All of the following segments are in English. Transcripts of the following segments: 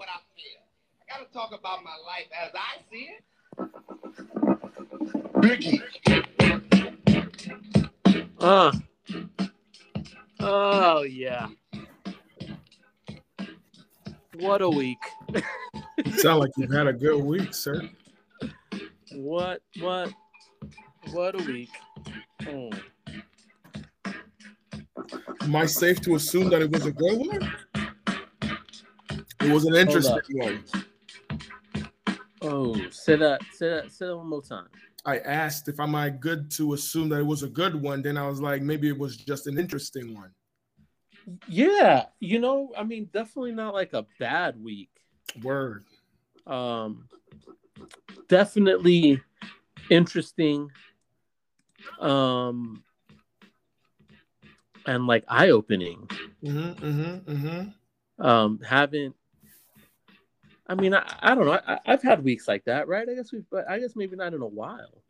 what I feel. I gotta talk about my life as I see it. Biggie. Uh. Oh yeah. What a week. Sound like you've had a good week, sir. What what what a week. Oh. Am I safe to assume that it was a good one? It was an interesting one. Oh, say that, say that, say that one more time. I asked if am I good to assume that it was a good one. Then I was like, maybe it was just an interesting one. Yeah, you know, I mean, definitely not like a bad week. Word. Um, definitely interesting. Um, and like eye opening. Mm-hmm, mm-hmm, mm-hmm. Um, haven't. I mean, I, I don't know. I, have had weeks like that, right? I guess we've, but I guess maybe not in a while.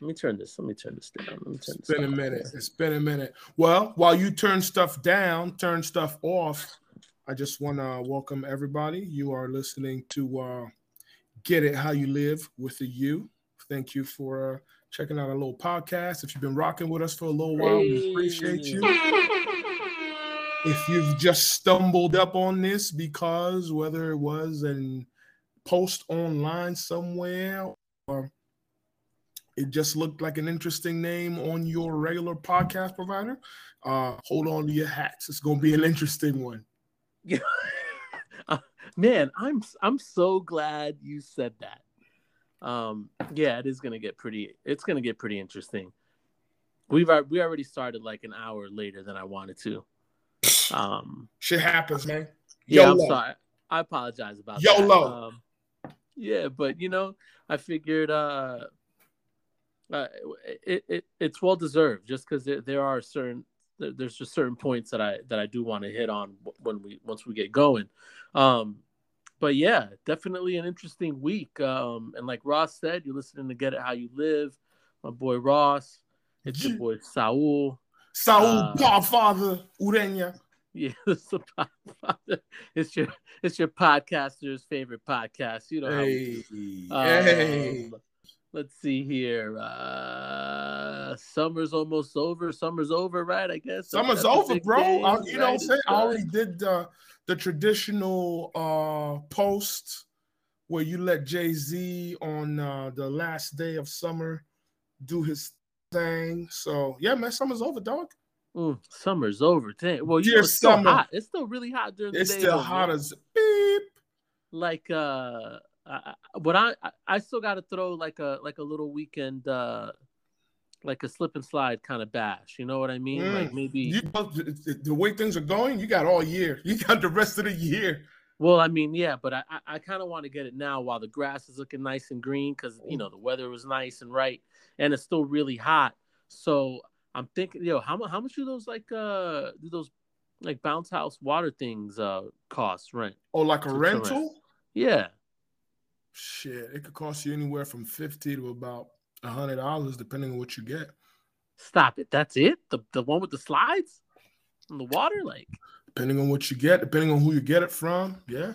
Let me turn this. Let me turn this down. Let me turn it's been a minute. It's been a minute. Well, while you turn stuff down, turn stuff off. I just want to welcome everybody. You are listening to uh, "Get It How You Live" with the U. Thank you for uh, checking out our little podcast. If you've been rocking with us for a little while, hey. we appreciate you. If you've just stumbled up on this because whether it was a post online somewhere or it just looked like an interesting name on your regular podcast provider, uh, hold on to your hats. It's going to be an interesting one. Yeah. uh, man, I'm I'm so glad you said that um, yeah, it is gonna get pretty. It's gonna get pretty interesting. We've we already started like an hour later than I wanted to. Um, shit happens, man. Yeah, I'm sorry. I apologize about YOLO. that. Um, yeah, but you know, I figured uh, uh it, it it's well deserved just because there, there are certain there's just certain points that I that I do want to hit on when we once we get going. Um, but yeah, definitely an interesting week. Um, and like Ross said, you're listening to Get It How You Live. My boy Ross. It's your boy Saul. Saul uh, Godfather Urenia. Yeah, it's, the it's your it's your podcaster's favorite podcast. You know hey, um, hey. Let's see here. Uh Summer's almost over. Summer's over, right? I guess. Summer's over, bro. I, you right? know what I'm saying? I already did uh the traditional uh, post where you let Jay Z on uh, the last day of summer do his thing. So yeah, man, summer's over, dog. Mm, summer's over. Dang. Well, you know, it's summer. still hot. It's still really hot during the it's day. It's still hot as beep. Like uh, I, but I I still got to throw like a like a little weekend uh like a slip and slide kind of bash. You know what I mean? Mm. Like maybe you, the way things are going, you got all year. You got the rest of the year. Well, I mean, yeah, but I I, I kind of want to get it now while the grass is looking nice and green because you know the weather was nice and right, and it's still really hot. So I'm thinking, yo, how much how much do those like uh do those like bounce house water things uh cost rent? Oh, like a rental? Rent? Yeah. Shit, it could cost you anywhere from fifty to about a hundred dollars, depending on what you get. Stop it. That's it. The the one with the slides in the water, like. Depending on what you get, depending on who you get it from, yeah.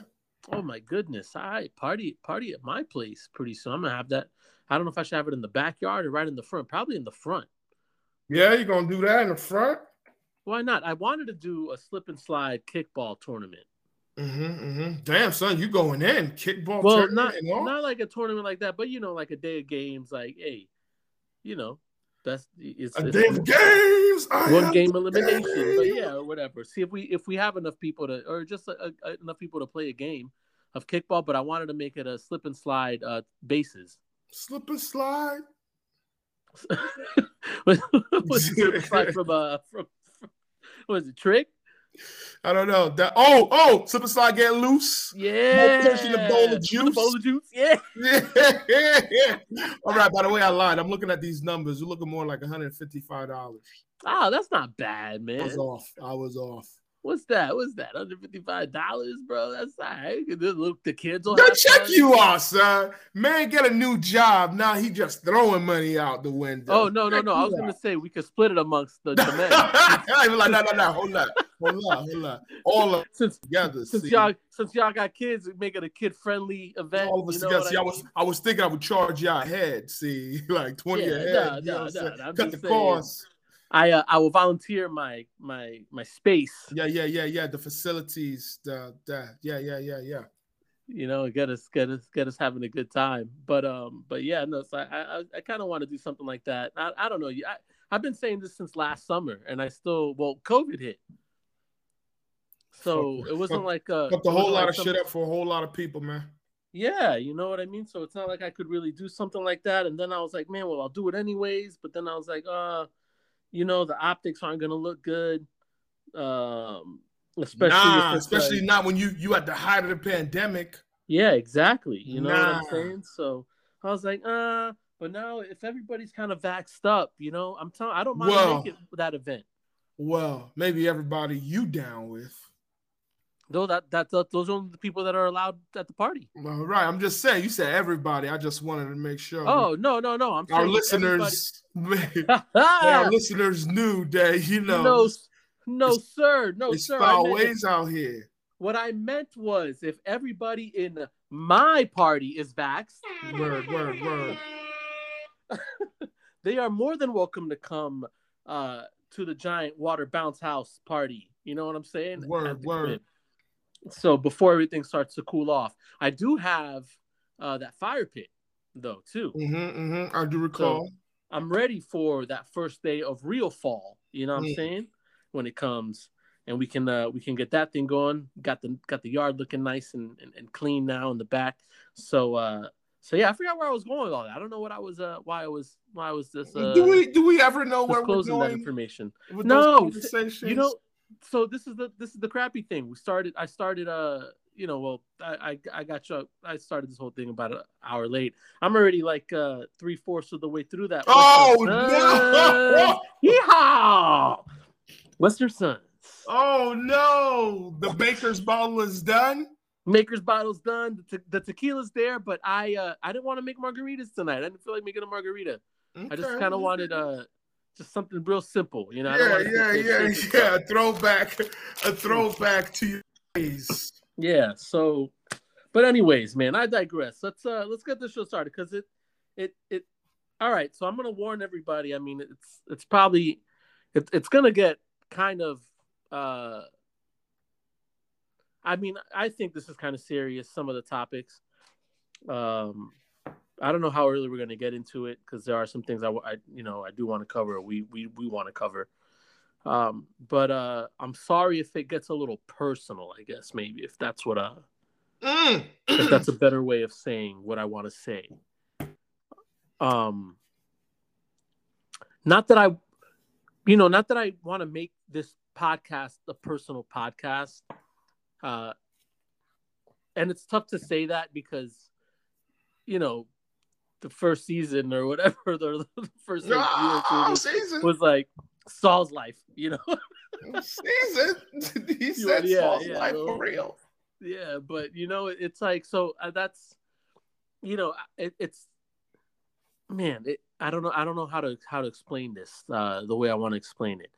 Oh my goodness! I party party at my place pretty soon. I'm gonna have that. I don't know if I should have it in the backyard or right in the front. Probably in the front. Yeah, you're gonna do that in the front. Why not? I wanted to do a slip and slide kickball tournament. Mm-hmm, mm-hmm. Damn, son, you going in kickball? Well, not not like a tournament like that, but you know, like a day of games. Like, hey, you know, that's it's a it's, day of games. one game elimination, game. but yeah, or whatever. See if we if we have enough people to, or just a, a, enough people to play a game of kickball. But I wanted to make it a slip and slide uh bases. Slip and slide. What's slip and from uh from, from what is it trick? I don't know. That oh oh slip and slide get loose. Yeah. Pushing the bowl of juice. bowl of juice. Yeah. yeah. yeah. yeah. All right. By the way, I lied. I'm looking at these numbers. You're looking more like 155 dollars. Oh, that's not bad, man. I was off. I was off. What's that? What's that? Under fifty five dollars, bro. That's all right. Look, the kids will. They check fun. you out, son. Man, get a new job. Now he just throwing money out the window. Oh no, no, no. I was out. gonna say we could split it amongst the, the men. I was like, no, no, no. Hold up. hold up, hold up. All of since together. since see? y'all since y'all got kids, make it a kid friendly event. all of us you know together. See, I I was? I was thinking I would charge y'all ahead. See, like twenty Yeah, ahead. nah, you know nah, what I'm saying? nah, Cut the saying. cost. I uh, I will volunteer my my my space. Yeah, yeah, yeah, yeah. The facilities, the the yeah, yeah, yeah, yeah. You know, get us get us get us having a good time. But um, but yeah, no. So I I, I kind of want to do something like that. I, I don't know. I I've been saying this since last summer, and I still well, COVID hit. So it wasn't like uh, Fucked a whole lot like of shit up for a whole lot of people, man. Yeah, you know what I mean. So it's not like I could really do something like that. And then I was like, man, well, I'll do it anyways. But then I was like, uh, you know, the optics aren't gonna look good. Um, especially nah, especially like- not when you you at the height of the pandemic. yeah, exactly. You know what I'm saying? So I was like, uh, but now if everybody's kind of vaxxed up, you know, I'm telling, I don't mind Well- making that event. Well, maybe everybody you down with. Though that that that- those are the people that are allowed at the party. Well, right. I'm just saying. You said everybody. I just wanted to make sure. Oh no no no! I'm our listeners, our listeners knew that you know no, no, sir, no, it's sir. I foul ways out here. What I meant was if everybody in my party is vaxxed, Word, word, word. they are more than welcome to come uh, to the giant water bounce house party. You know what I'm saying? Word, word. crib. So before everything starts to cool off, I do have uh, that fire pit though too. Mm-hmm, mm-hmm. I do recall. I'm ready for that first day of real fall. You know what I'm Mm. saying? When it comes, and we can uh, we can get that thing going. Got the got the yard looking nice and, and, and clean now in the back. So uh, so yeah, I forgot where I was going with all that. I don't know what I was uh why I was why I was this uh do we do we ever know where we're disclosing that information. No? You know, so this is the this is the crappy thing. We started. I started. Uh, you know, well, I I, I got you. I started this whole thing about an hour late. I'm already like uh three fourths of the way through that. Oh no! Yeehaw! Western Suns. Oh no! The baker's bottle is done. Maker's bottle's done. The, te- the tequila's there, but I uh I didn't want to make margaritas tonight. I didn't feel like making a margarita. I just kind of wanted uh just something real simple. You know. Yeah, yeah, yeah, yeah. A throwback, a throwback to your days. Yeah. So, but anyways, man, I digress. Let's uh let's get this show started because it it it. All right. So I'm gonna warn everybody. I mean, it's it's probably it, it's gonna get kind of uh. I mean, I think this is kind of serious. Some of the topics. Um, I don't know how early we're gonna get into it because there are some things I, I you know I do want to cover. We we we want to cover. Um, but uh, I'm sorry if it gets a little personal. I guess maybe if that's what uh Mm. if that's a better way of saying what I want to say. Um, not that I, you know, not that I want to make this podcast a personal podcast. Uh, and it's tough to say that because, you know, the first season or whatever, the, the first like, year or two No, was, season, was like Saul's life, you know. season. he said Yeah, Saul's yeah, life well, for real. yeah but you know it's like so uh, that's you know it, it's man it, i don't know i don't know how to how to explain this uh the way i want to explain it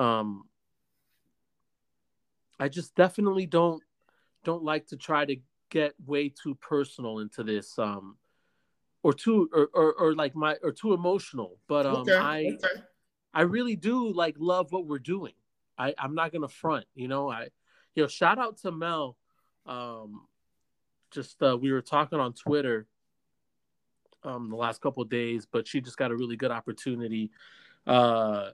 um i just definitely don't don't like to try to get way too personal into this um or too or or, or like my or too emotional but um okay, i okay. I really do like love what we're doing. I, I'm not gonna front, you know. I you know, shout out to Mel. Um just uh we were talking on Twitter um the last couple of days, but she just got a really good opportunity uh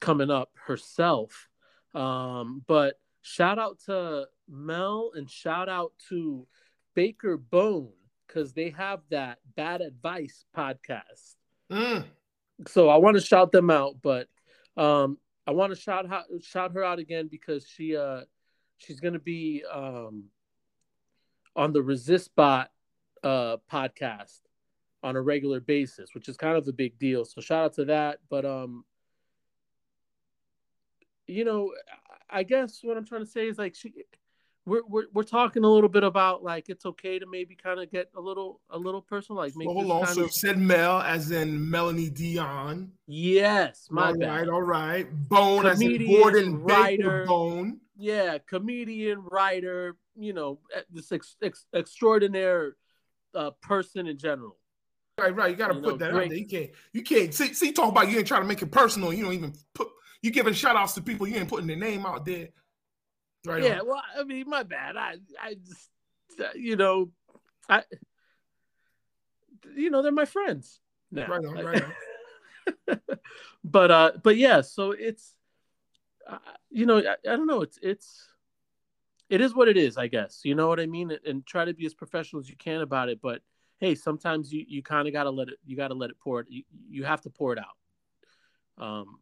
coming up herself. Um, but shout out to Mel and shout out to Baker Bone because they have that bad advice podcast Mm. so I want to shout them out, but um, I want to shout out, shout her out again because she uh she's gonna be um on the Resistbot uh podcast on a regular basis, which is kind of a big deal. So shout out to that. But um, you know, I guess what I'm trying to say is like she we're, we're we're talking a little bit about like it's okay to maybe kind of get a little a little personal, like make hold on. kind So of you said Mel, as in Melanie Dion. yes, my all bad. right, all right. Bone, as in Comedian, Gordon Baker writer. Bone. yeah, comedian, writer, you know, eh, this ex- ex- extraordinary uh, person in general. Right, right. You got to put know, that great. out there. You can't. You can't. See, see, talk about you ain't trying to make it personal. You don't even put. You giving shout outs to people. You ain't putting their name out there. Right. yeah, on. well, I mean, my bad. I, I just, uh, you know, I, you know, they're my friends. Now. Right on, right but uh, but yeah, so it's, uh, you know, I, I don't know. It's it's, it is what it is, I guess. You know what I mean? And try to be as professional as you can about it. But hey, sometimes you you kind of gotta let it. You gotta let it pour it. You, you have to pour it out. Um,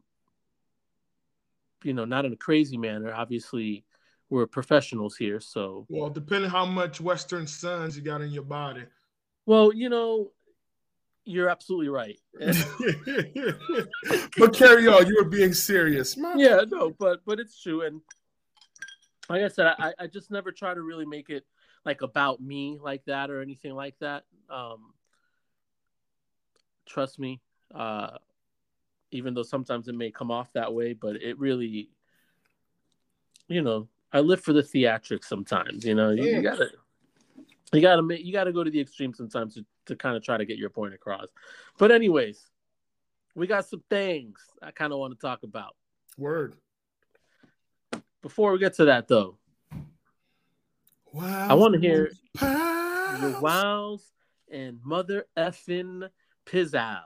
you know, not in a crazy manner. Obviously, we're professionals here, so Well, depending how much Western Suns you got in your body. well, you know, you're absolutely right. but carry on. You were being serious. Man. yeah, no, but but it's true, and like I said, I I just never try to really make it like about me like that or anything like that. Um, trust me, uh, even though sometimes it may come off that way, but it really, you know, I live for the theatrics sometimes. You know, you, you gotta. You gotta make you gotta go to the extreme sometimes to, to kind of try to get your point across. But anyways, we got some things I kind of want to talk about. Word. Before we get to that though, Wow. I want to hear Pals. your wows and mother effing pizzazz.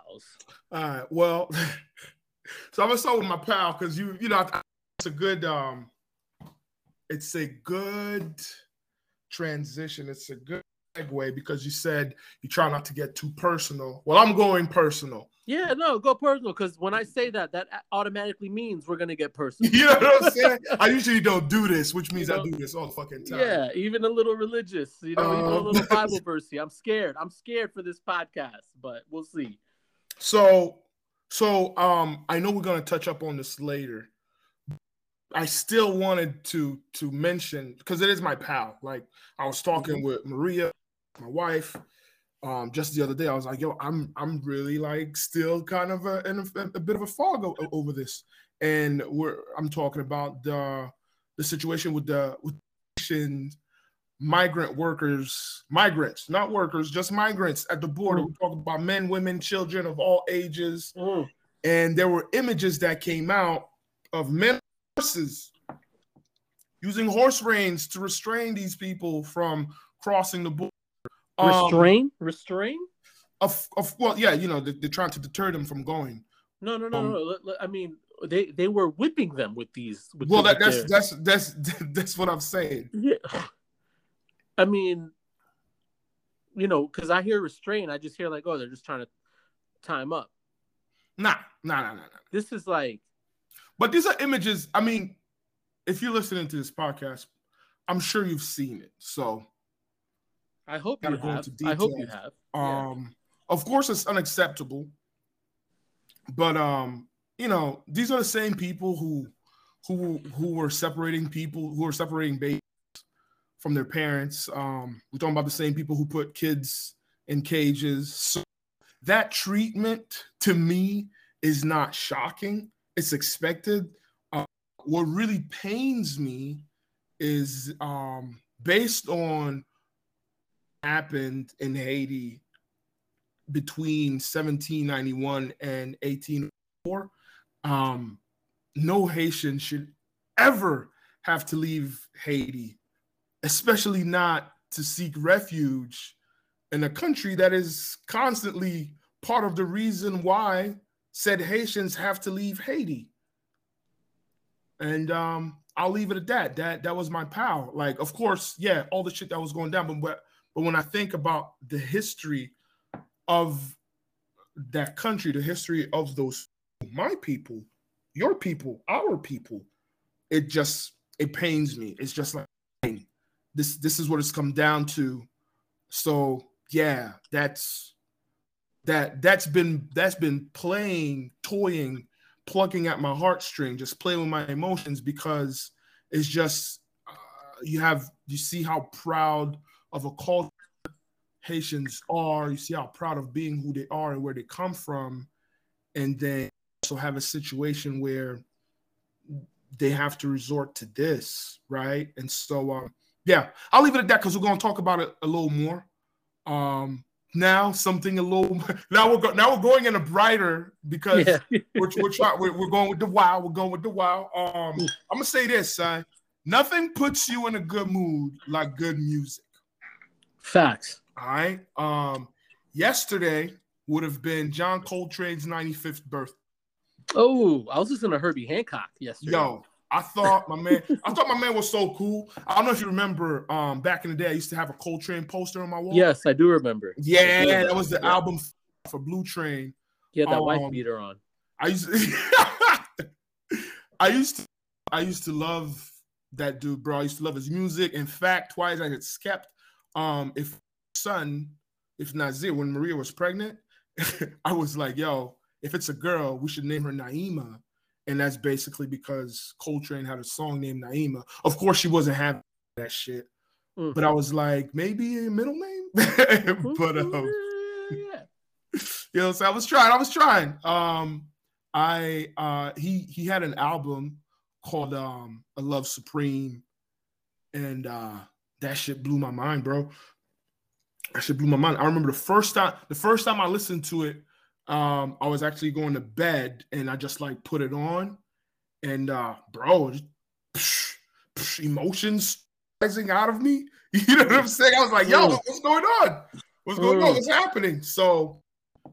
All right. Well, so I'm gonna start with my pal because you, you know, it's a good, um, it's a good transition. It's a good segue because you said you try not to get too personal. Well, I'm going personal. Yeah, no, go personal because when I say that, that automatically means we're gonna get personal. You know what I'm saying? I usually don't do this, which means You I do this all the fucking time. Yeah, even a little religious, you know, even a Um, little Bible versey. I'm scared. I'm scared for this podcast, but we'll see. So, so um, I know we're gonna touch up on this later. I still wanted to to mention because it is my pal. Like I was talking mm-hmm. with Maria, my wife, um, just the other day. I was like, "Yo, I'm I'm really like still kind of a, in a, a bit of a fog o- over this." And we're I'm talking about the the situation with the with migrant workers, migrants, not workers, just migrants at the border. Mm-hmm. We're talking about men, women, children of all ages mm-hmm. and there were images that came out of men horses using horse reins to restrain these people from crossing the border. Um, Restrain, restrain. of, of well, yeah, you know, they, are trying to deter them from going. No, no, no, um, no. I mean, they they were whipping them with these. With Well, the- that, with that's that's that's that's what I'm saying. Yeah. I mean, you know, because I hear restrain, I just hear like, oh, they're just trying to time up. Nah, nah, nah, nah, nah. This is like, But these are images. I mean, if you're listening to this podcast, I'm sure you've seen it. So, I hope you go have. into I hope you have. Yeah. um, of course, it's unacceptable. But um, you know, these are the same people who who who were separating people who are separating babies from their parents. Um, we're talking about the same people who put kids in cages. So that treatment to me is not shocking. It's expected. Uh, what really pains me is um, based on happened in Haiti between 1791 and 1804. Um, no Haitian should ever have to leave Haiti, especially not to seek refuge in a country that is constantly part of the reason why said Haitians have to leave Haiti. And um, I'll leave it at that. That that was my pal. Like, of course, yeah, all the shit that was going down, but but, but when I think about the history of that country, the history of those my people, your people, our people, it just it pains me. It's just like this this is what it's come down to. So yeah, that's that that's been that's been playing, toying, plucking at my heartstring, just playing with my emotions because it's just uh, you have you see how proud of a culture Haitians are. You see how proud of being who they are and where they come from, and then also have a situation where they have to resort to this, right? And so, um, yeah, I'll leave it at that because we're going to talk about it a little more. Um, now something a little now we're go, now we're going in a brighter because yeah. we're we're, try, we're, we're going with the wow we're going with the wow um i'm gonna say this son. Nothing puts you in a good mood like good music. Facts. All right um yesterday would have been john coltrane's 95th birthday. Oh i was listening to herbie hancock yesterday. Yo I thought my man, I thought my man was so cool. I don't know if you remember, um, back in the day, I used to have a Coltrane poster on my wall. Yes, I do remember. Yeah, do remember. that was the yeah. album for Blue Train. Yeah, that um, wife beater on. I used, to, I used to, I used to love that dude, bro. I used to love his music. In fact, twice I had skipped. Um, if son, if Nazir, when Maria was pregnant, I was like, yo, if it's a girl, we should name her Naima and that's basically because Coltrane had a song named Naima. Of course, she wasn't having that shit, mm-hmm. but I was like, maybe a middle name. but um, yeah. you know, so I was trying. I was trying. Um, I uh, he he had an album called um, "A Love Supreme," and uh, that shit blew my mind, bro. That shit blew my mind. I remember the first time the first time I listened to it um, I was actually going to bed and I just like put it on, and uh, bro, just, psh, psh, emotions rising out of me. You know what I'm saying? I was like, yo, what's going on? What's going on? What's happening? So,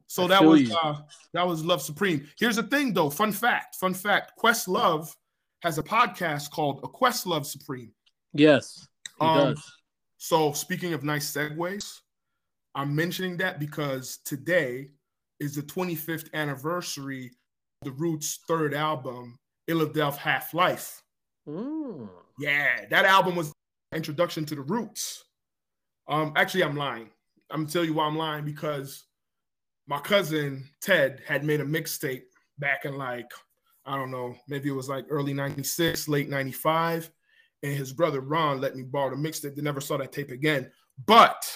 so that was uh, that was Love Supreme. Here's the thing, though. Fun fact. Fun fact. Questlove has a podcast called A Questlove Supreme. Yes, he um, does. So, speaking of nice segues, I'm mentioning that because today is the 25th anniversary of the Roots' third album, Illadelph Halflife. Mm. Yeah, that album was introduction to the Roots. Um, actually, I'm lying. I'm gonna tell you why I'm lying because my cousin Ted had made a mixtape back in like I don't know, maybe it was like early '96, late '95, and his brother Ron let me borrow the mixtape. They never saw that tape again. But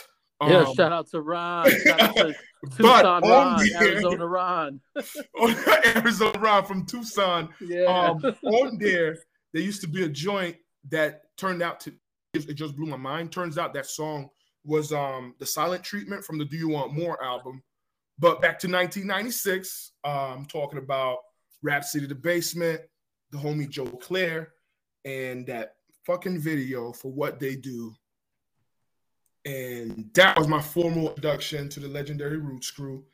yeah, um, shout out to Ron. Out to Tucson Ron, Arizona Ron. Arizona Ron from Tucson. Yeah. Um, on there, there used to be a joint that turned out to it just blew my mind. Turns out that song was um the silent treatment from the Do You Want More album. But back to 1996, I'm um, talking about Rap City the Basement, the homie Joe Clair, and that fucking video for what they do and that was my formal introduction to the legendary Roots crew.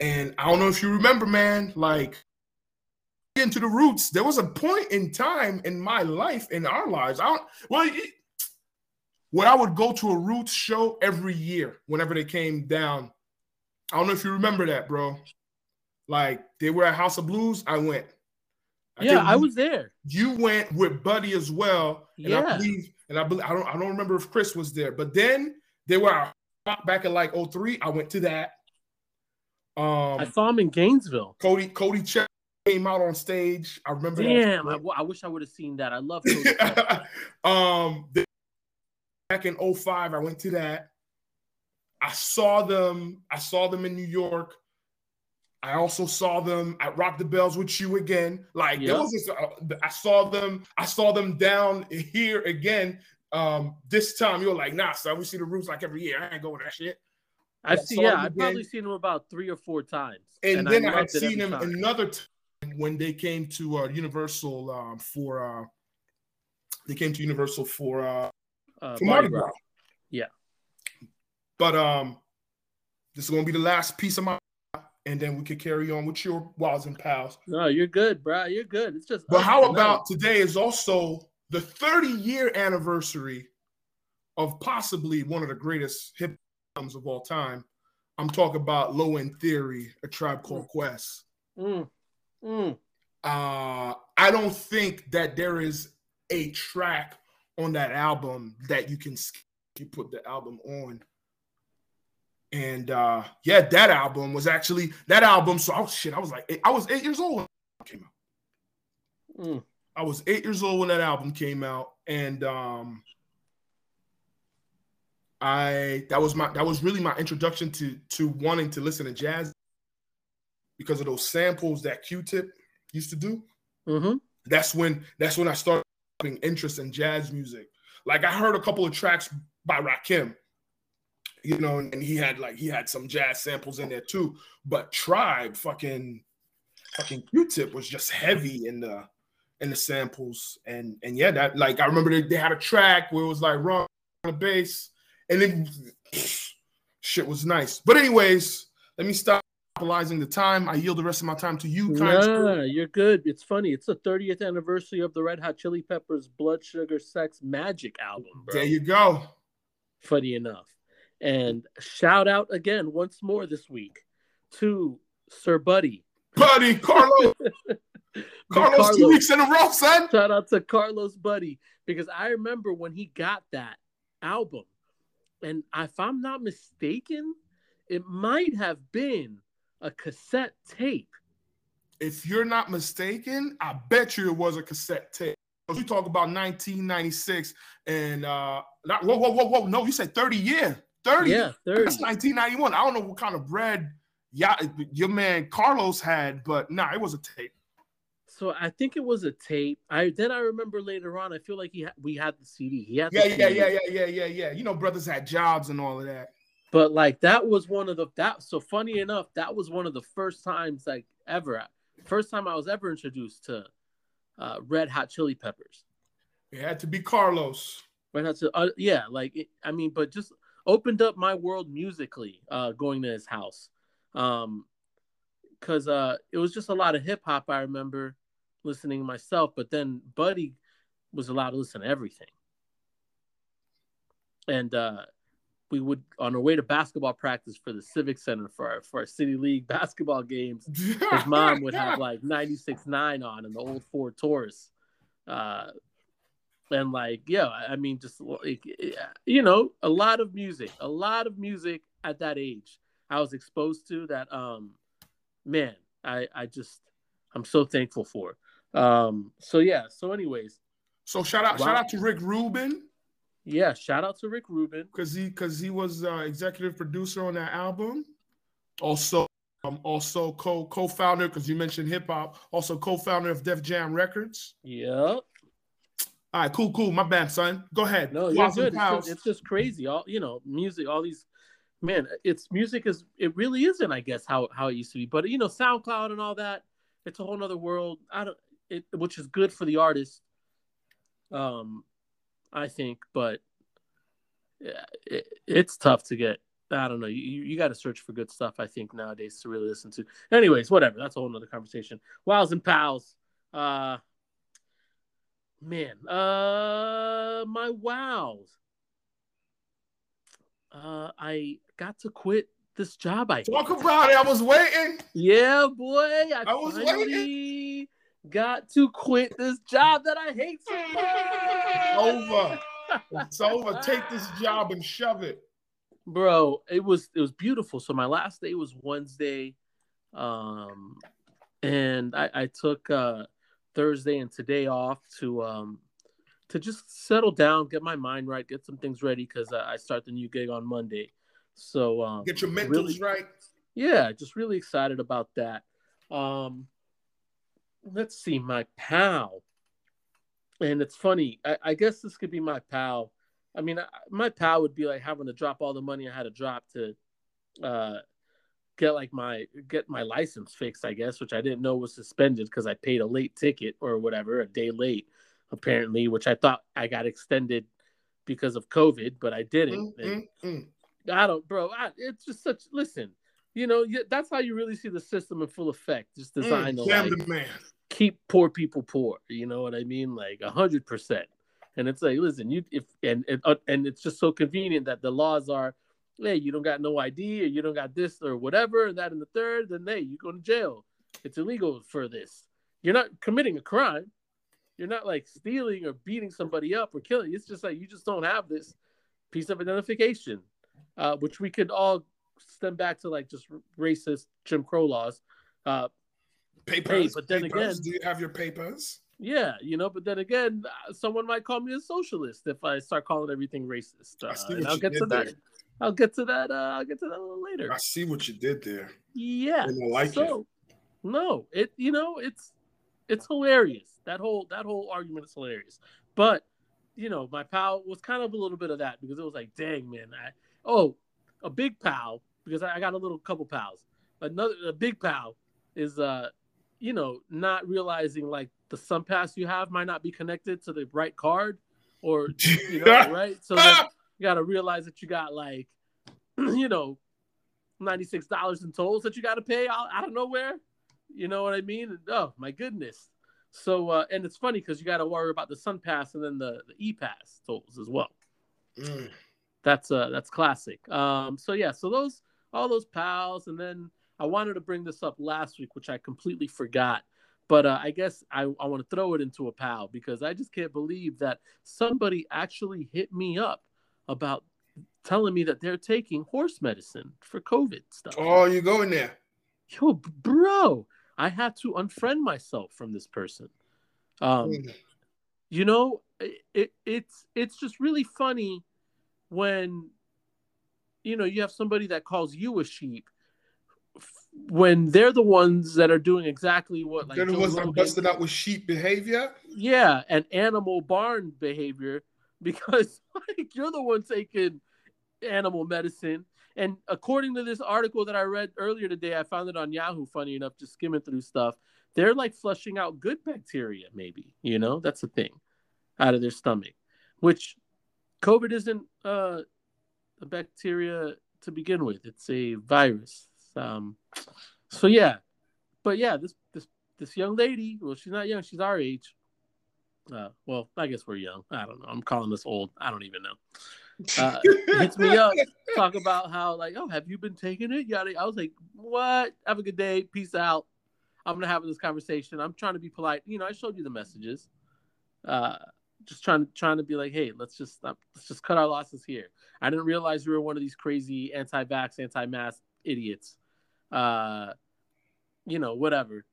And I don't know if you remember, man, like into the Roots, there was a point in time in my life, in our lives. I don't, well, it, when I would go to a Roots show every year, whenever they came down. I don't know if you remember that, bro. Like they were at House of Blues, I went. I yeah, I was there. You went with Buddy as well, and yeah. I believe, and I believe, I don't, I don't remember if Chris was there, but then they were back in like 03. I went to that. Um, I saw him in Gainesville. Cody Cody Check came out on stage. I remember. Damn, I, I, wish I would have seen that. I love Cody. um, back in 05, I went to that. I saw them. I saw them in New York. I also saw them at Rock the Bells with you again. Like yep. there was this, uh, I saw them. I saw them down here again um, this time you're like, nah, son, we see the roots like every year. I ain't going that shit. I see, yeah, I've probably seen them about three or four times. And, and then I, I had seen them time. another time when they came to uh, Universal um, for uh, they came to Universal for uh, uh for Mardi Gras. Yeah. But um this is gonna be the last piece of my and then we could carry on with your Wows and Pals. No, you're good, bro. You're good. It's just But how about today is also the 30 year anniversary of possibly one of the greatest hip albums of all time. I'm talking about Low End Theory, a tribe called Quest. Mm. Mm. Uh, I don't think that there is a track on that album that you can you put the album on. And uh, yeah, that album was actually that album. So I was shit. I was like, I was eight years old when it came out. Mm. I was eight years old when that album came out, and um, I that was my that was really my introduction to to wanting to listen to jazz because of those samples that Q-Tip used to do. Mm-hmm. That's when that's when I started having interest in jazz music. Like I heard a couple of tracks by Rakim, you know, and he had like he had some jazz samples in there too. But Tribe, fucking, fucking Q-Tip was just heavy in the in the samples, and and yeah, that like I remember they, they had a track where it was like run on the bass, and then shit was nice. But anyways, let me stop monopolizing the time. I yield the rest of my time to you. Kind Nah, you're good. It's funny. It's the 30th anniversary of the Red Hot Chili Peppers Blood Sugar Sex Magik album, bro. There you go. funny enough. And shout out again once more this week to Sir Buddy. Buddy, Carlos, Carlos, two weeks in a row, son. Shout out to Carlos Buddy because I remember when he got that album, and if I'm not mistaken, it might have been a cassette tape. If you're not mistaken, I bet you it was a cassette tape. We talk about 1996 and uh not whoa, whoa, whoa, whoa. No, you said 30 year. 30. Yeah, 30. That's 1991. I don't know what kind of bread yeah, your man Carlos had, but nah, it was a tape. So I think it was a tape. I then I remember later on. I feel like he ha- we had the CD. He had the Yeah, yeah, yeah, yeah, yeah, yeah, yeah. You know, brothers had jobs and all of that. But like that was one of the that so funny enough, that was one of the first times like ever first time I was ever introduced to uh Red Hot Chili Peppers. It had to be Carlos. Red Hot uh, yeah, like it, I mean, but just opened up my world musically uh going to his house. Um cuz uh it was just a lot of hip hop I remember listening myself, but then Buddy was allowed to listen to everything. And uh we would on our way to basketball practice for the civic center for our for our city league basketball games his mom would have like 96.9 on and the old ford taurus. Uh and like yeah i mean just like you know a lot of music a lot of music at that age i was exposed to that um man i i just i'm so thankful for um so yeah so anyways So shout out, Wow. shout out to Rick Rubin yeah shout out to rick rubin because he because he was uh, executive producer on that album. Also, um, also co co-founder because you mentioned hip hop. Also co-founder of Def Jam Records. yeah All right, cool, cool. My bad, son. Go ahead. No, you're good. It's just, it's just crazy. All you know, music, all these man, it's music is it really isn't, I guess, how how it used to be. But you know, SoundCloud and all that, it's a whole nother world. I don't it which is good for the artist. Um I think, but yeah, it, it's tough to get. I don't know. You you got to search for good stuff. I think nowadays to really listen to. Anyways, whatever. That's a whole nother conversation. Wows and pals. Uh, man. Uh, my wows. Uh, I got to quit this job. I Talk hate. about it. I was waiting. Yeah, boy. I, I was finally got to quit this job that I hate so much. Over. It's over. Take this job and shove it. bro it was it was beautiful so my last day was wednesday um and i i took uh thursday and today off to um to just settle down get my mind right get some things ready because I, I start the new gig on monday so um Get your mentals really- right. yeah just really excited about that um let's see my pal and it's funny i, I guess this could be my pal i mean I, my pal would be like having to drop all the money i had to drop to uh get like my get my license fixed i guess which i didn't know was suspended because i paid a late ticket or whatever a day late apparently which i thought i got extended because of covid but i didn't Mm, mm, mm. I don't, bro. I, it's just such. Listen, you know, that's how you really see the system in full effect. Just designed Mm, to like, the man. keep poor people poor. You know what I mean? Like a hundred percent. And it's like, listen, you if and and, uh, and it's just so convenient that the laws are, hey, you don't got no ID or you don't got this or whatever, and that and the third, then hey, you go to jail. It's illegal for this. You're not committing a crime. You're not like stealing or beating somebody up or killing. It's just like you just don't have this piece of identification, uh, which we could all stem back to like just racist Jim Crow laws. Uh, Papers. but then papers. again- do you have your papers? Yeah, you know, but then again, uh, someone might call me a socialist if I start calling everything racist. Uh, I see what I'll get to that. I'll get to that. Uh, I'll get to that a little later. I see what you did there. Yeah. And I like it. so, no, it you know it's it's hilarious. That whole that whole argument is hilarious. But you know, my pal was kind of a little bit of that because it was like, dang man, I oh a big pal because I, I got a little couple pals. Another a big pal is uh you know not realizing like the SunPass you have might not be connected to the right card or you know right? So you got to realize that you got like you know $96 in tolls that you got to pay out, out of nowhere. You know what i mean? And, oh my goodness. So uh and it's funny because you got to worry about the SunPass and then the the e-pass tolls as well. Mm. That's uh that's classic um so yeah so those all those pals and then i wanted to bring this up last week which i completely forgot but uh, i guess i, I want to throw it into a pal because i just can't believe that somebody actually hit me up about telling me that they're taking horse medicine for covid stuff Oh, you going there? yo bro i had to unfriend myself from this person um Mm. you know it, it it's it's just really funny when you know you have somebody that calls you a sheep when they're the ones that are doing exactly what like it Joe wasn't Rogan- busting out with sheep behavior. yeah and animal barn behavior because like you're the one taking animal medicine. And according to this article that i read earlier today i found it on yahoo funny enough just skimming through stuff. They're like flushing out good bacteria maybe you know? That's the thing out of their stomach which covid isn't uh, a bacteria to begin with. It's a virus. Um, so yeah. But yeah this this this young lady well she's not young. She's our age. Uh, well i guess we're young. I don't know. I'm calling this old. I don't even know. Uh, hits me up. Talk about how like oh have you been taking it? Yada. I was like what? Have a good day. Peace out. I'm gonna have this conversation. I'm trying to be polite. You know i showed you the messages. Uh just trying trying to be like hey let's just stop, let's just cut our losses here. I didn't realize you were one of these crazy anti-vax anti-mask idiots. Uh you know whatever.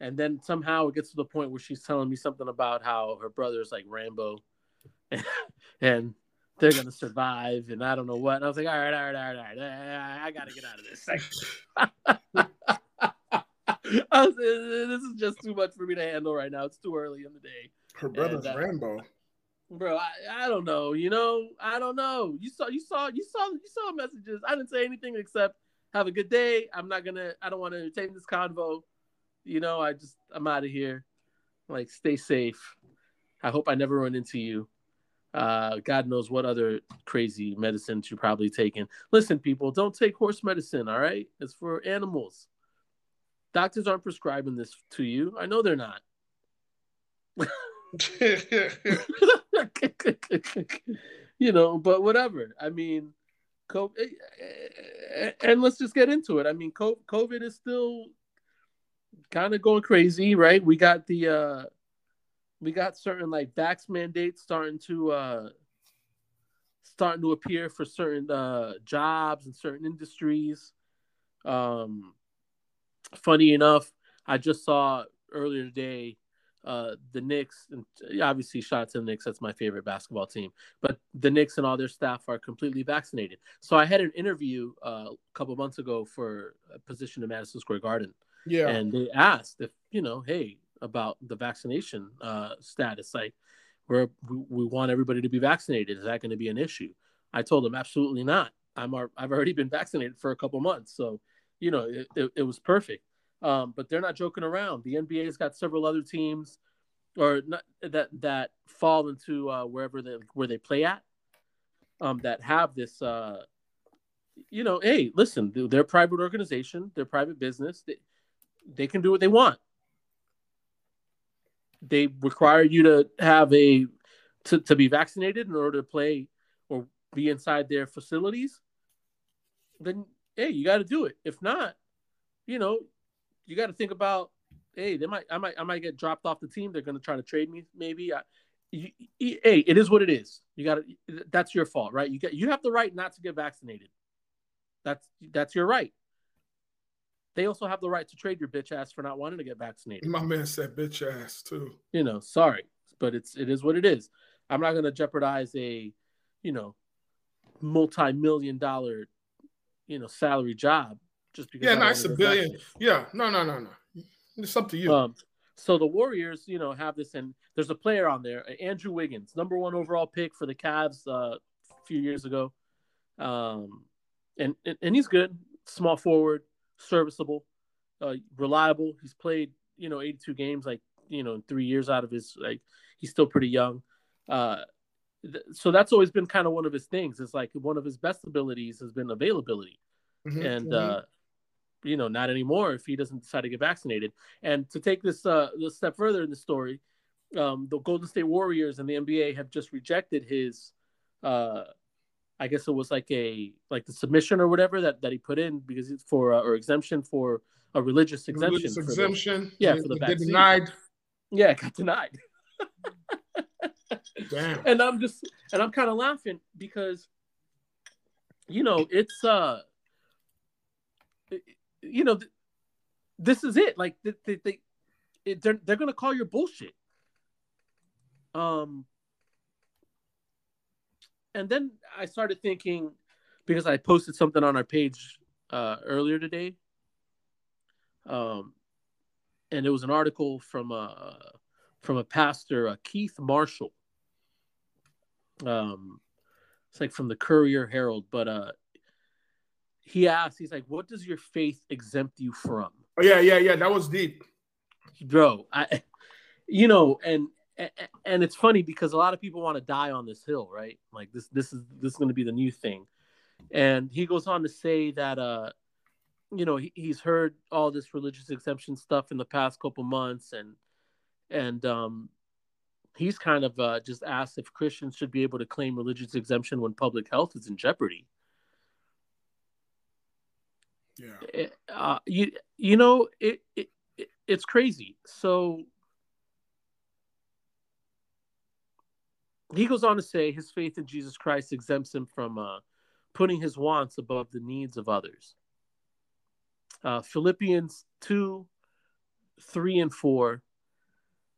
And then somehow it gets to the point where she's telling me something about how her brother's like rambo. And they're gonna survive and i don't know what. And i was like all right all right all right all right i gotta get out of this I was, this is just too much for me to handle right now. It's too early in the day Her brother's And, uh, Rambo. bro I, I don't know you know? I don't know. You saw you saw you saw you saw messages. I didn't say anything except have a good day. I'm not gonna i don't want to entertain this convo. You know i just i'm out of here. Like stay safe. I hope i never run into you. Uh god knows what other crazy medicines you're probably taking. Listen people don't take horse medicine all right? It's for animals. Doctors aren't prescribing this to you. I know they're not you know, but whatever. I mean, COVID, and let's just get into it. I mean, COVID is still kind of going crazy, right? We got the uh we got certain like vax mandates starting to uh starting to appear for certain uh jobs and certain industries. Um funny enough, I just saw earlier today uh, the Knicks, and obviously, shout out to the Knicks. That's my favorite basketball team. But the Knicks and all their staff are completely vaccinated. So I had an interview uh, a couple months ago for a position in Madison Square Garden, yeah. and they asked if you know, hey, about the vaccination uh, status. Like, we're, we we want everybody to be vaccinated. Is that going to be an issue? I told them absolutely not. I'm I've already been vaccinated for a couple months, so you know, it, it, it was perfect. Um, but they're not joking around. The NBA's got several other teams, or not, that that fall into uh, wherever they where they play at, um, that have this. Uh, you know, hey, listen, they're a private organization, they're private business. They, they can do what they want. They require you to have a to, to be vaccinated in order to play or be inside their facilities. Then hey, you got to do it. If not, you know, you got to think about hey they might i might i might get dropped off the team. They're going to try to trade me maybe. I, you, you, hey it is what it is. You got to that's your fault right? You get you have the right not to get vaccinated. That's that's your right. They also have the right to trade your bitch ass for not wanting to get vaccinated. My man said bitch ass too. You know, sorry, but it's it is what it is. I'm not gonna jeopardize a, you know, multi-million dollar, you know, salary job just because. Yeah, don't nice a wanna get billion. vaccinated. Yeah, no, no, no, no. It's up to you. Um, so the Warriors, you know, have this, and there's a player on there, Andrew Wiggins, number one overall pick for the Cavs uh, a few years ago, um, and, and and he's good, small forward, serviceable, uh, reliable. He's played, you know, 82 games, like you know, in three years out of his, like he's still pretty young. Uh, th- so that's always been kind of one of his things. It's like one of his best abilities has been availability Mhm, and mhm. You know not anymore if he doesn't decide to get vaccinated. And to take this uh, this step further in the story, um, the Golden State Warriors and the NBA have just rejected his, uh, I guess it was like a like the submission or whatever that, that he put in because it's for uh, or exemption for a religious exemption. Religious for the- exemption. yeah, They- for the vaccine. denied. yeah, it got denied. Damn. and I'm just and I'm kind of laughing because you know it's uh you know th- this is it. Like they, they, they it, they're they're gonna call your bullshit. Um and then I started thinking because I posted something on our page uh earlier today. Um and it was an article from uh from a pastor uh, Keith Marshall. Um it's like from the courier herald but uh he asked he's like what does your faith exempt you from Oh, yeah, yeah, yeah. That was deep. bro i you know and and it's funny because a lot of people want to die on this hill right like this this is this is going to be the new thing and he goes on to say that uh you know he, he's heard all this religious exemption stuff in the past couple months and and um he's kind of uh, just asked if Christians should be able to claim religious exemption when public health is in jeopardy. Yeah. Uh, you you know it, it, it it's crazy. So he goes on to say his faith in Jesus Christ exempts him from uh, putting his wants above the needs of others. Uh, Philippians two, three and four.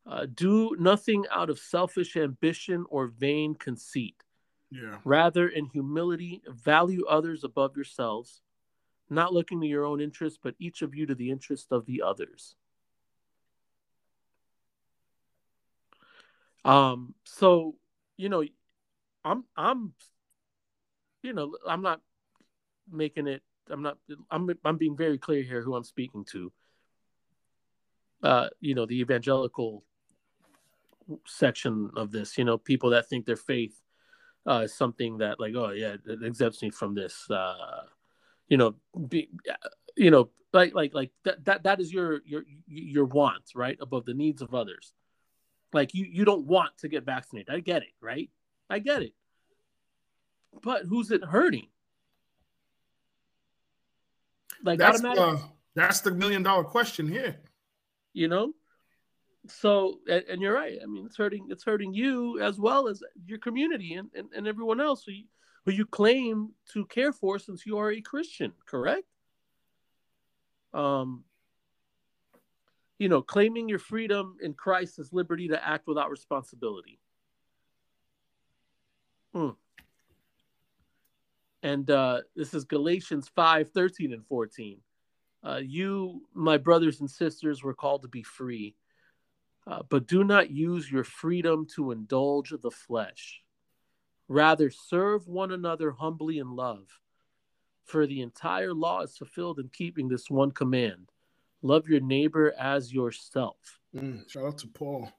Uh, do nothing out of selfish ambition or vain conceit. Yeah. Rather, in humility, value others above yourselves, not looking to your own interest, but each of you to the interest of the others. Um, so you know, I'm I'm you know, I'm not making it I'm not I'm I'm being very clear here who I'm speaking to. Uh, you know, the evangelical section of this, you know, people that think their faith uh, is something that like, oh yeah, it exempts me from this. Uh, you know, be, you know, like like like that that that is your your your wants right above the needs of others. Like you you don't want to get vaccinated. I get it, right? I get it. But who's it hurting? Like That's uh, that's the million dollar question here. you know. So and, and you're right. I mean, it's hurting. It's hurting you as well as your community and, and, and everyone else so you, who you claim to care for since you are a Christian. Correct. Um. You know, claiming your freedom in Christ is liberty to act without responsibility. Hmm. And uh, this is Galatians 5 13 and 14. Uh, you, my brothers and sisters, were called to be free, uh, but do not use your freedom to indulge the flesh. Rather, serve one another humbly in love. For the entire law is fulfilled in keeping this one command love your neighbor as yourself. Mm, shout out to Paul.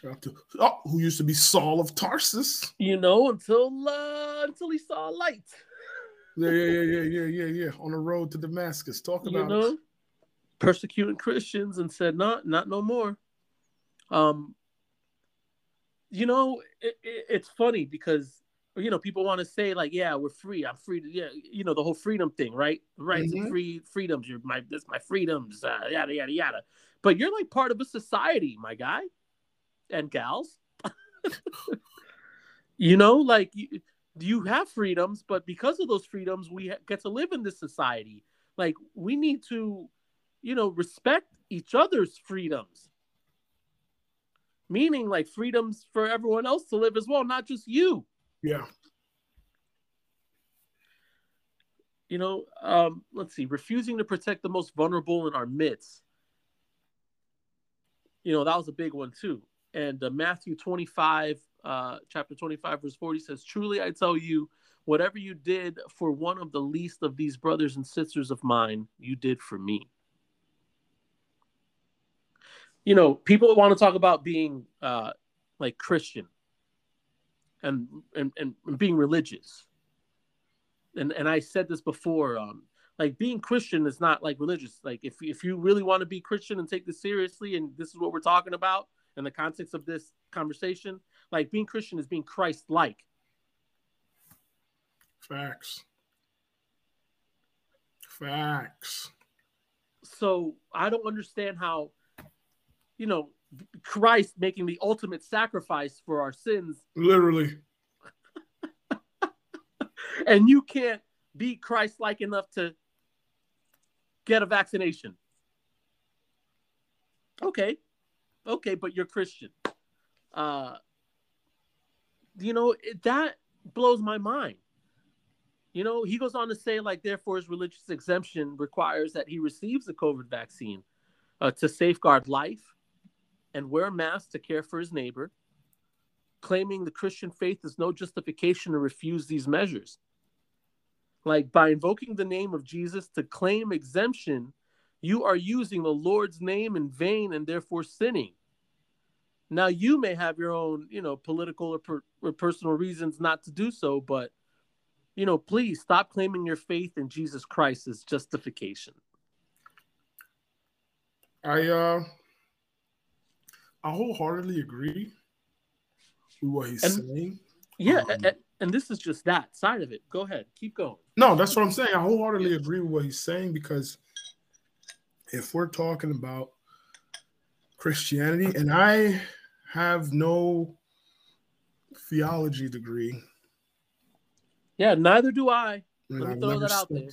Shout out to oh, who used to be Saul of Tarsus. You know, until uh, until he saw a light. Yeah, yeah, yeah, yeah, yeah, yeah, yeah. On the road to Damascus. Talk you about know, it. persecuting Christians and said, not, not no more. Um, you know, it, it, it's funny because you know people want to say like, yeah, we're free. I'm free to, yeah, you know, the whole freedom thing, right? Right, Mhm. free freedoms. You're my, this my freedoms, uh, yada yada yada. But you're like part of a society, my guy, and gals. you know, like you, you have freedoms, but because of those freedoms, we get to live in this society like we need to, you know, respect each other's freedoms. Meaning like freedoms for everyone else to live as well, not just you. Yeah. You know, um, let's see, refusing to protect the most vulnerable in our midst. You know, that was a big one too. And uh, Matthew 25, uh, chapter 25, verse 40 says, Truly I tell you, whatever you did for one of the least of these brothers and sisters of mine, you did for me. You know, people want to talk about being uh, like Christian and, and, and being religious and and I said this before, um, like being Christian is not like religious. Like if if you really want to be Christian and take this seriously, and this is what we're talking about in the context of this conversation, like being Christian is being Christ-like. Facts. Facts. So I don't understand how, you know, Christ making the ultimate sacrifice for our sins. Literally and you can't be Christ-like enough to get a vaccination. Okay, okay, but you're Christian. Uh, you know that blows my mind. You know, he goes on to say, like, therefore, his religious exemption requires that he receives the COVID vaccine uh, to safeguard life and wear masks to care for his neighbor, claiming the Christian faith is no justification to refuse these measures. Like by invoking the name of Jesus to claim exemption, you are using the Lord's name in vain and therefore sinning. Now you may have your own, you know, political or, per, or personal reasons not to do so, but you know, please stop claiming your faith in Jesus Christ as justification. I uh I wholeheartedly agree with what he's and, saying. Yeah, um, and, and this is just that side of it. Go ahead, keep going. No, that's what I'm saying. I wholeheartedly agree with what he's saying because if we're talking about Christianity, and I have no theology degree. Yeah, neither do I. Let me throw that out stepped, there.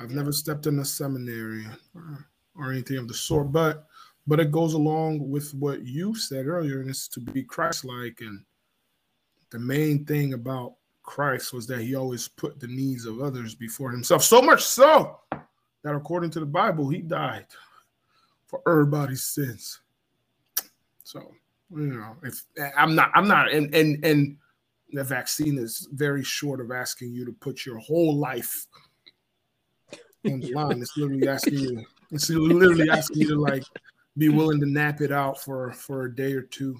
I've never stepped in a seminary or, or anything of the sort, but but it goes along with what you said earlier, and it's to be Christ-like. And the main thing about Christ was that he always put the needs of others before himself. So much so that according to the Bible, he died for everybody's sins. So, you know, if I'm not, I'm not, and and and the vaccine is very short of asking you to put your whole life on the line. It's literally asking you, it's literally asking you to like be willing to nap it out for for a day or two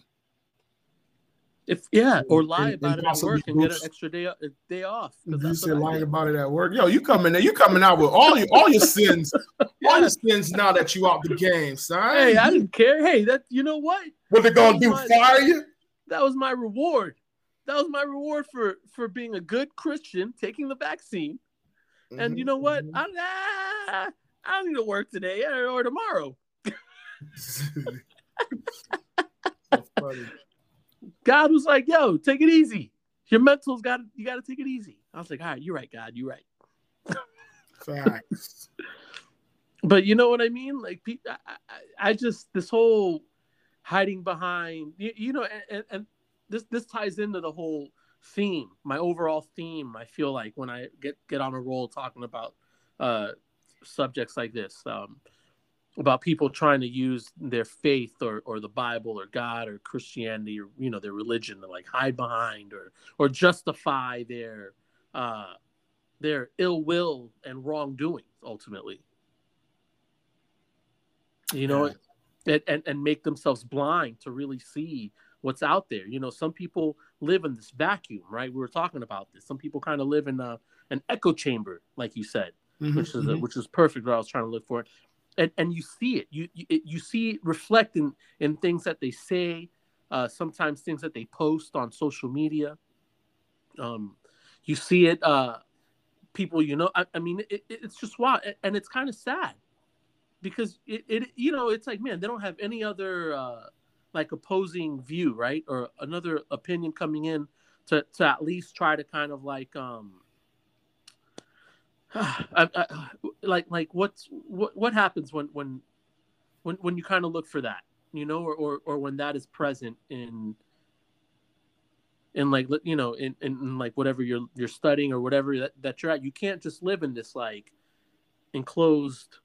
if yeah, or lie and, about and it at work and get an extra day day off. If you say lying about it at work. Yo, you coming there? You coming out with all your all your sins, yeah. all your sins now that you out the game, son. Hey, I didn't care. Hey, that you know what? What they gonna do? My, fire you? That was my reward. That was my reward for for being a good Christian, taking the vaccine. Mm-hmm. And you know what? Mm-hmm. I, ah, I don't need to work today or tomorrow. God was like, "Yo, take it easy. Your mental's got you got to take it easy." I was like, "All right, you're right, God. You're right." Facts. but you know what I mean? Like, I, I, I just this whole hiding behind, you, you know, and, and this this ties into the whole theme, my overall theme. I feel like when I get get on a roll talking about uh, subjects like this. Um, about people trying to use their faith or, or the Bible or God or Christianity or you know their religion to like hide behind or or justify their uh, their ill will and wrongdoing ultimately. You know, yeah. and, and make themselves blind to really see what's out there. You know, some people live in this vacuum, right? We were talking about this. Some people kind of live in a, an echo chamber, like you said, mm-hmm, which is mm-hmm. which is perfect. What I was trying to look for and, and you see it. You you, you see it reflect in, in things that they say, uh, sometimes things that they post on social media. Um, you see it. Uh, people, you know, I, I mean, it, it's just wild, and it's kind of sad because it, it, you know, it's like, man, they don't have any other uh, like opposing view, right, or another opinion coming in to to at least try to kind of like um I, I, like like what's what what happens when when when when you kind of look for that you know or, or or when that is present in in like you know in, in, like whatever you're you're studying or whatever that, that you're at you can't just live in this like enclosed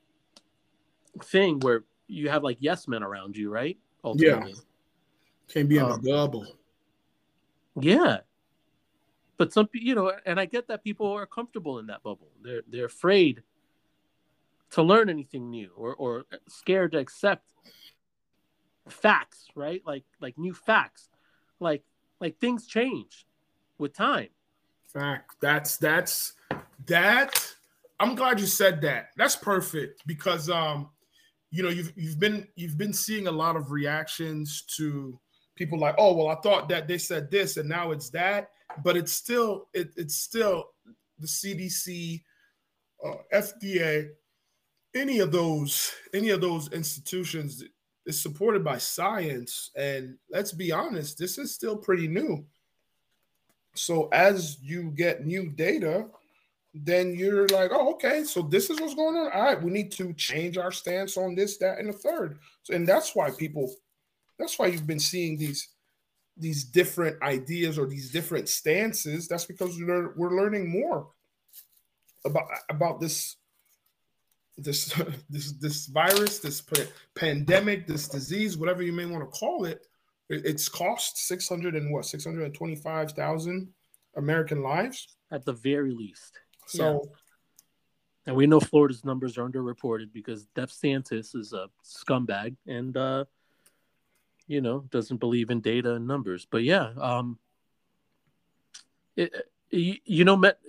thing where you have like yes men around you right? Ultimately. yeah can't be in um, a bubble. Yeah. But some you know and i get that people are comfortable in that bubble they're they're afraid to learn anything new or or scared to accept facts right? Like like new facts. Like like things change with time. Fact. That's that's that i'm glad you said that. That's perfect because um you know you've you've been you've been seeing a lot of reactions to people like oh well i thought that they said this and now it's that. But it's still it, it's still the CDC, uh, FDA, any of those any of those institutions is supported by science. And let's be honest, this is still pretty new. So as you get new data, then you're like, oh, okay, so this is what's going on. All right, we need to change our stance on this, that, and the third. So, and that's why people, that's why you've been seeing these these different ideas or these different stances, that's because we're, we're learning more about about this this this this virus, this pandemic, this disease, whatever you may want to call it. It's cost six hundred and what six hundred and twenty five thousand American lives at the very least. So. Yeah. And we know Florida's numbers are underreported because DeSantis is a scumbag, and uh, you know doesn't believe in data and numbers but yeah um it, you, you know met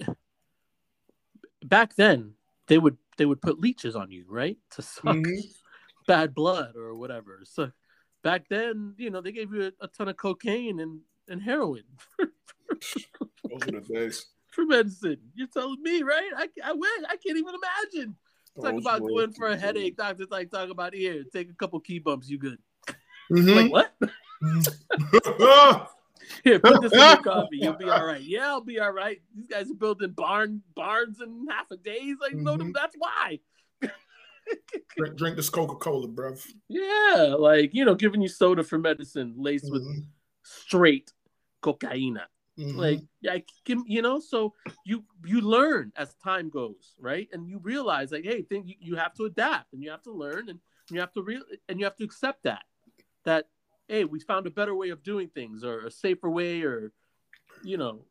back then they would they would put leeches on you right? To suck mm-hmm. bad blood or whatever. So back then you know they gave you a, a ton of cocaine and and heroin. Those are the days. For medicine. You're telling me right? I, I wish i can't even imagine. Talk about going for a headache. Doctors like talk about here. Take a couple key bumps. You good. Mm-hmm. Like what? Here, put this in your coffee. You'll be all right. Yeah, I'll be all right. These guys are building barn barns in half a day. He's Like, mm-hmm. no, that's why. drink, drink this Coca Cola, bruv. Yeah, like you know, giving you soda for medicine laced mm-hmm. with straight cocaine. Mm-hmm. Like, yeah, you know, so you you learn as time goes, right? And you realize, like, hey, think you, you have to adapt and you have to learn and you have to real and you have to accept that that hey we found a better way of doing things or a safer way or you know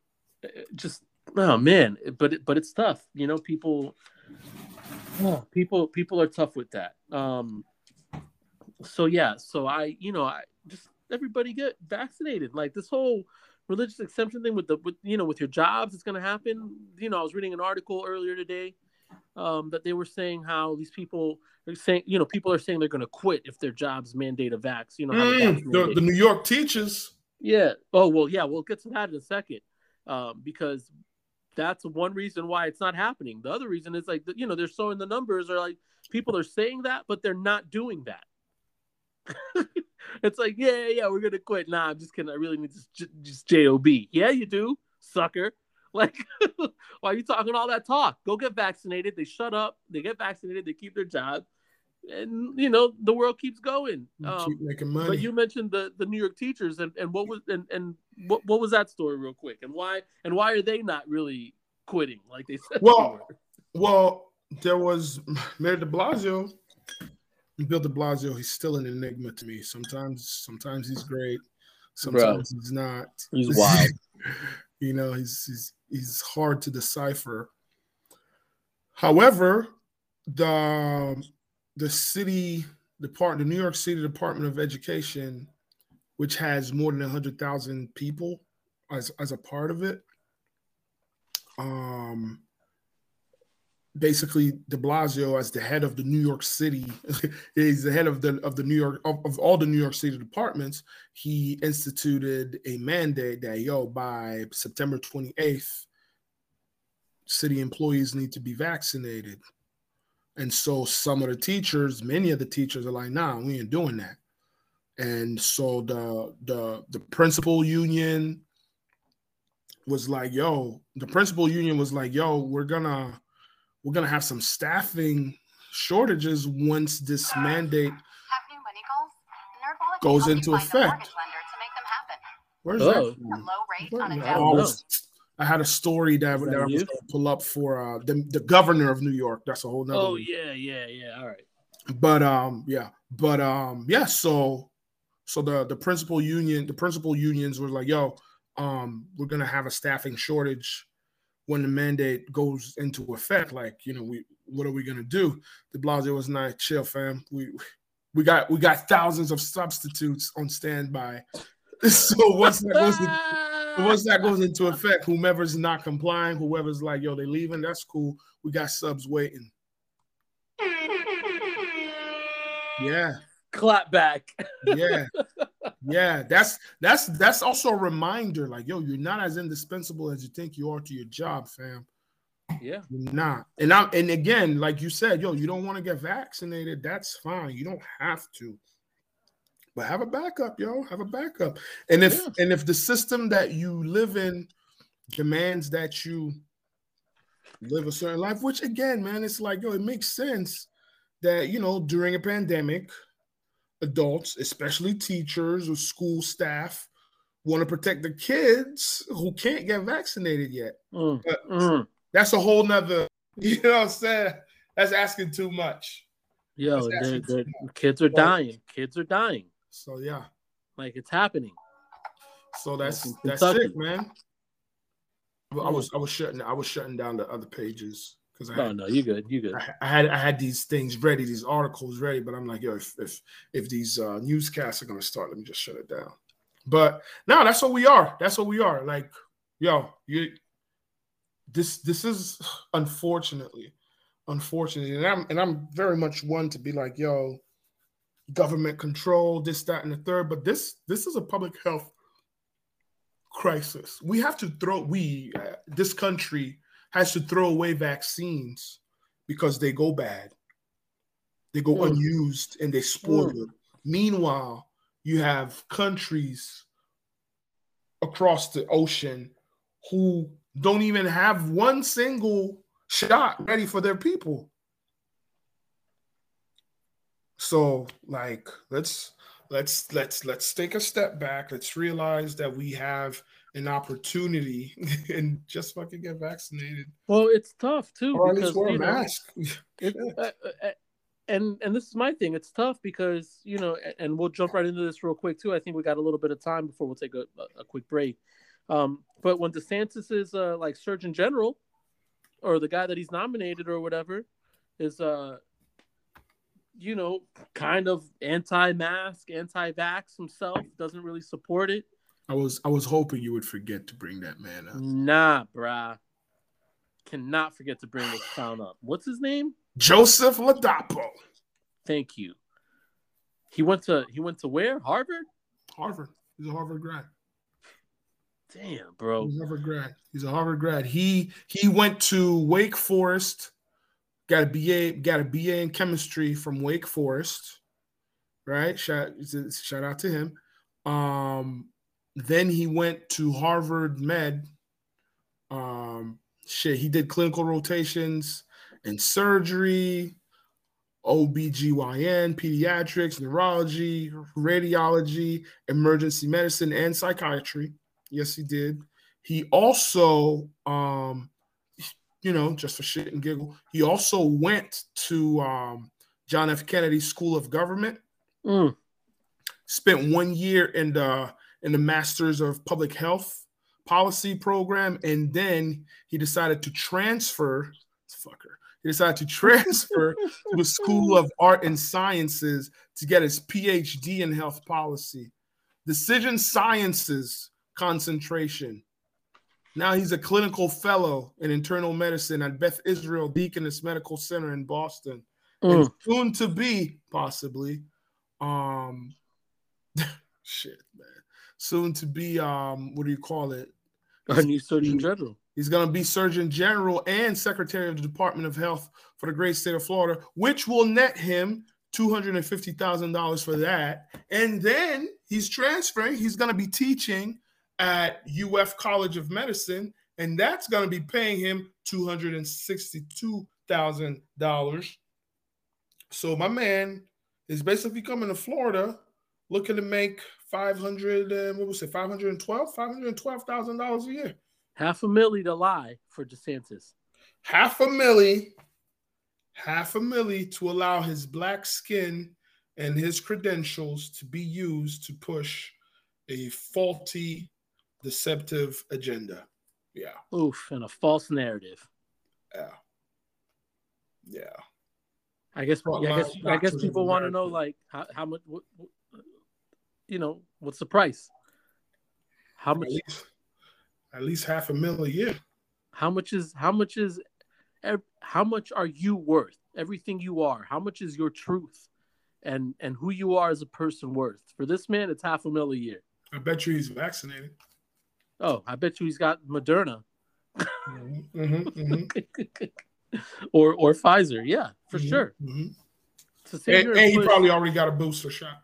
eh, eh, just oh man but it, but it's tough you know people oh, people people are tough with that. Um so yeah so i you know i just everybody get vaccinated. Like this whole religious exemption thing with the with you know with your jobs it's going to happen. You know i was reading an article earlier today um, that they were saying how these people are saying, you know, people are saying they're going to quit if their jobs mandate a vax. You know, mm, the, the, New York teachers. Yeah. Oh well, yeah. We'll get to that in a second, um, because that's one reason why it's not happening. The other reason is like, you know, they're showing the numbers are like people are saying that, but they're not doing that. it's like, yeah, yeah, we're gonna quit. Nah, I'm just kidding. I really need just just job. Yeah, you do, sucker. Like, why are you talking all that talk? Go get vaccinated. They shut up. They get vaccinated. They keep their job, and you know the world keeps going. Um, keep making money. But you mentioned the the New York teachers, and, and what was and, and what what was that story, real quick, and why and why are they not really quitting like they said? Well, well, there was Mayor De Blasio. Bill De Blasio, he's still an enigma to me. Sometimes, sometimes he's great. Sometimes Bro, he's not. He's wild. You know, he's he's is hard to decipher. However, the the city department, the New York City Department of Education, which has more than hundred thousand people as as a part of it, um, basically De Blasio as the head of the New York City, he's the head of the of the New York of, of, all the New York City departments. He instituted a mandate that yo by September 28th, city employees need to be vaccinated. And so some of the teachers, many of the teachers are like, nah, we ain't doing that. And so the the the principal union was like, yo, the principal union was like, yo, we're gonna we're gonna have some staffing shortages once this mandate Have new money goals? Goes into effect. mortgage lender to make them happen. Where's Oh. that? From? low rate Where- on a I, down I had a story that, Is that that I was gonna pull up for uh, the, the governor of New York. That's a whole nother. Oh one. yeah, yeah, yeah. All right. but um yeah but um yeah so so the the principal union the principal unions were like yo um we're gonna have a staffing shortage when the mandate goes into effect like you know we what are we gonna do? De Blasio was not chill fam. We we got we got thousands of substitutes on standby. So once that goes in, once that goes into effect? Whomever's not complying whoever's like yo they leaving that's cool. We got subs waiting. Yeah. Clap back. yeah yeah that's that's that's also a reminder like yo you're not as indispensable as you think you are to your job fam. Yeah. you're not. And i'm and again like you said yo you don't want to get vaccinated that's fine. You don't have to. But have a backup yo have a backup. And if Yeah. and if the system that you live in demands that you live a certain life which again man it's like yo it makes sense that you know during a pandemic adults, especially teachers or school staff, want to protect the kids who can't get vaccinated yet. Mm, But- mm. That's a whole nother, you know what I'm saying? That's asking too much. Yo, they're, they're, much. kids are dying. Kids are dying. So yeah. Like it's happening. So that's That's it, man. I was I was shutting I was shutting down the other pages because I had, no, you good. You good. I, I had I had these things ready, these articles ready, but I'm like, yo, if if, if these uh, newscasts are gonna start, let me just shut it down. But no, that's what we are. That's what we are. Like, yo, you this this is unfortunately, unfortunately, and I'm and I'm very much one to be like, yo, government control, this, that, and the third. But this this is a public health crisis. We have to throw we uh, this country has to throw away vaccines because they go bad. They go Mm. unused and they spoil it. Meanwhile, you have countries across the ocean who don't even have one single shot ready for their people. So, like, let's let's let's let's take a step back. Let's realize that we have an opportunity and just fucking get vaccinated Well, it's tough too or at because least wear a know, mask. it, uh, uh, and and this is my thing. It's tough because you know, and we'll jump right into this real quick too. I think we got a little bit of time before we'll take a, a, a quick break. Um, but when DeSantis is uh, like Surgeon General, or the guy that he's nominated or whatever, is uh, you know, kind of anti-mask, anti-vax himself, doesn't really support it. I was I was hoping you would forget to bring that man up. Nah, brah. Cannot forget to bring this clown up. What's his name? Joseph Ladapo, Thank you. He went to he went to where? Harvard? Harvard. He's a Harvard grad. Damn, bro. He's a Harvard grad. He's a Harvard grad. He he went to Wake Forest, got a BA, got a BA in chemistry from Wake Forest. Right? Shout shout out to him. Um, then he went to Harvard Med. Um, shit, he did clinical rotations and surgery, OBGYN, pediatrics, neurology, radiology, emergency medicine, and psychiatry. Yes, he did. He also, um, you know, just for shit and giggle, he also went to um, John F. Kennedy School of Government. Mm. Spent one year in the in the Masters of Public Health Policy program, and then he decided to transfer. Fucker. He decided to transfer to the School of Art and Sciences to get his PhD in health policy. Decision sciences concentration. Now he's a clinical fellow in internal medicine at Beth Israel Deaconess Medical Center in Boston. And Mm. soon to be, possibly, um, shit, man. Soon to be, um, what do you call it? Our new Surgeon General. He's going to be Surgeon General and Secretary of the Department of Health for the great state of Florida, which will net him $250,000 for that. And then he's transferring. He's going to be teaching at UF College of Medicine, and that's going to be paying him $262,000. So my man is basically coming to Florida looking to make 500 uh, what was it 512 512 dollars a year. Half a milli to lie for desantis. Half a milli half a milli to allow his black skin and his credentials to be used to push a faulty deceptive agenda. Yeah. Oof and a false narrative. Yeah. Yeah. I guess well, i guess i guess people want to know like how, how much what, what, you know, what's the price? How much? At least, at least half a mil a year. How much is how much is how much are you worth? Everything you are. How much is your truth, and and who you are as a person worth? For this man, it's half a mil a year. I bet you he's vaccinated. Oh, I bet you he's got Moderna. Mm-hmm, mm-hmm. or or Pfizer, yeah, for mm-hmm, sure. Mm-hmm. And, and he probably already got a booster shot.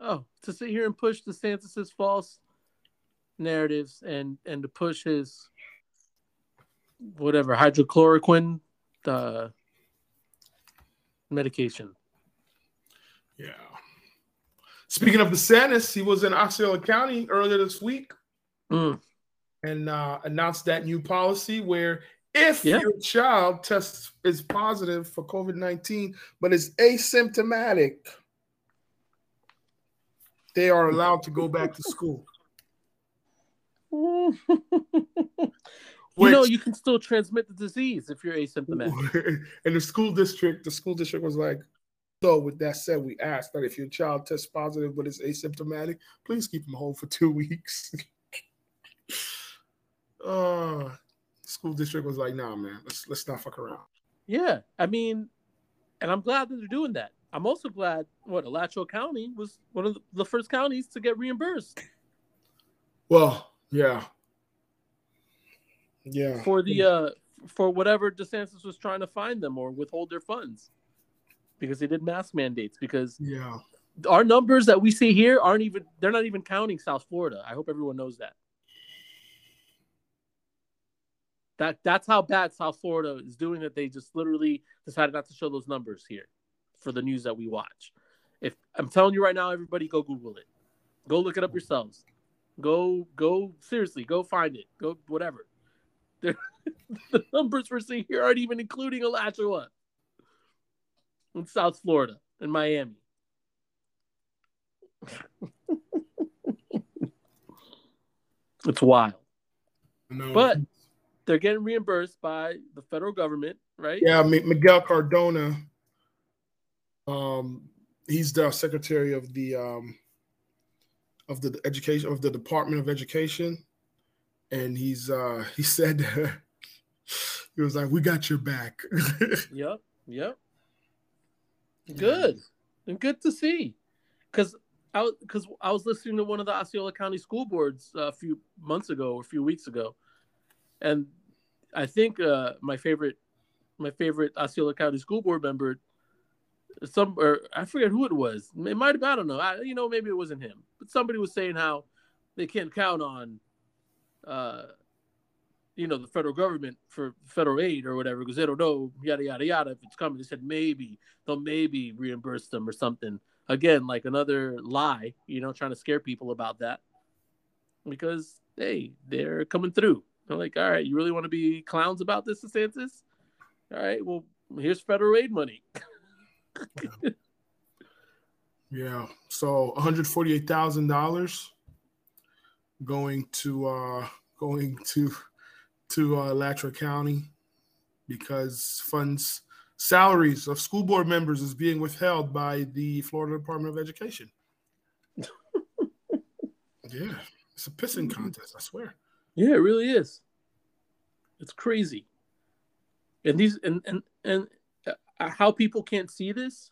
Oh, to sit here and push the DeSantis's false narratives and and to push his whatever hydrochloroquine uh, medication. Yeah. Speaking of DeSantis, he was in Osceola County earlier this week mm. and uh, announced that new policy where if yeah. your child tests is positive for COVID 19 but is asymptomatic, they are allowed to go back to school. you Which, know, you can still transmit the disease if you're asymptomatic. And the school district, the school district was like, so with that said, we asked that if your child tests positive but is asymptomatic, please keep them home for two weeks. uh school district was like, nah, man, let's let's not fuck around. Yeah. I mean, and I'm glad that they're doing that. I'm also glad what Alachua County was one of the first counties to get reimbursed. Well, yeah, yeah. For the uh, for whatever DeSantis was trying to find them or withhold their funds because they did mask mandates. Because yeah, our numbers that we see here aren't even they're not even counting South Florida. I hope everyone knows that. That that's how bad South Florida is doing that. They just literally decided not to show those numbers here for the news that we watch. If I'm telling you right now, everybody go Google it. Go look it up yourselves. Go go seriously, go find it. Go whatever. the numbers we're seeing here aren't even including Alachua in South Florida and Miami. it's wild. No. But they're getting reimbursed by the federal government, right? Yeah, Miguel Cardona um, he's the secretary of the um, of the education of the Department of Education, and he's uh, he said he was like, "We got your back." yep, yep. Good, and good to see, because I because I was listening to one of the Osceola County school boards a few months ago or a few weeks ago, and I think uh, my favorite my favorite Osceola County school board member some or I forget who it was. It might have I don't know. I, you know, maybe it wasn't him, but somebody was saying how they can't count on, uh, you know, the federal government for federal aid or whatever because they don't know yada yada yada if it's coming. They said maybe they'll maybe reimburse them or something. Again, like another lie, you know, trying to scare people about that because hey, they're coming through. They're like, all right, you really want to be clowns about this, DeSantis? All right, well, here's federal aid money. yeah. yeah. So one hundred forty-eight thousand dollars going to uh going to to uh Alachua County because funds salaries of school board members is being withheld by the Florida Department of Education. yeah, it's a pissing contest, I swear. Yeah, it really is. It's crazy. And these and and and how people can't see this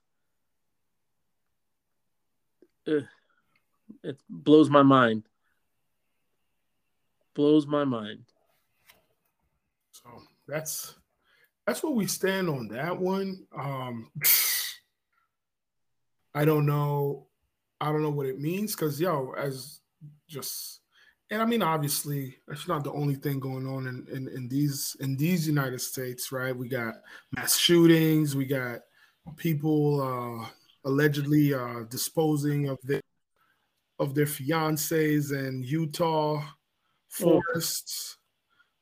uh, it blows my mind. Blows my mind. So that's that's where we stand on that one. Um i don't know i don't know what it means because yo as just and I mean, obviously, that's not the only thing going on in, in, in these in these United States, right? We got mass shootings, we got people uh, allegedly uh, disposing of their of their fiancés in Utah forests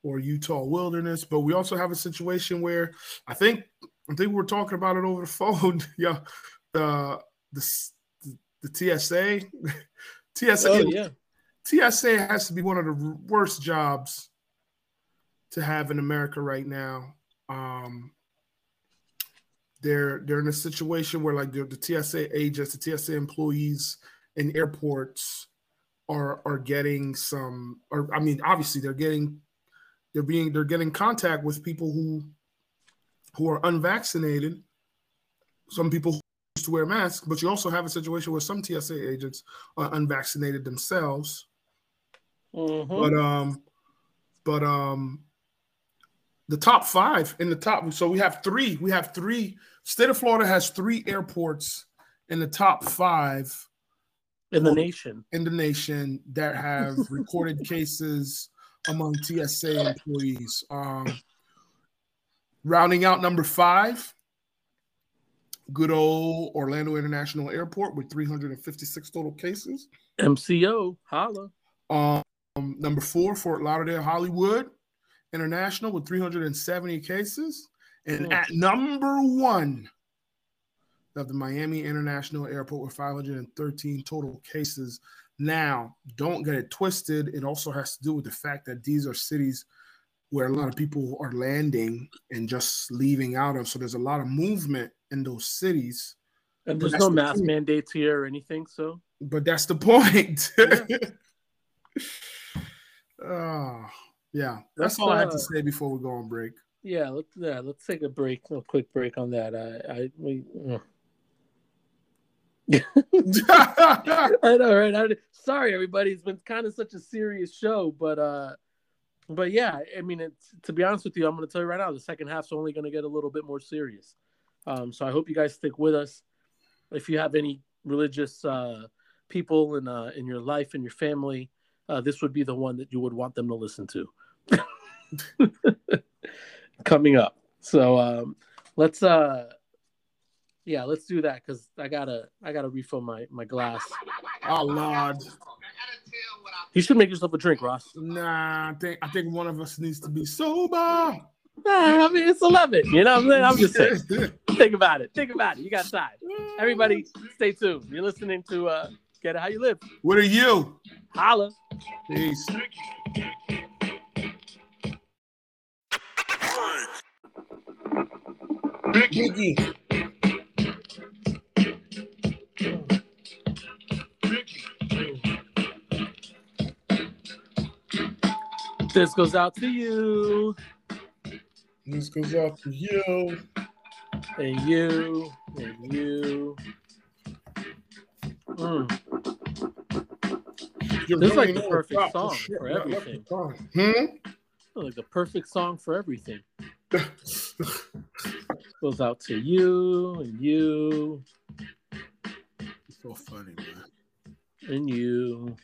or Utah wilderness. But we also have a situation where I think I think we're talking about it over the phone. yeah, the the the TSA, TSA, Oh yeah. TSA has to be one of the worst jobs to have in America right now. Um, they're they're in a situation where like the, TSA agents, the TSA employees in airports are are getting some or I mean obviously they're getting they're being they're getting contact with people who who are unvaccinated. Some people used to wear masks, but you also have a situation where some TSA agents are unvaccinated themselves. Mhm. But um, but um, the top five in the top. So we have three. We have three. State of Florida has three airports in the top five In the nation. in the nation that have recorded cases among TSA employees. Um, rounding out number five, good old Orlando International Airport with 356 total cases. MCO. Holla. Um, number four, Fort Lauderdale Hollywood International with 370 cases. And Hmm. at number one, of the Miami International Airport with 513 total cases. Now, don't get it twisted. It also has to do with the fact that these are cities where a lot of people are landing and just leaving out of. So there's a lot of movement in those cities. And there's no the mask thing. mandates here or anything. So But that's the point. oh, yeah. That's all I had uh, to say before we go on break. yeah, let's yeah, let's take a break, a quick break on that. I I we uh. I know, right? I, sorry, everybody. It's been kind of such a serious show, but uh, but yeah, I mean, it's to be honest with you, I'm going to tell you right now, the second half's only going to get a little bit more serious. Um, so I hope you guys stick with us. If you have any religious uh, people in uh, in your life and your family, uh, this would be the one that you would want them to listen to. Coming up, so um, let's uh, yeah, let's do that because I gotta I gotta refill my my glass. oh Lord. You should make yourself a drink, Ross. Nah, I think I think one of us needs to be sober. Nah, I mean it's eleven. You know what I'm saying? I'm just saying. Think about it. Think about it. You got time. Everybody, stay tuned. You're listening to uh, Get It How You Live. What are you? Holla. Peace. Biggie. This goes out to you This goes out to you. and you and you. Mm. You This is like the perfect it's song out shit. for What- what's the everything. song? Hmm? Like the perfect song for everything. Goes out to you and you so funny, man. and you.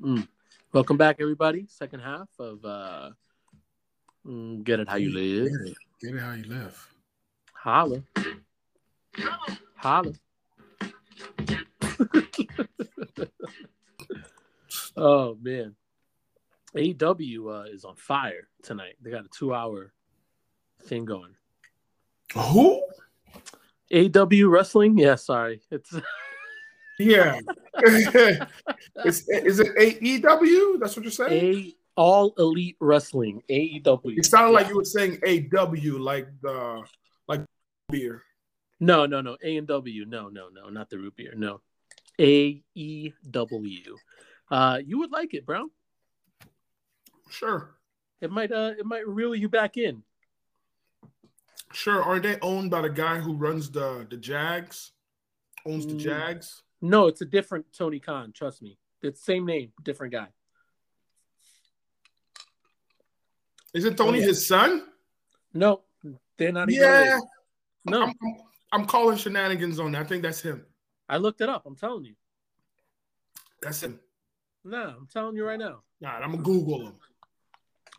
Mm. Welcome back, everybody. Second half of uh, mm, Get It How You Live. Get it. Get it how you live. Holla. Holla. oh man. AEW uh, is on fire tonight. They got a two hour thing going. Who? AEW wrestling? Yeah, sorry. It's Yeah. is, is it AEW? That's what you're saying? a all elite wrestling. AEW. It sounded like Yeah. you were saying AW, like the like beer. No, no, no. A and W. No, no, no, not the root beer. No. A E W. Uh you would like it, bro. Sure. It might uh it might reel you back in. Sure. Are they owned by the guy who runs the the Jags? Owns the Mm. Jags? No, it's a different Tony Khan. Trust me. It's same name, different guy. Is it Tony Oh, yeah. his son? No, they're not even. Yeah. No, I'm, I'm, I'm calling shenanigans on that. I think that's him. I looked it up. I'm telling you. That's him. No, I'm telling you right now. All right, I'm gonna Google him.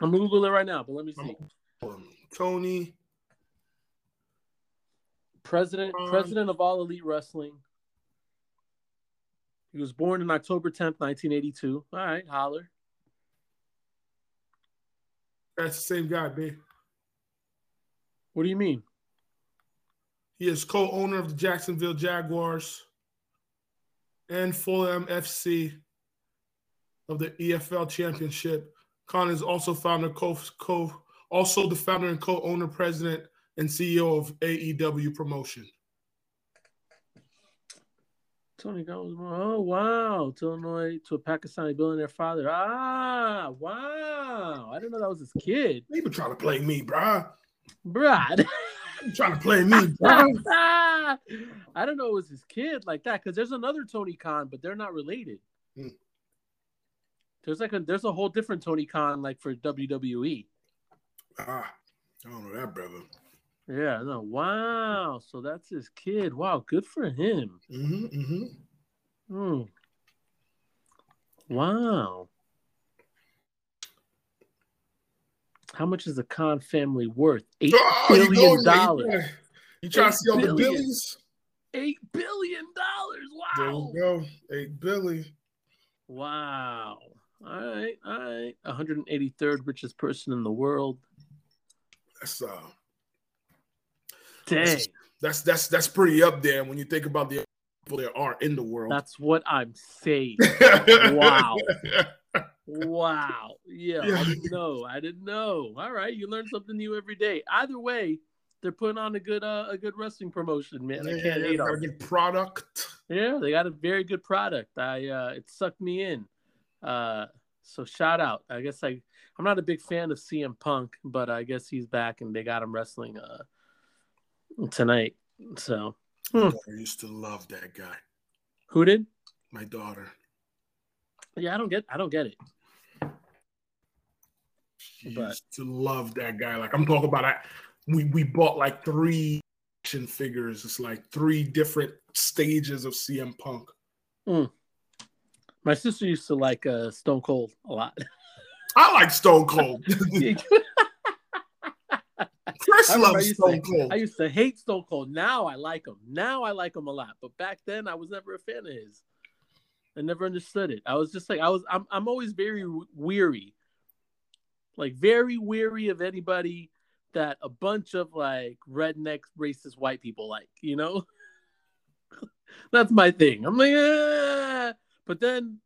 I'm gonna Google it right now, but let me see. Tony. President. President of All Elite Wrestling. He was born on October 10th, 1982. All right, holler. That's the same guy, babe. What do you mean? He is co-owner of the Jacksonville Jaguars and Fulham FC of the EFL Championship. Khan is also founder, co, co also the founder and co-owner, president, and CEO of AEW Promotion. Tony Collins. Oh wow, to Illinois to a Pakistani billionaire father. Ah, wow. I didn't know that was his kid. He been trying to play me, bruh. Brad. He trying to play me, bruh. I don't know it was his kid like that because there's another Tony Khan, but they're not related. Hmm. There's like a there's a whole different Tony Khan like for WWE. ah, I don't know that, brother. Yeah, no, wow. So that's his kid. Wow, good for him. Mm-hmm, mm-hmm. Hmm. Wow. How much is the Khan family worth? Eight Oh, billion dollars. You trying- to see all the billion. billies? Eight billion dollars. Wow. There you go. Eight billy. Wow. All right. All right. 183rd richest person in the world. That's uh Dang. that's that's that's pretty up there when you think about the people there are in the world. That's what I'm saying. Wow. Wow. Yeah, Yeah. I didn't know. I didn't know. All right, you learn something new every day. Either way, they're putting on a good uh, a good wrestling promotion, man. I Yeah, can't yeah, hate got a good product. Yeah, they got a very good product. I uh it sucked me in. Uh so shout out. I guess I I'm not a big fan of CM Punk, but I guess he's back and they got him wrestling uh tonight. So I used to love that guy. who did? My daughter. Yeah, I don't get I don't get it. She But- used to love that guy. Like I'm talking about I we we bought like three action figures. It's like three different stages of CM Punk. My sister used to like uh Stone Cold a lot. I like Stone Cold. Chris I loves used Stone to- Cold. I used to hate Stone Cold. Now I like him. Now I like him a lot. But back then I was never a fan of his. I never understood it. I was just like I was. I'm. I'm always very weary, like very weary of anybody that a bunch of like redneck racist white people like. You know, that's my thing. I'm like, ah. But then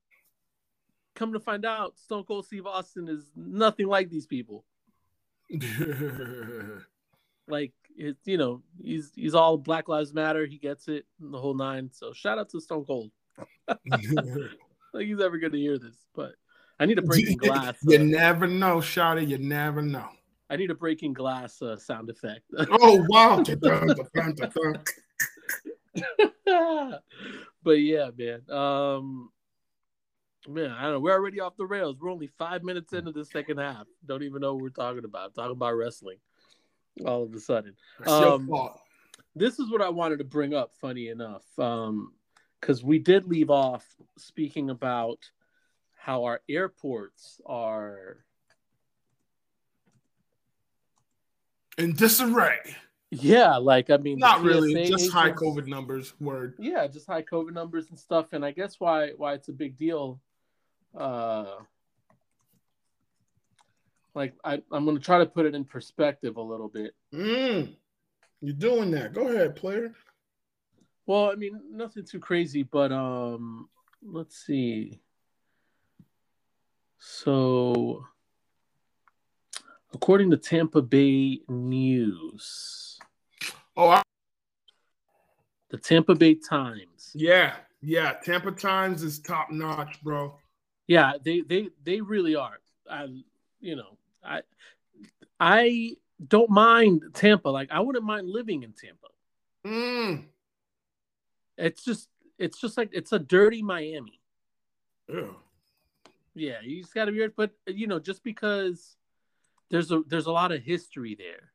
come to find out, Stone Cold Steve Austin is nothing like these people. like it's you know he's he's all Black Lives Matter. He gets it, the whole nine. So shout out to Stone Cold. Like he's ever going to hear this, but I need a breaking glass. you uh, never know, Shotty. You never know. I need a breaking glass uh, sound effect. Oh wow! But yeah, man. Um, man, I don't know. We're already off the rails. We're only five minutes into the second half. Don't even know what we're talking about. Talking about wrestling. All of a sudden. Um, this is what I wanted to bring up, funny enough, because we did leave off speaking about how our airports are, In disarray. Yeah, like I mean, Not really. Just high COVID numbers. Word. yeah, just high COVID numbers and stuff, and I guess why why it's a big deal. Uh, like I, I'm gonna try to put it in perspective a little bit. Mm. You're doing that. Go ahead, player. Well, I mean, nothing too crazy, but um, let's see. So, according to Tampa Bay News, Oh, I, the Tampa Bay Times, yeah, yeah. Tampa Times is top notch, bro. yeah, they they they really are. I, you know, I I don't mind Tampa. Like, I wouldn't mind living in Tampa. Mm. It's just it's just like it's a dirty Miami. Yeah. Yeah, you just got to be, but you know, just because there's a there's a lot of history there.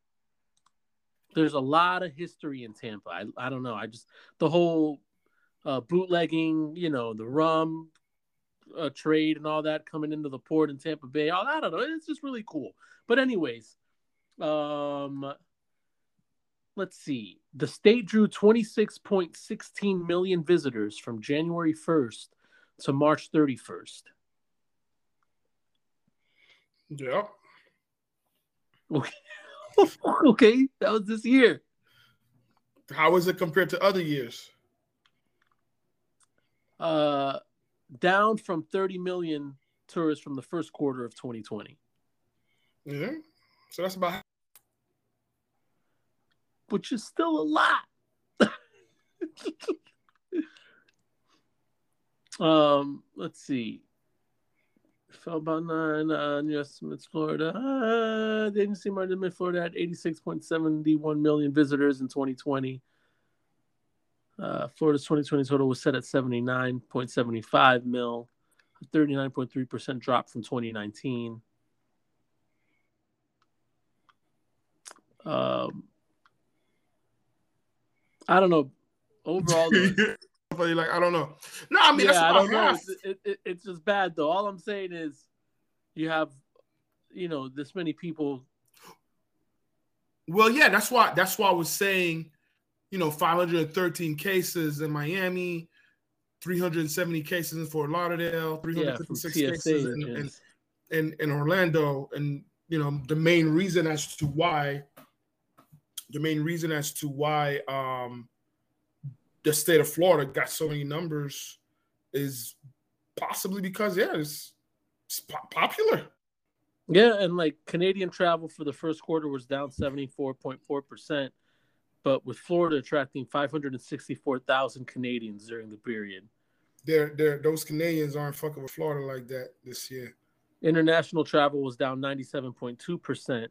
There's a lot of history in Tampa. I I don't know. I just the whole uh, bootlegging, you know, the rum uh, trade and all that coming into the port in Tampa Bay. I, I don't know. It's just really cool. But anyways, um, let's see. The state drew 26.16 million visitors from January 1st to March 31st. Yeah. Okay. okay, that was this year. How is it compared to other years? Uh, down from 30 million tourists from the first quarter of 2020. Yeah. So that's about which is still a lot. um, let's see. Fell about nine uh, new estimates. Florida. Uh, the agency margin in Florida had 86.71 million visitors in 2020. Uh, Florida's 2020 total was set at 79.75 mil, a 39.3% drop from 2019. Um, I don't know. Overall, though, like I don't know. No, I mean yeah, that's I don't know. It's, it, it, it's just bad though. All I'm saying is, you have, you know, this many people. Well, yeah, that's why that's why I was saying, you know, 513 cases in Miami, 370 cases in Fort Lauderdale, 356 TSA cases in, in, in, in Orlando. And you know, the main reason as to why the main reason as to why um the state of Florida got so many numbers is possibly because yeah, it's, it's po- popular. Yeah, and like Canadian travel for the first quarter was down 74.4%, but with Florida attracting 564,000 Canadians during the period. They're, they're, those Canadians aren't fucking with Florida like that this year. International travel was down 97.2%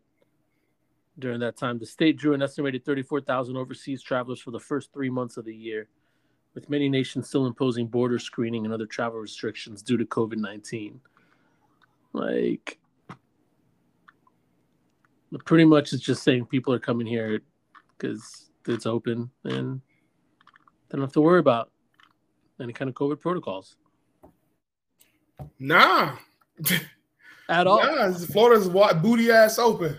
during that time. The state drew an estimated 34,000 overseas travelers for the first three months of the year, with many nations still imposing border screening and other travel restrictions due to COVID 19. Like, pretty much it's just saying people are coming here because it's open and they don't have to worry about any kind of COVID protocols Nah, at all. nah, Florida's booty ass open.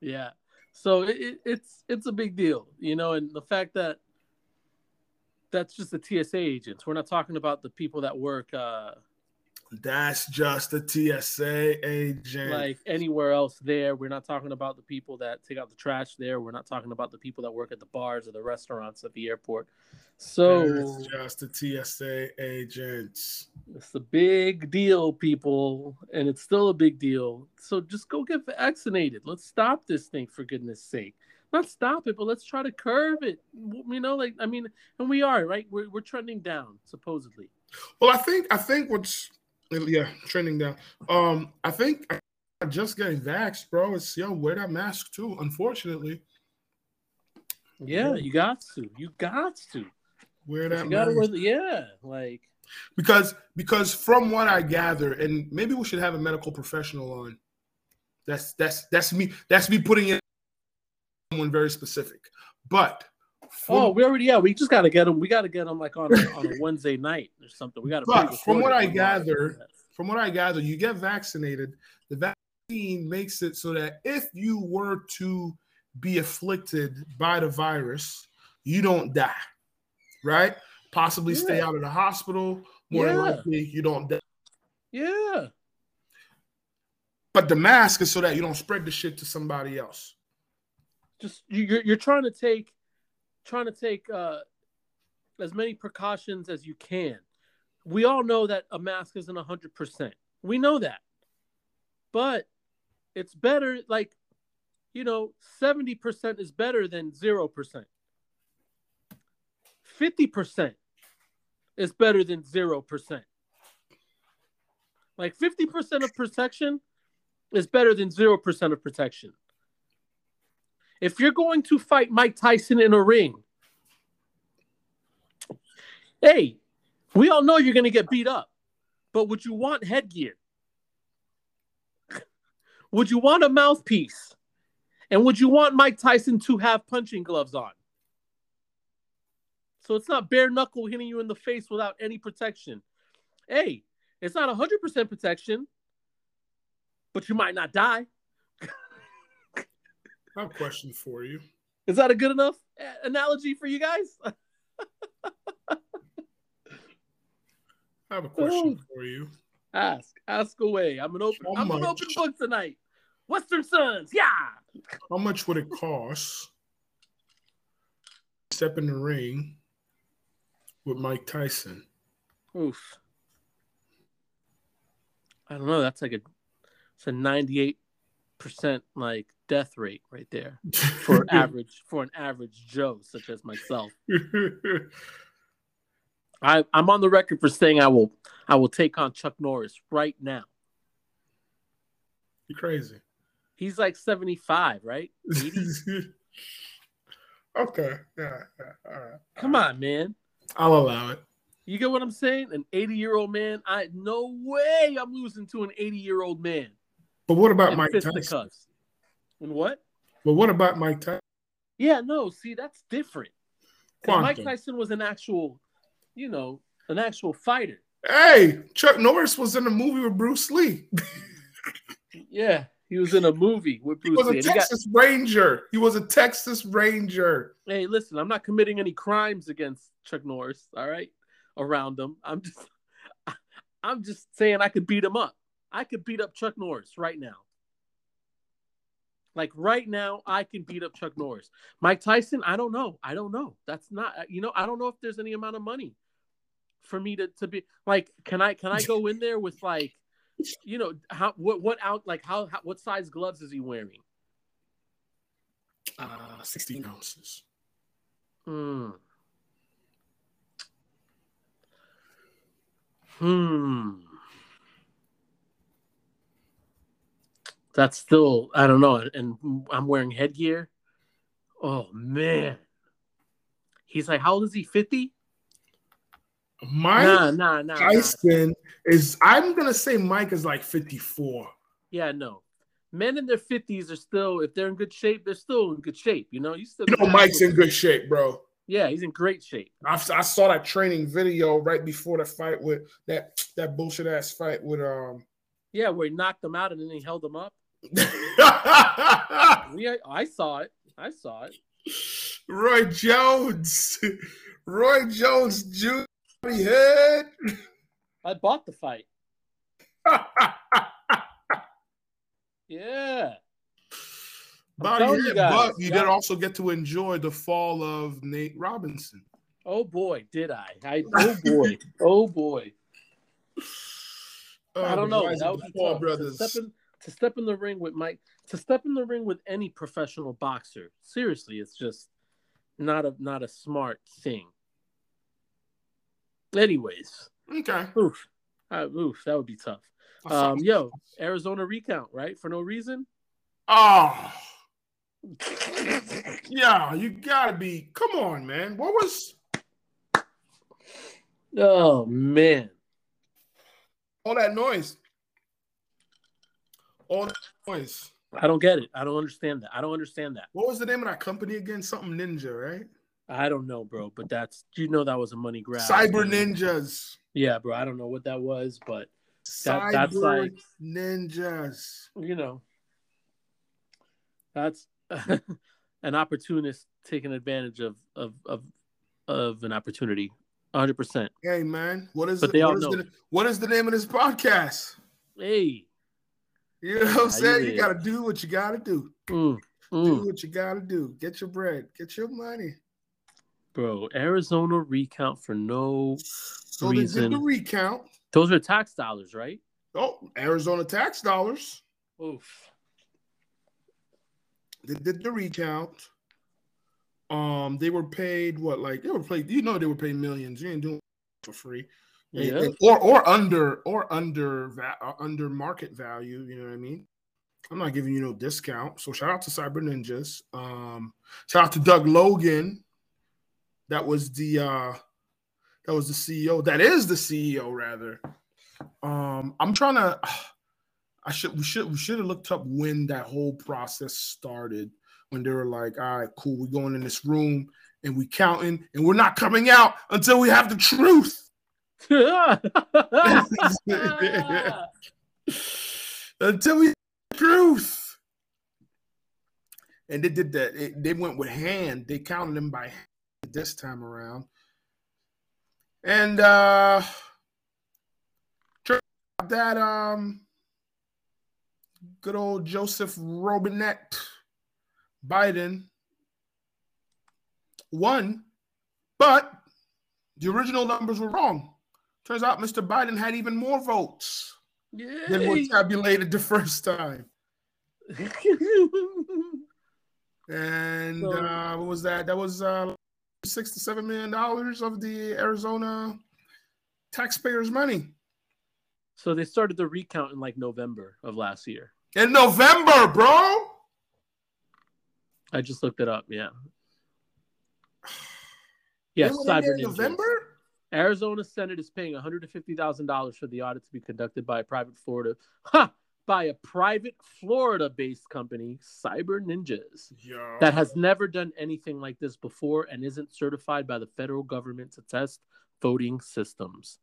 Yeah. So it, it, it's it's a big deal, you know, and the fact that that's just the TSA agents. We're not talking about the people that work uh, That's just a TSA agent. like anywhere else there. We're not talking about the people that take out the trash there. We're not talking about the people that work at the bars or the restaurants at the airport. So That's just the TSA agents. it's a big deal, people, and it's still a big deal. So just go get vaccinated. Let's stop this thing for goodness sake. Not stop it, but let's try to curb it. You know, like I mean, and we are right. We're we're trending down supposedly. Well, I think I think what's yeah trending down. Um, I think I just getting vaxxed, bro. It's yo wear that mask too. Unfortunately, Yeah, you got to. You got to. wear that You gotta mask. wear the, yeah, like because because from what I gather, and maybe we should have a medical professional on. That's that's that's me. That's me putting in someone very specific. But oh, we already yeah, we just gotta get them. We gotta get them like on a, on a Wednesday night or something. We gotta. From what I gather, from what I gather, you get vaccinated. The vaccine makes it so that if you were to be afflicted by the virus, you don't die, right? Possibly stay out of the hospital. More than likely, you don't die. yeah, But the mask is so that you don't spread the shit to somebody else. just you're you're trying to take trying to take uh as many precautions as you can. We all know that a mask isn't hundred percent. We know that, but it's better. Like you know, seventy percent is better than zero percent. Fifty percent is better than zero percent. Like fifty percent of protection is better than zero percent of protection. If you're going to fight Mike Tyson in a ring, hey, we all know you're going to get beat up, but would you want headgear? Would you want a mouthpiece? And would you want Mike Tyson to have punching gloves on? So it's not bare knuckle hitting you in the face without any protection. Hey, It's not 100% protection, but you might not die. I have a question for you. Is that a good enough uh, analogy for you guys? I have a question Oh. for you. ask, ask away. I'm an open. How I'm an open book tonight. Western Suds, yeah. How much would it cost? to Step in the ring with Mike Tyson. Oof. I don't know. That's like a it's a 98 percent like death rate right there for average for an average Joe such as myself. I I'm on the record for saying I will I will take on Chuck Norris right now. You're crazy. He's like 75, right? okay. Yeah, yeah. All right. Come on, man. I'll allow it. You get what I'm saying? An 80 year old man. I no way I'm losing to an 80 year old man. But what about in Mike Tyson? And what? But what about Mike Tyson? Yeah, no. See, that's different. Mike Tyson was an actual, you know, an actual fighter. Hey, Chuck Norris was in a movie with Bruce Lee. Yeah, he was in a movie with He Bruce was a Lee. and he got- Texas Ranger. He was a Texas Ranger. hey, listen, I'm not committing any crimes against Chuck Norris. All right, around him. I'm just, I'm just saying I could beat him up. I could beat up Chuck Norris right now. Like right now, I can beat up Chuck Norris. Mike Tyson, I don't know. I don't know. That's not, you know, I don't know if there's any amount of money for me to to be like. Can I can I go in there with like, you know, how what what out like how, how what size gloves is he wearing? Uh, 16 ounces. Hmm. Hmm. That's still I don't know, and I'm wearing headgear. Oh man, he's like, how old is he? Fifty? Mike Nah, nah, nah, nah. Tyson is, I'm going to say Mike is like 54. Yeah, no. Men in their fifties are still, if they're in good shape, they're still in good shape. You know, you still. You know, Mike's in good shape, bro. Yeah, he's in great shape. I, I saw that training video right before the fight with that that bullshit ass fight with um. Yeah, where he knocked him out and then he held him up. Yeah, I saw it. I saw it. Roy Jones, Roy Jones Jr. head. I bought the fight. Yeah. Body telling you head, guys, but you yeah. did also get to enjoy the fall of Nate Robinson. Oh boy, did I? I oh boy. oh boy. I don't know. That of would the be Paul tough. brothers. To step in to step in the ring with Mike to step in the ring with any professional boxer. Seriously, it's just not a not a smart thing. Anyways, Okay. oof. Uh, oof, that would be tough. Um, yo, Arizona recount, right? For no reason. Oh, yeah, you gotta be. Come on, man. What was Oh man. all that noise? All that noise. I don't get it. I don't understand that. I don't understand that. What was the name of that company again? Something Ninja, right? I don't know, bro. But that's you know that was a money grab. Cyber Ninjas. Yeah, bro. I don't know what that was, but That- that's like- Ninjas. you know, that's an opportunist taking advantage of of of of an opportunity. 100. percent Hey, man. What is But it? they all what is know. the, what is the name of this podcast? Hey. You know what I'm saying? You gotta do what you gotta do. Mm, Do mm. what you gotta do. Get your bread. Get your money. Bro, Arizona recount for no. So they did the recount. Those are tax dollars, right? Oh, Arizona tax dollars. Oof. They did the recount. Um, they were paid what? Like they were paid. You know, they were paid millions. You ain't doing it for free. And- Yeah. and- or or under or under va- uh, under market value. You know what I mean? I'm not giving you no discount. So shout out to Cyber Ninjas. Um, shout out to Doug Logan. That was the uh that was the CEO. That is the CEO rather. Um, I'm trying to. I should we should we should have looked up when that whole process started. When they were like, "All right, cool, we're going in this room and we counting and we're not coming out until we have the truth." Until we truth. And they did that. It, they went with hand. They counted them by hand this time around. And uh that um good old Joseph Robinette Biden won, but the original numbers were wrong. Turns out Mr. Biden had even more votes Yay. than were tabulated the first time. And So- uh, what was that? That was uh, six to seven million dollars of the Arizona taxpayers' money so they started the recount in like November of last year. in November, bro. I just looked it up. Yeah. Yes, They went in there Cyber in. November. Arizona Senate is paying $150,000 for the audit to be conducted by a private Florida, ha, by a private Florida-based company, Cyber Ninjas, Yeah. that has never done anything like this before and isn't certified by the federal government to test voting systems.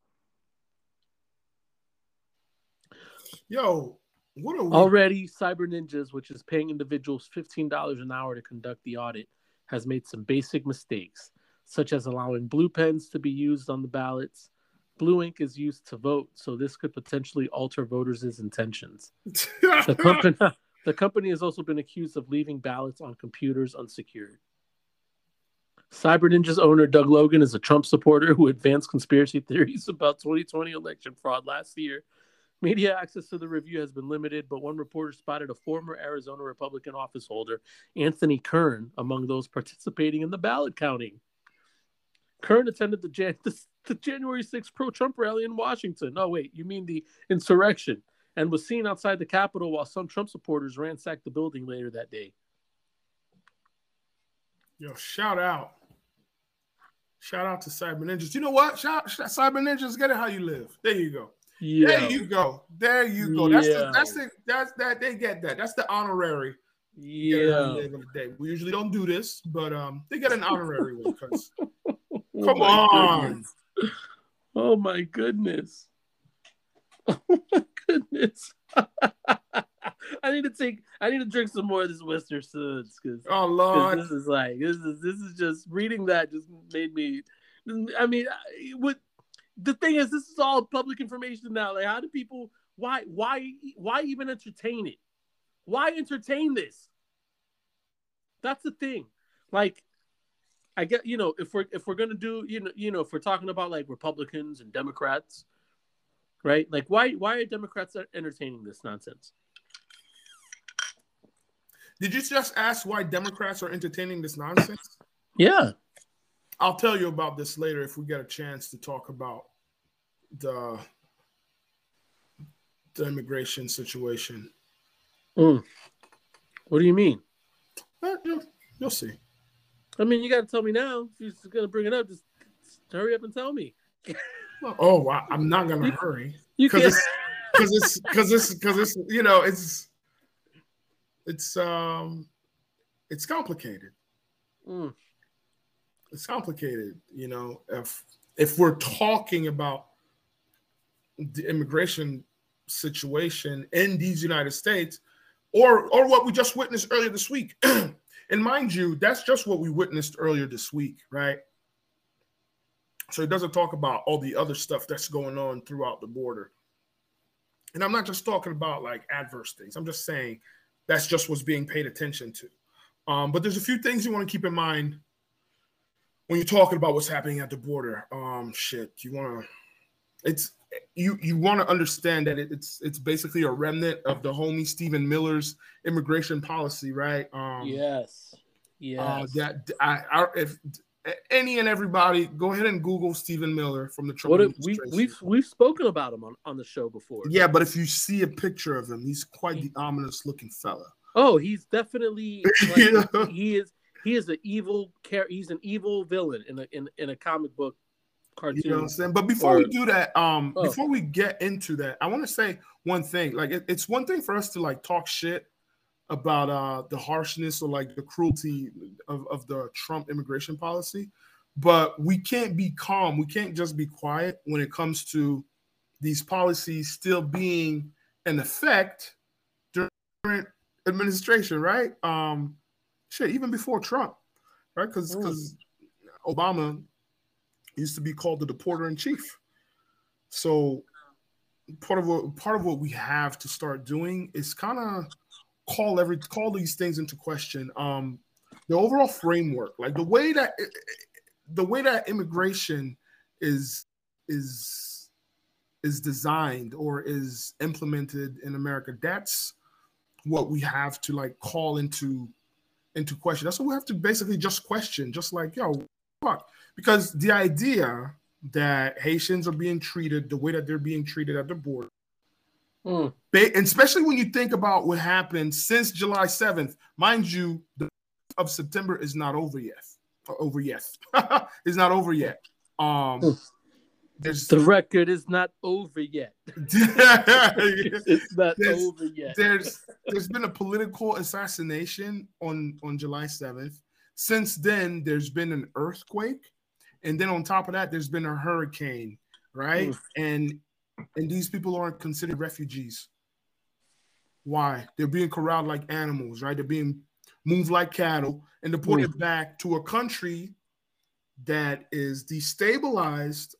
Yo, what are we? Already, Cyber Ninjas, which is paying individuals $15 an hour to conduct the audit, has made some basic mistakes, such as allowing blue pens to be used on the ballots. Blue ink is used to vote, so this could potentially alter voters' intentions. The company, the company has also been accused of leaving ballots on computers unsecured. Cyber Ninja's owner, Doug Logan, is a Trump supporter who advanced conspiracy theories about 2020 election fraud last year. Media access to the review has been limited, but one reporter spotted a former Arizona Republican office holder, Anthony Kern, among those participating in the ballot counting. Kern attended the, Jan- the, the January 6th pro Trump rally in Washington. Oh, wait, you mean the insurrection? And was seen outside the Capitol while some Trump supporters ransacked the building later that day. Yo, shout out. Shout out to Cyber Ninjas. You know what? Shout, shout Cyber Ninjas, get it how you live. There you go. There you go. There you go. That's Yeah. the, that's the, that's that they get that. That's the honorary. Get it how you Yeah. We usually don't do this, but um, they get an honorary one because Oh come on. goodness. Oh my goodness. Oh my goodness. I need to take I need to drink some more of this Western Suds because Oh Lord. this is like this is this is just reading that just made me I mean what the thing is this is all public information now. Like how do people why why why even entertain it? Why entertain this? That's the thing. Like I get you know if we're if we're gonna do you know you know if we're talking about like Republicans and Democrats, right? Like why why are Democrats entertaining this nonsense? Did you just ask why Democrats are entertaining this nonsense? Yeah, I'll tell you about this later if we get a chance to talk about the the immigration situation. Mm. What do you mean? But, you'll, you'll see. I mean, you got to tell me now. If you're gonna bring it up, just, just hurry up and tell me. Oh, I, I'm not gonna hurry You because can. it's because it's because it's because it's you know it's it's um it's complicated. Mm. It's complicated, you know. If if we're talking about the immigration situation in these United States, or or what we just witnessed earlier this week, and mind you, that's just what we witnessed earlier this week, right? So it doesn't talk about all the other stuff that's going on throughout the border. And I'm not just talking about like adverse things. I'm just saying that's just what's being paid attention to. Um, but there's a few things you want to keep in mind when you're talking about what's happening at the border. Um, shit, you want to, it's you you want to understand that it, it's it's basically a remnant of the homie Stephen Miller's immigration policy, right? Um, Yes. Yes. uh, that I, I if any and everybody go ahead and Google Stephen Miller from the Trump what we we've we've spoken about him on, on the show before. Yeah, but if you see a picture of him, he's quite the ominous looking fella. Oh, he's definitely like, Yeah. he is he is an evil char- he's an evil villain in a in, in a comic book cartoon. You know what I'm saying? But before we do that, um, Oh. before we get into that, I want to say one thing. Like, it, it's one thing for us to like talk shit about uh the harshness or like the cruelty of, of the Trump immigration policy. but we can't be calm. We can't just be quiet when it comes to these policies still being in effect during administration, right? Um, shit, even before Trump, right? Because because Obama used to be called the deporter in chief. So part of what part of what we have to start doing is kind of call every call these things into question. Um, the overall framework, like the way that the way that immigration is is is designed or is implemented in America, that's what we have to like call into into question. That's what we have to basically just question, just like yo, fuck, because the idea that Haitians are being treated the way that they're being treated at the border. Mm. And especially when you think about what happened since July 7th, mind you, the of September is not over yet. Over yet. it's not over yet. Um mm. there's the record is not over yet. it's not there's, over yet. there's there's been a political assassination on on July 7th. Since then, there's been an earthquake and then on top of that, there's been a hurricane, right? Mm. And and these people aren't considered refugees. Why? They're being corralled like animals, right? They're being moved like cattle and deported mm. back to a country that is destabilized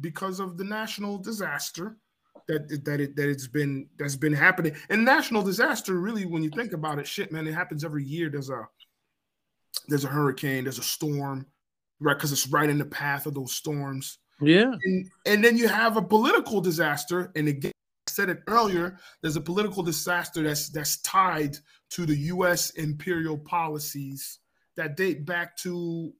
because of the national disaster that that it that it's been that's been happening. And national disaster, really, when you think about it, shit, man, it happens every year. There's a there's a hurricane, there's a storm, right? Because it's right in the path of those storms. Yeah. And, and then you have a political disaster. And again, I said it earlier, there's a political disaster that's that's tied to the US imperial policies that date back to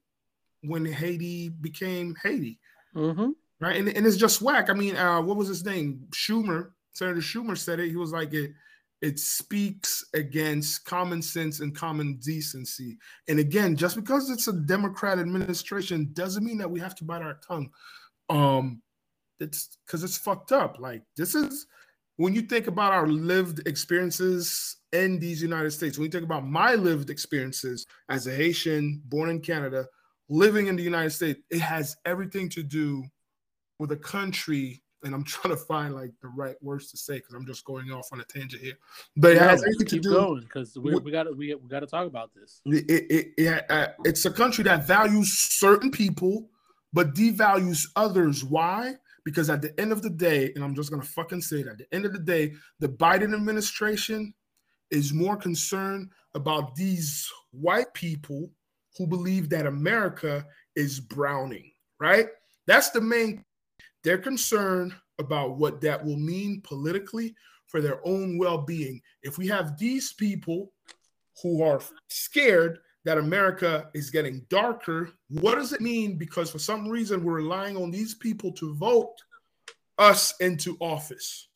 when Haiti became Haiti. Mm-hmm. Right. And, and it's just whack. I mean, uh, what was his name? Schumer, Senator Schumer said it. He was like, it, it speaks against common sense and common decency. And again, just because it's a Democrat administration doesn't mean that we have to bite our tongue. Um, it's because it's fucked up. Like this is when you think about our lived experiences in these United States. When you think about my lived experiences as a Haitian born in Canada, living in the United States, it has everything to do with a country and I'm trying to find like the right words to say because I'm just going off on a tangent here. But it has to do because we, we got we, we got to talk about this. It, it, it uh, it's a country that values certain people but devalues others. Why? Because at the end of the day, and I'm just gonna fucking say it, at the end of the day, the Biden administration is more concerned about these white people who believe that America is browning, right? That's the main they're concerned about what that will mean politically for their own well being. If we have these people who are scared that America is getting darker, what does it mean? Because for some reason, we're relying on these people to vote us into office.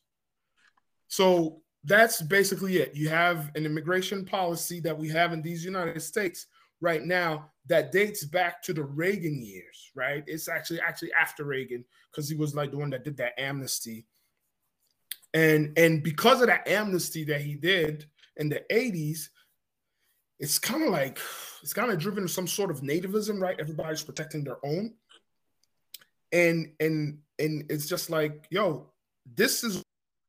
So that's basically it. You have an immigration policy that we have in these United States right now that dates back to the Reagan years, right? It's actually actually after Reagan because he was like the one that did that amnesty. And and because of that amnesty that he did in the 80s, it's kind of like it's kind of driven some sort of nativism, right? Everybody's protecting their own. And and and it's just like, yo, this is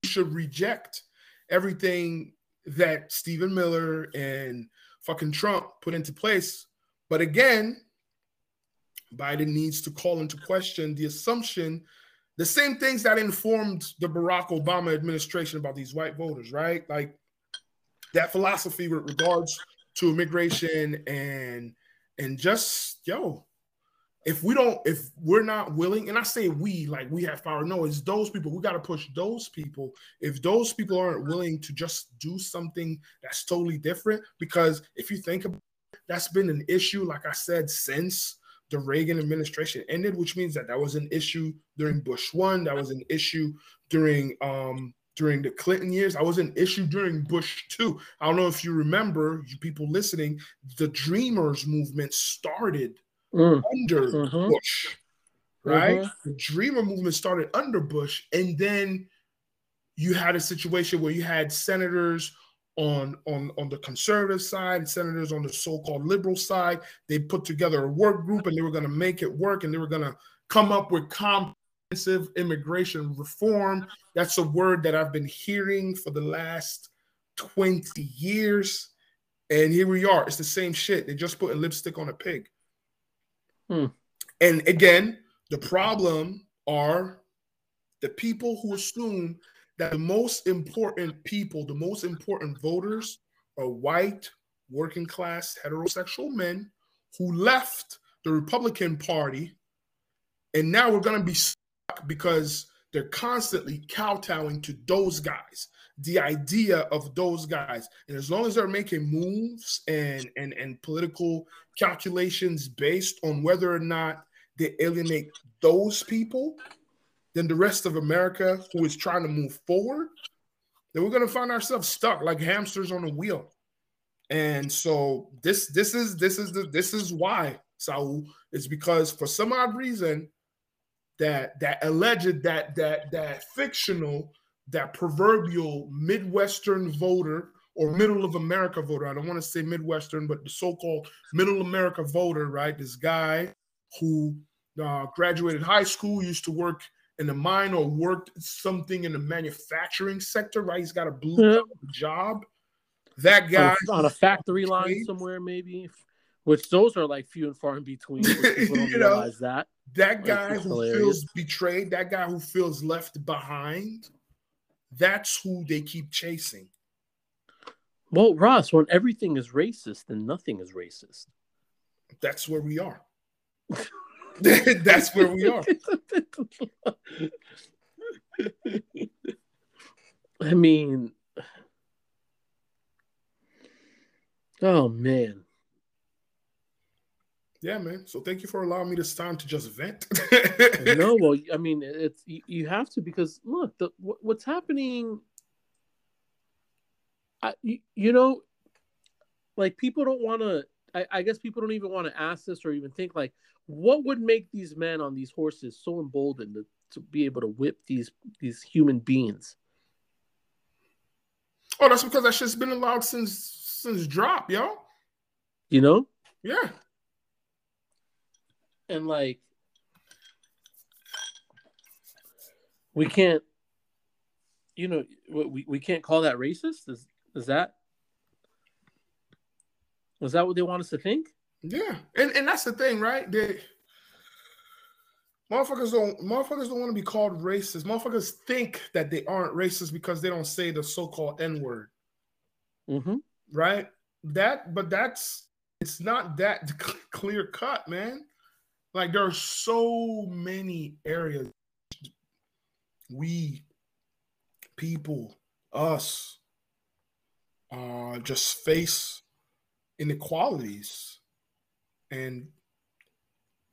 should reject everything that Stephen Miller and fucking Trump put into place. But again, Biden needs to call into question the assumption, the same things that informed the Barack Obama administration about these white voters, right? Like that philosophy with regards to immigration and and just yo, if we don't, if we're not willing, and I say we, like we have power, no, it's those people. We got to push those people. If those people aren't willing to just do something that's totally different, because if you think about it, that's been an issue, like I said, since the Reagan administration ended, which means that that was an issue during Bush one, that was an issue during um during the Clinton years. I was an issue during Bush two. I don't know if you remember, you people listening, the Dreamers movement started mm. under mm-hmm. Bush, right? Mm-hmm. The Dreamer movement started under Bush, and then you had a situation where you had senators on on on the conservative side, senators on the so-called liberal side. They put together a work group and they were going to make it work and they were going to come up with comprehensive immigration reform. That's a word that I've been hearing for the last 20 years. And here we are. It's the same shit. They just put a lipstick on a pig. Hmm. And again, the problem are the people who assume that the most important people, the most important voters are white, working class, heterosexual men who left the Republican Party. And now we're going to be stuck because they're constantly kowtowing to those guys, the idea of those guys. And as long as they're making moves and, and, and political calculations based on whether or not they alienate those people, then the rest of America who is trying to move forward, then we're going to find ourselves stuck like hamsters on a wheel. And so this this is this is the this is why Saul is because for some odd reason that that alleged that that that fictional that proverbial midwestern voter or middle of America voter. I don't want to say midwestern, but the so-called middle America voter, right? This guy who uh, graduated high school, used to work in the mine or worked something in the manufacturing sector, right? He's got a blue Yeah. job. That guy on a, on a factory line somewhere, maybe. Which those are like few and far in between. People don't You know, realize that. That guy it's who hilarious. feels betrayed, that guy who feels left behind, that's who they keep chasing. Well, Ross, when everything is racist, then nothing is racist. That's where we are. that's where we are. I mean, oh man. Yeah, man. So thank you for allowing me this time to just vent. no, well, I mean, it's you, you have to because look, the what, what's happening. I, you, you know, like people don't want to. I, I guess people don't even want to ask this or even think like, what would make these men on these horses so emboldened to, to be able to whip these these human beings? Oh, that's because that shit's been allowed since since drop, yo. You know, Yeah. And like we can't you know we, we can't call that racist is is that was that what they want us to think Yeah. And and that's the thing, right? They motherfuckers don't motherfuckers don't want to be called racist. Motherfuckers think that they aren't racist because they don't say the so-called N-word. mm-hmm. right? That, but that's it's not that clear cut, man. Like there are so many areas we people, us, uh, just face inequalities, and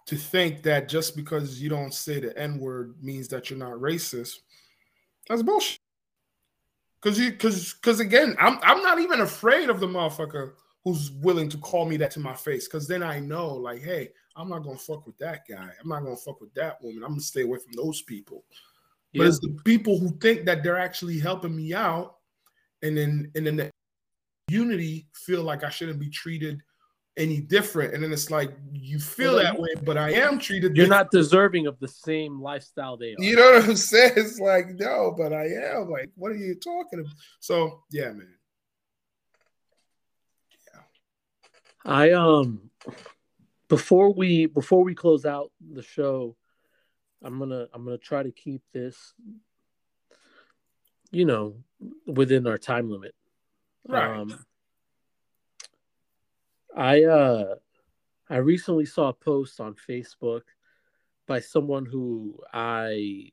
to think that just because you don't say the N word means that you're not racist, that's bullshit. Cause you, cause, cause again, I'm, I'm not even afraid of the motherfucker who's willing to call me that to my face. Cause then I know, like, hey, I'm not gonna fuck with that guy. I'm not gonna fuck with that woman. I'm gonna stay away from those people. But it's the people who think that they're actually helping me out, and then and then the unity feel like I shouldn't be treated any different. And then it's like you feel Well, that way, but I am treated. you're different. not deserving of the same lifestyle they are You know what I'm saying? It's like no, but I am. Like, what are you talking about? So yeah, man. Yeah. I um before we before we close out the show i'm gonna i'm gonna try to keep this you know within our time limit Right. Um, I uh, I recently saw a post on Facebook by someone who I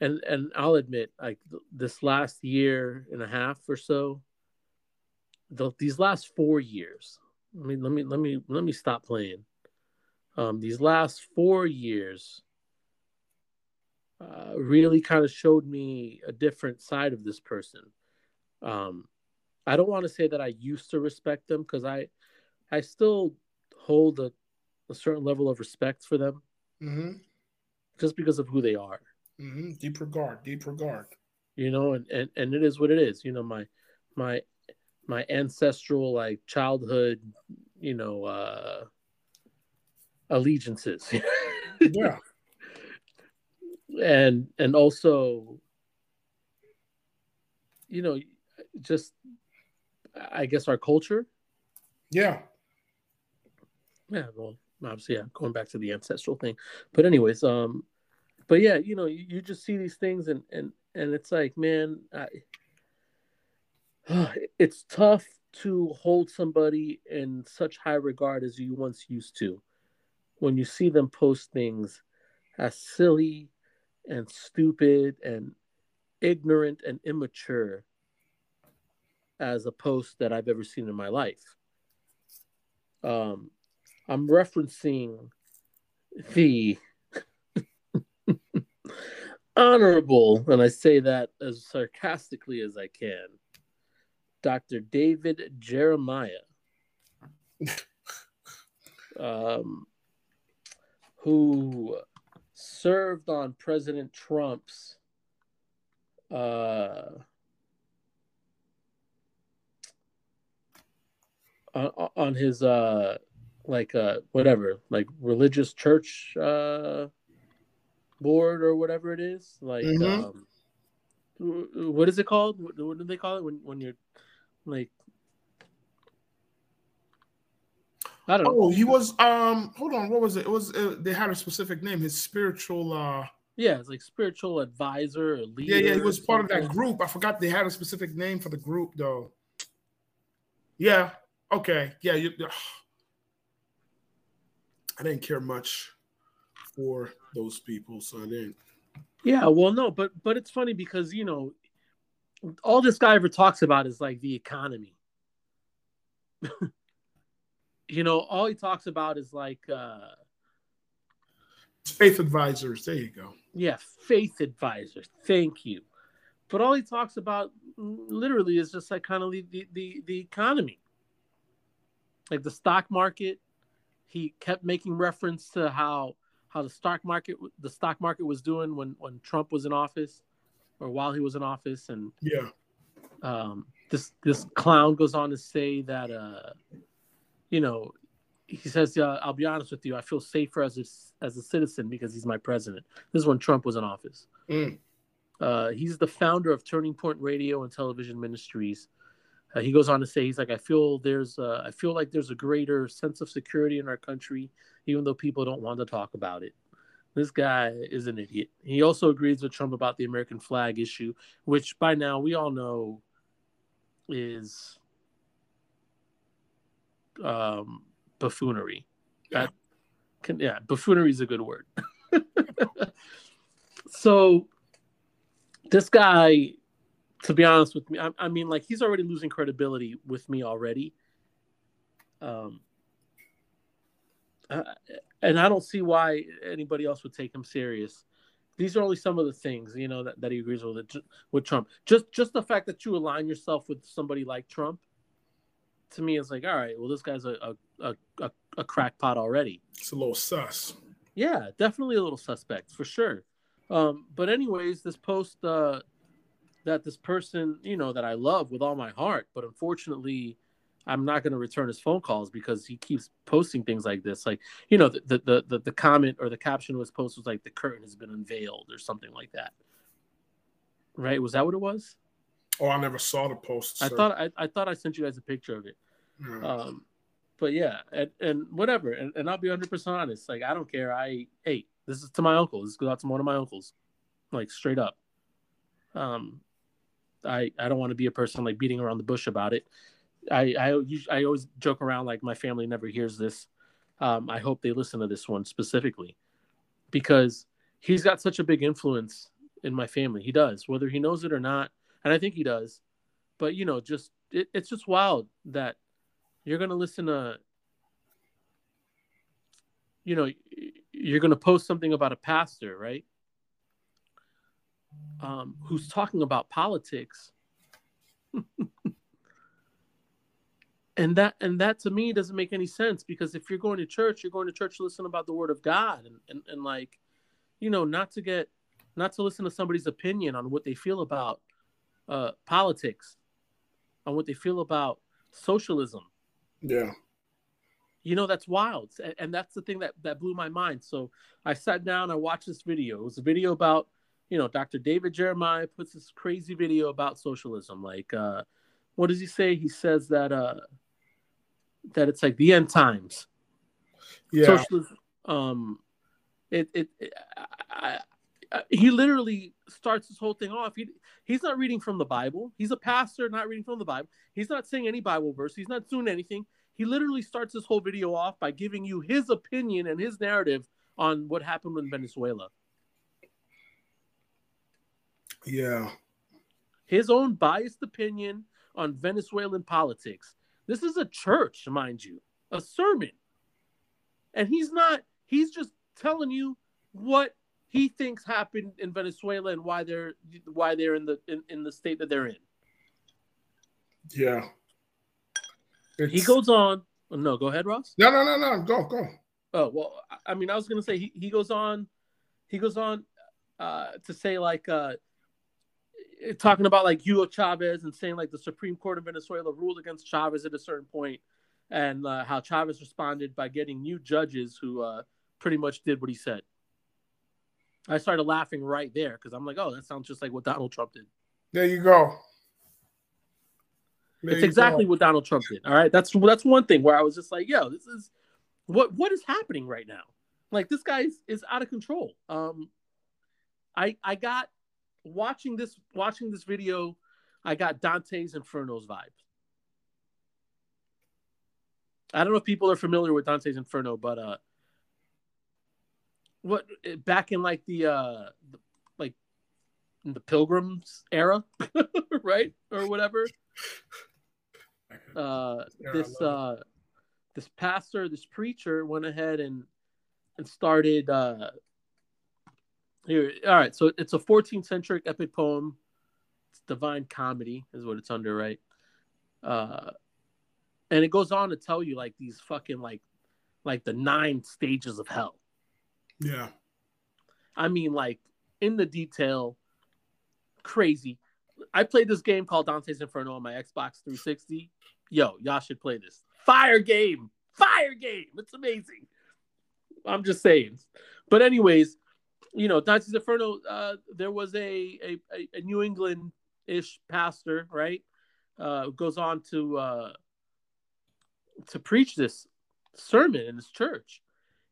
and and I'll admit, like th- this last year and a half or so, the, these last four years. I mean, let me let me let me stop playing. Um, these last four years uh, really kind of showed me a different side of this person. Um, I don't want to say that I used to respect them because I, I still hold a, a certain level of respect for them Mm-hmm. just because of who they are, Mm-hmm. Deep regard, deep regard. you know, and, and, and it is what it is. You know, my my my ancestral like childhood, you know, uh allegiances. Yeah. and and also you know just i guess our culture Yeah. yeah well obviously yeah going back to the ancestral thing but anyways um but yeah you know you, you just see these things and and and it's like man I, it's tough to hold somebody in such high regard as you once used to when you see them post things as silly and stupid and ignorant and immature as a post that I've ever seen in my life. Um, I'm referencing the honorable, and I say that as sarcastically as I can, Dr. David Jeremiah. um, who served on President Trump's uh, on, on his uh, like uh, whatever like religious church uh, board or whatever it is like Mhm. um, what is it called what, what do they call it when when you're like I don't know. Oh, he was. Um, hold on. What was it? It was. Uh, they had a specific name. His spiritual. uh Yeah, it's like spiritual advisor or leader. Yeah, yeah. He was part of that group. I forgot they had a specific name for the group though. Yeah. Okay. Yeah. You, I didn't care much for those people, so I didn't. Yeah, well, no, but but it's funny because you know, all this guy ever talks about is like the economy. you know, all he talks about is like, uh Faith advisors. There you go. yeah, faith advisors. Thank you. But all he talks about mm, literally is just like kind of the the the, the economy, like the stock market. He kept making reference to how how the stock market the stock market was doing when when Trump was in office, or while he was in office, and Yeah. um, this this clown goes on to say that uh, you know he says uh, I'll be honest with you I feel safer as a, as a citizen because he's my president. This is when Trump was in office. Mm. Uh, he's the founder of Turning Point Radio and Television Ministries. Uh, he goes on to say he's like I feel there's uh, I feel like there's a greater sense of security in our country even though people don't want to talk about it. This guy is an idiot. He also agrees with Trump about the American flag issue, which by now we all know is um, buffoonery. Yeah. Can, yeah, buffoonery is a good word. so this guy, to be honest with me, I, I mean, like he's already losing credibility with me already. Um, and I don't see why anybody else would take him serious. These are only some of the things you know that, that he agrees with with Trump. Just just the fact that you align yourself with somebody like Trump, to me, is like, all right, well, this guy's a a, a, a, a crackpot already. It's a little sus. Yeah, definitely a little suspect for sure. Um, but anyways, this post uh, that this person, you know, that I love with all my heart, but unfortunately, I'm not going to return his phone calls because he keeps posting things like this. Like, you know, the the the, the comment or the caption of his post was like, "The curtain has been unveiled" or something like that. Right? Was that what it was? Oh, I never saw the post. I thought I, I thought I sent you guys a picture of it. Yeah. Um, but yeah, and, and whatever. And, and I'll be 100% honest. Like, I don't care. I, hey, this is to my uncle. This goes out to one of my uncles, like straight up. Um, I, I don't want to be a person like beating around the bush about it. I, I, I always joke around like my family never hears this. Um, I hope they listen to this one specifically because he's got such a big influence in my family. He does, whether he knows it or not. And I think he does. But, you know, just, it, it's just wild that you're going to listen to you know you're going to post something about a pastor right um, who's talking about politics and that and that to me doesn't make any sense because if you're going to church you're going to church to listen about the word of god and, and, and like you know not to get not to listen to somebody's opinion on what they feel about uh, politics on what they feel about socialism. Yeah. You know, that's wild. A- And that's the thing that, that blew my mind. So I sat down, I watched this video. It was a video about, you know, Dr. David Jeremiah puts this crazy video about socialism. Like, uh, what does he say? He says that uh, that it's like the end times. Yeah. Socialism. Um, it it, it I, I, he literally starts this whole thing off. He he's not reading from the Bible. He's a pastor, not reading from the Bible. He's not saying any Bible verse. He's not doing anything. He literally starts this whole video off by giving you his opinion and his narrative on what happened in Venezuela. Yeah. His own biased opinion on Venezuelan politics. This is a church, mind you, a sermon. And he's not, he's just telling you what he thinks happened in Venezuela and why they're why they're in the in, in the state that they're in. Yeah. He goes on. oh, No, go ahead, Ross. No, no, no, no. Go, go. Oh well, I- I mean, I was gonna say he, he goes on, he goes on uh, to say like uh, talking about like Hugo Chavez and saying like the Supreme Court of Venezuela ruled against Chavez at a certain point, and uh, how Chavez responded by getting new judges who uh, pretty much did what he said. I started laughing right there because I'm like, oh, that sounds just like what Donald Trump did. There you go. There it's you exactly go. what Donald Trump did. All right, that's that's one thing where I was just like, yo, this is what what is happening right now. Like this guy is, is out of control. Um, I I got watching this watching this video, I got Dante's Inferno's vibe. I don't know if people are familiar with Dante's Inferno, but uh, what back in like the uh, the, like in the Pilgrims era, right? Or whatever. Uh, Yeah, this uh, this pastor, this preacher went ahead and and started uh, here. All right, so it's a 14th century epic poem. It's divine comedy, is what it's under, right? Uh, and it goes on to tell you like these fucking like like the nine stages of hell. Yeah. I mean, like in the detail, crazy. I played this game called Dante's Inferno on my Xbox 360. Yo, y'all should play this. Fire game, fire game. It's amazing. I'm just saying. But anyways, you know, Dante's Inferno. Uh, there was a a, a New England ish pastor, right? Uh, goes on to uh, to preach this sermon in his church,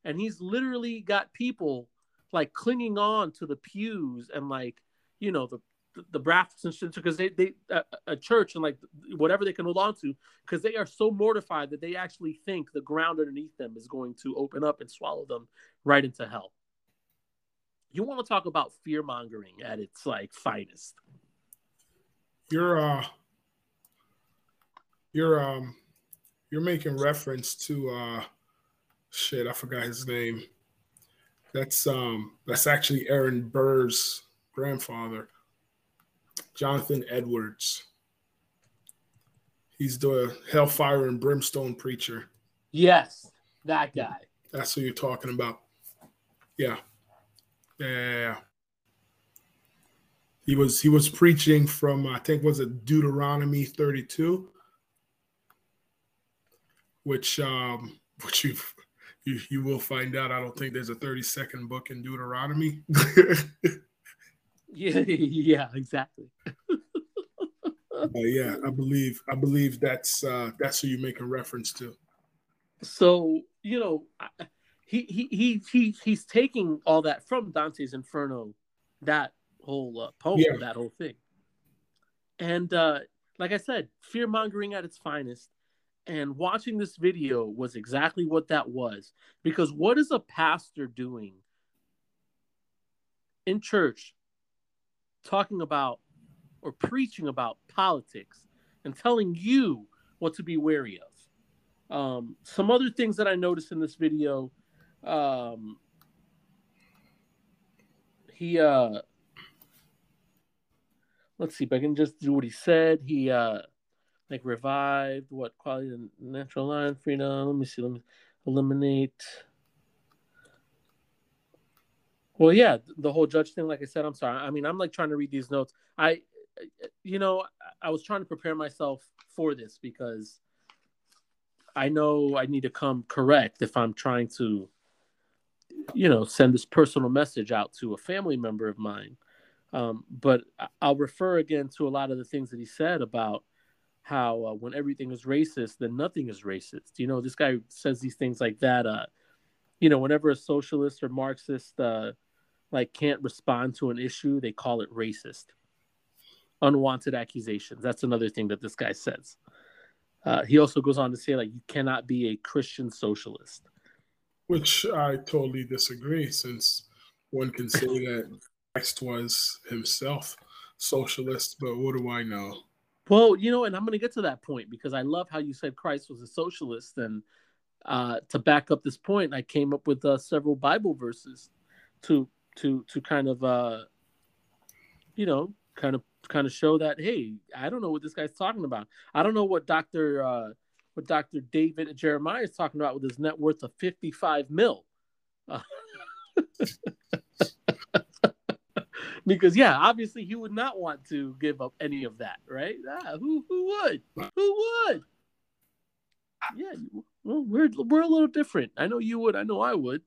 and he's literally got people like clinging on to the pews and like you know the the, the brackets and shit because they they a, a church and like whatever they can hold on to because they are so mortified that they actually think the ground underneath them is going to open up and swallow them right into hell. You want to talk about fear mongering at its like finest? You're uh you're um you're making reference to uh shit, I forgot his name. That's um that's actually Aaron Burr's grandfather, Jonathan Edwards. He's the hellfire and brimstone preacher. Yes, that guy. That's who you're talking about. Yeah. Yeah. He was he was preaching from I think was it Deuteronomy 32 which um which you you you will find out I don't think there's a 32nd book in Deuteronomy. Yeah, yeah, exactly. Yeah, I believe I believe that's uh that's who you're making reference to. So you know, I- he he he he he's taking all that from Dante's Inferno, that whole uh, poem, Yeah. that whole thing, and uh, like I said, fear mongering at its finest. And watching this video was exactly what that was. Because what is a pastor doing in church talking about or preaching about politics and telling you what to be wary of? Um, some other things that I noticed in this video. Um, he uh, let's see if I can just do what he said. He uh, like revived what quality of natural line freedom. Let me see. Let me eliminate. Well, yeah, the whole judge thing. Like I said, I'm sorry. I mean, I'm like trying to read these notes. I you know, I was trying to prepare myself for this because I know I need to come correct if I'm trying to, you know, send this personal message out to a family member of mine. Um, but I'll refer again to a lot of the things that he said about how uh, when everything is racist, then nothing is racist. You know, this guy says these things like that. Uh, you know, whenever a socialist or Marxist uh, like can't respond to an issue, they call it racist. Unwanted accusations. That's another thing that this guy says. Uh, he also goes on to say like you cannot be a Christian socialist, which I totally disagree. Since one can say that Christ was himself socialist, but what do I know? Well, you know, and I'm going to get to that point because I love how you said Christ was a socialist, and uh, to back up this point, I came up with uh, several Bible verses to to to kind of uh, you know kind of kind of show that hey, I don't know what this guy's talking about. I don't know what Doctor uh, what Doctor David Jeremiah is talking about with his net worth of 55 mil. Uh, because yeah, obviously he would not want to give up any of that, right? Ah, who who would? Who would? Yeah, well, we're we're a little different. I know you would. I know I would.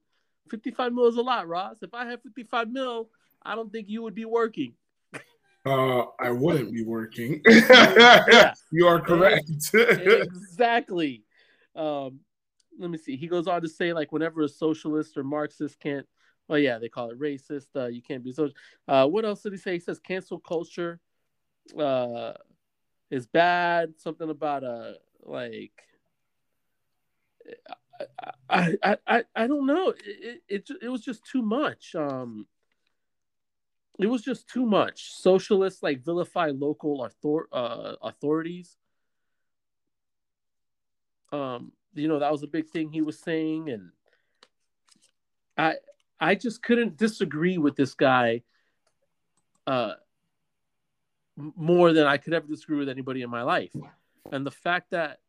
Fifty-five mil is a lot, Ross. If I had fifty-five mil, I don't think you would be working. Uh, I wouldn't be working. yeah. You are correct. exactly. Um, let me see. He goes on to say, like, whenever a socialist or Marxist can't Oh yeah, they call it racist. Uh, you can't be so. Uh, what else did he say? He says cancel culture uh, is bad. Something about a uh, like. I, I I I don't know. It, it it was just too much. Um, it was just too much. Socialists like vilify local author uh, authorities. Um, you know that was a big thing he was saying, and I I just couldn't disagree with this guy uh, more than I could ever disagree with anybody in my life. And the fact that,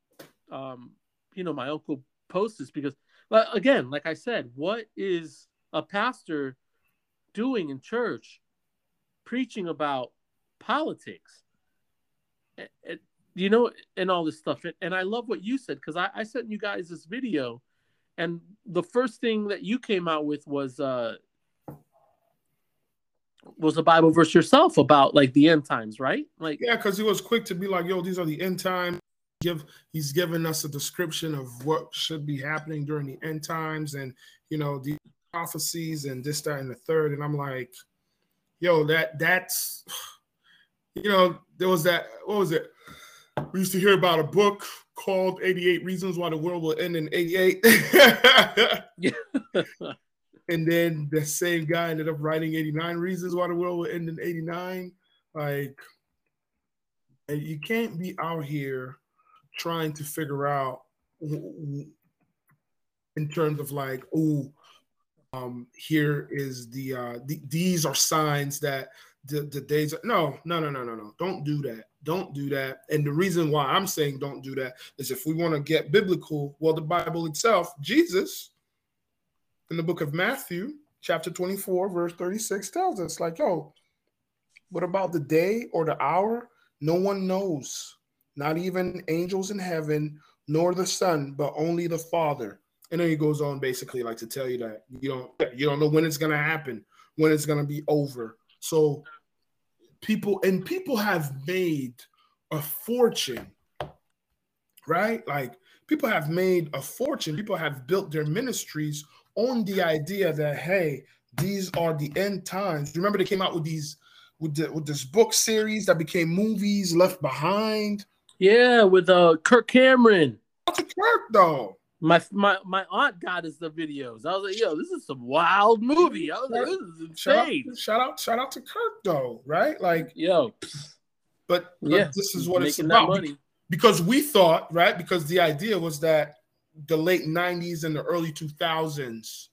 um, you know, my uncle posts this because, again, like I said, what is a pastor doing in church preaching about politics? It, it, you know, and all this stuff. And I love what you said because I, I sent you guys this video and the first thing that you came out with was uh was a Bible verse yourself about like the end times, right? Like yeah, because he was quick to be like, "Yo, these are the end times." Give he's given us a description of what should be happening during the end times, and you know the prophecies and this, that, and the third. And I'm like, "Yo, that that's." You know, there was that. What was it? We used to hear about a book called 88 Reasons Why the World Will End in 88. and then the same guy ended up writing 89 Reasons Why the World Will End in 89. Like, and you can't be out here trying to figure out in terms of like, oh, um, here is the, uh, the these are signs that the, the days. Are, no, no, no, no, no, no. Don't do that. Don't do that. And the reason why I'm saying don't do that is if we want to get biblical, well, the Bible itself, Jesus, in the book of Matthew, chapter 24, verse 36, tells us, like, yo, what about the day or the hour? No one knows, not even angels in heaven, nor the Son, but only the Father. And then he goes on basically like to tell you that you don't you don't know when it's gonna happen, when it's gonna be over. So people and people have made a fortune, right? Like people have made a fortune. People have built their ministries on the idea that hey, these are the end times. Remember they came out with these with the, with this book series that became movies, Left Behind. Yeah, with uh Kirk Cameron. What's a Kirk though? My my my aunt got us the videos. I was like, yo, this is some wild movie. I was like, this is insane. Shout out, shout out, shout out to Kirk though, right? Like, yo. But, but yeah, this is what it's about. Money. Because we thought, right? Because the idea was that the late 90s and the early 2000s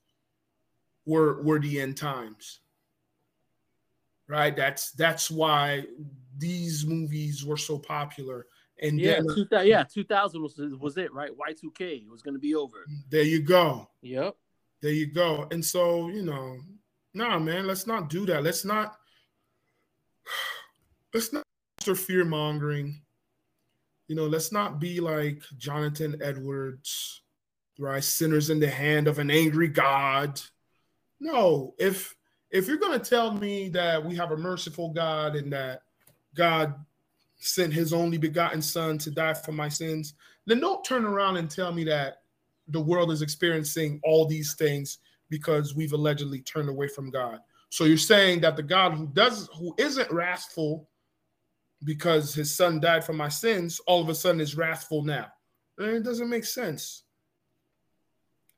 were were the end times. Right? That's that's why these movies were so popular and yeah, then, uh, 2000, yeah, 2000 was was it right? Y2K was going to be over. There you go. Yep. There you go. And so you know, nah, man, let's not do that. Let's not. Let's not fear mongering. You know, let's not be like Jonathan Edwards, right? Sinners in the hand of an angry God. No, if if you're gonna tell me that we have a merciful God and that God sent his only begotten son to die for my sins, then don't turn around and tell me that the world is experiencing all these things because we've allegedly turned away from God. So you're saying that the God who does who isn't wrathful because his son died for my sins, all of a sudden is wrathful now. And it doesn't make sense.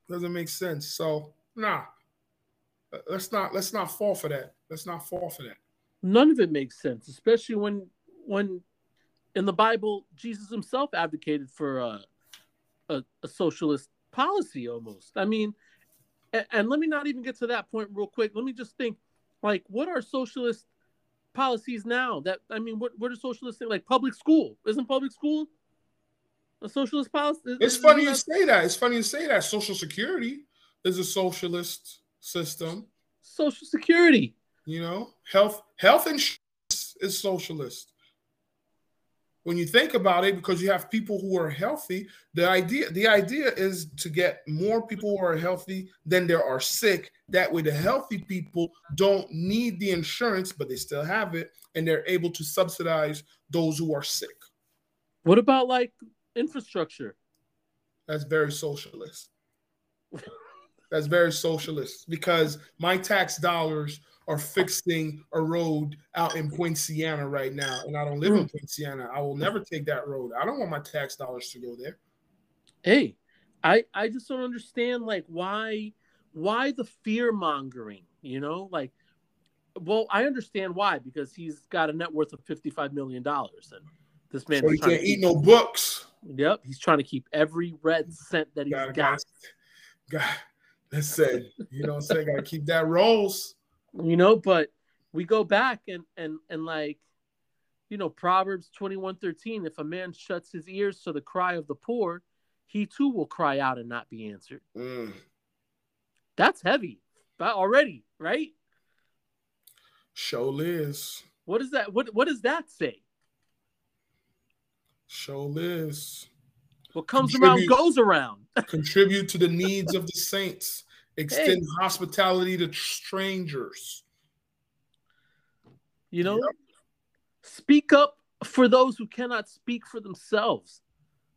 It Doesn't make sense. So nah. Let's not let's not fall for that. Let's not fall for that. None of it makes sense, especially when when in the Bible Jesus himself advocated for a a, a socialist policy almost. I mean, and, and let me not even get to that point real quick. Let me just think like what are socialist policies now that i mean what, what are socialists saying? Like public school. Isn't public school a socialist policy? It's is, funny you say that. It's funny you say that. Social security is a socialist system. Social security. You know health health insurance is socialist when you think about it because you have people who are healthy the idea the idea is to get more people who are healthy than there are sick. That way the healthy people don't need the insurance but they still have it and they're able to subsidize those who are sick. What about like infrastructure? That's very socialist. That's very socialist because my tax dollars are fixing a road out in Poinciana right now, and I don't live mm. in hmm. Poinciana. I will never take that road. I don't want my tax dollars to go there. Hey, I I just don't understand like why why the fear mongering. You know, like, well, I understand why because he's got a net worth of fifty five million dollars, and this man so he can't eat no books. Yep, he's trying to keep every red cent that he's got. got. God, that's it. You know what I'm saying? Got to keep that rolls you know but we go back and and and like you know proverbs 21 13 if a man shuts his ears to the cry of the poor he too will cry out and not be answered. Mm. that's heavy but already right? Show liz. What is that what what does that say? Show liz. What comes around goes around. Contribute to the needs of the saints extend hey. hospitality to strangers. You know, yep. speak up for those who cannot speak for themselves.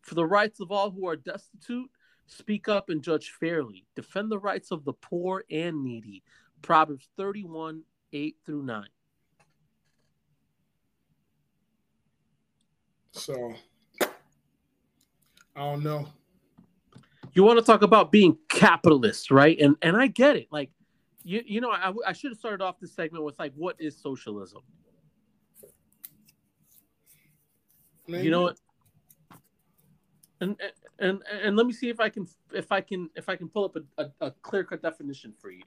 For the rights of all who are destitute, speak up and judge fairly. Defend the rights of the poor and needy. Proverbs 31 8 through 9. So, I don't know you want to talk about being capitalist, right? And and I get it. Like, you you know, I, I should have started off this segment with like, what is socialism? Maybe. You know what? And, and and let me see if I can if I can if I can pull up a, a, a clear cut definition for you.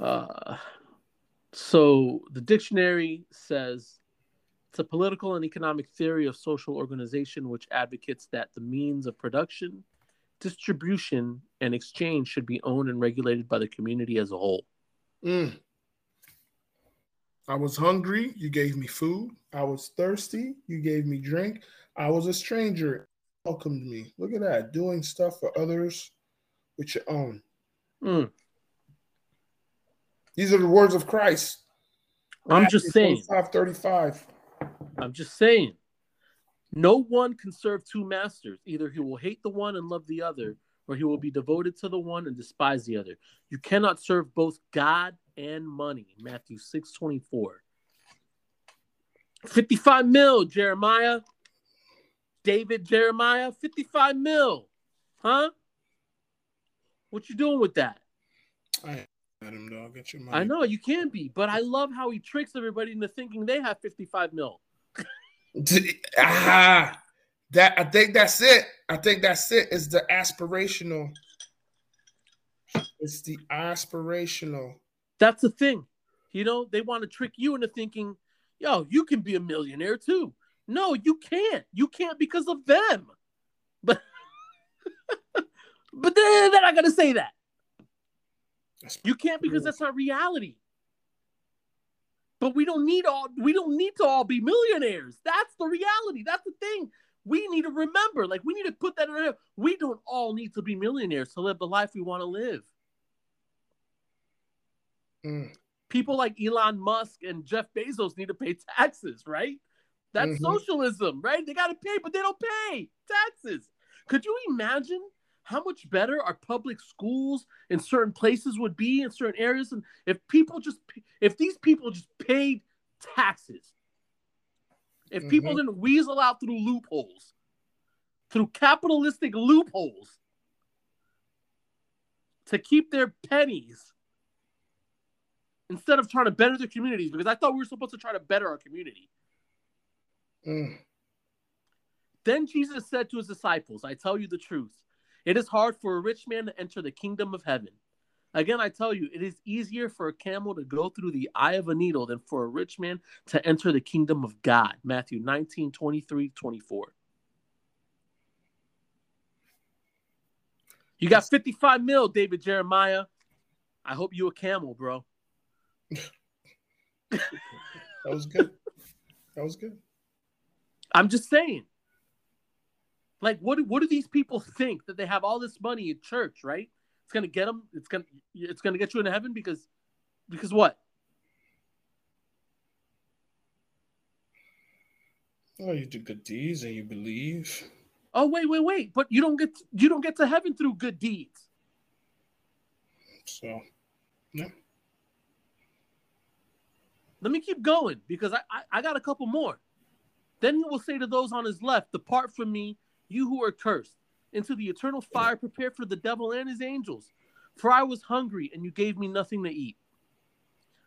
Uh, so the dictionary says it's a political and economic theory of social organization which advocates that the means of production, distribution, and exchange should be owned and regulated by the community as a whole. Mm. I was hungry, you gave me food. I was thirsty, you gave me drink. I was a stranger, welcomed me. Look at that, doing stuff for others with your own. Mm. These are the words of Christ. I'm just saying. 35. I'm just saying. No one can serve two masters. Either he will hate the one and love the other, or he will be devoted to the one and despise the other. You cannot serve both God and money. Matthew 6 24. 55 mil, Jeremiah. David Jeremiah, 55 mil. Huh? What you doing with that? I him, dog. Get your money. I know you can be, but I love how he tricks everybody into thinking they have 55 mil ah, that I think that's it. I think that's it. It's the aspirational. It's the aspirational. That's the thing. You know, they want to trick you into thinking, yo, you can be a millionaire too. No, you can't. You can't because of them. But but then they're not gonna say that. You can't because that's not reality. But we don't need all we don't need to all be millionaires. That's the reality. That's the thing. We need to remember, like we need to put that in our head. We don't all need to be millionaires to live the life we want to live. Mm. People like Elon Musk and Jeff Bezos need to pay taxes, right? That's Mhm. socialism, right? They got to pay, but they don't pay taxes. Could you imagine how much better our public schools in certain places would be in certain areas and if people just if these people just paid taxes if people Mhm. didn't weasel out through loopholes through capitalistic loopholes to keep their pennies instead of trying to better their communities because i thought we were supposed to try to better our community Mm. Then Jesus said to his disciples, I tell you the truth. It is hard for a rich man to enter the kingdom of heaven. Again, I tell you, it is easier for a camel to go through the eye of a needle than for a rich man to enter the kingdom of God. Matthew 19, 23, 24. You got 55 mil, David Jeremiah. I hope you a camel, bro. That was good. That was good. I'm just saying. Like, what do, what do these people think that they have all this money in church, right? It's gonna get them. It's gonna it's gonna get you into heaven because because what? Oh, you do good deeds and you believe. Oh wait wait wait! But you don't get you don't get to heaven through good deeds. So yeah. Let me keep going because I, I I got a couple more. Then he will say to those on his left, "Depart from me, you who are cursed, into the eternal fire prepared for the devil and his angels. For I was hungry, and you gave me nothing to eat.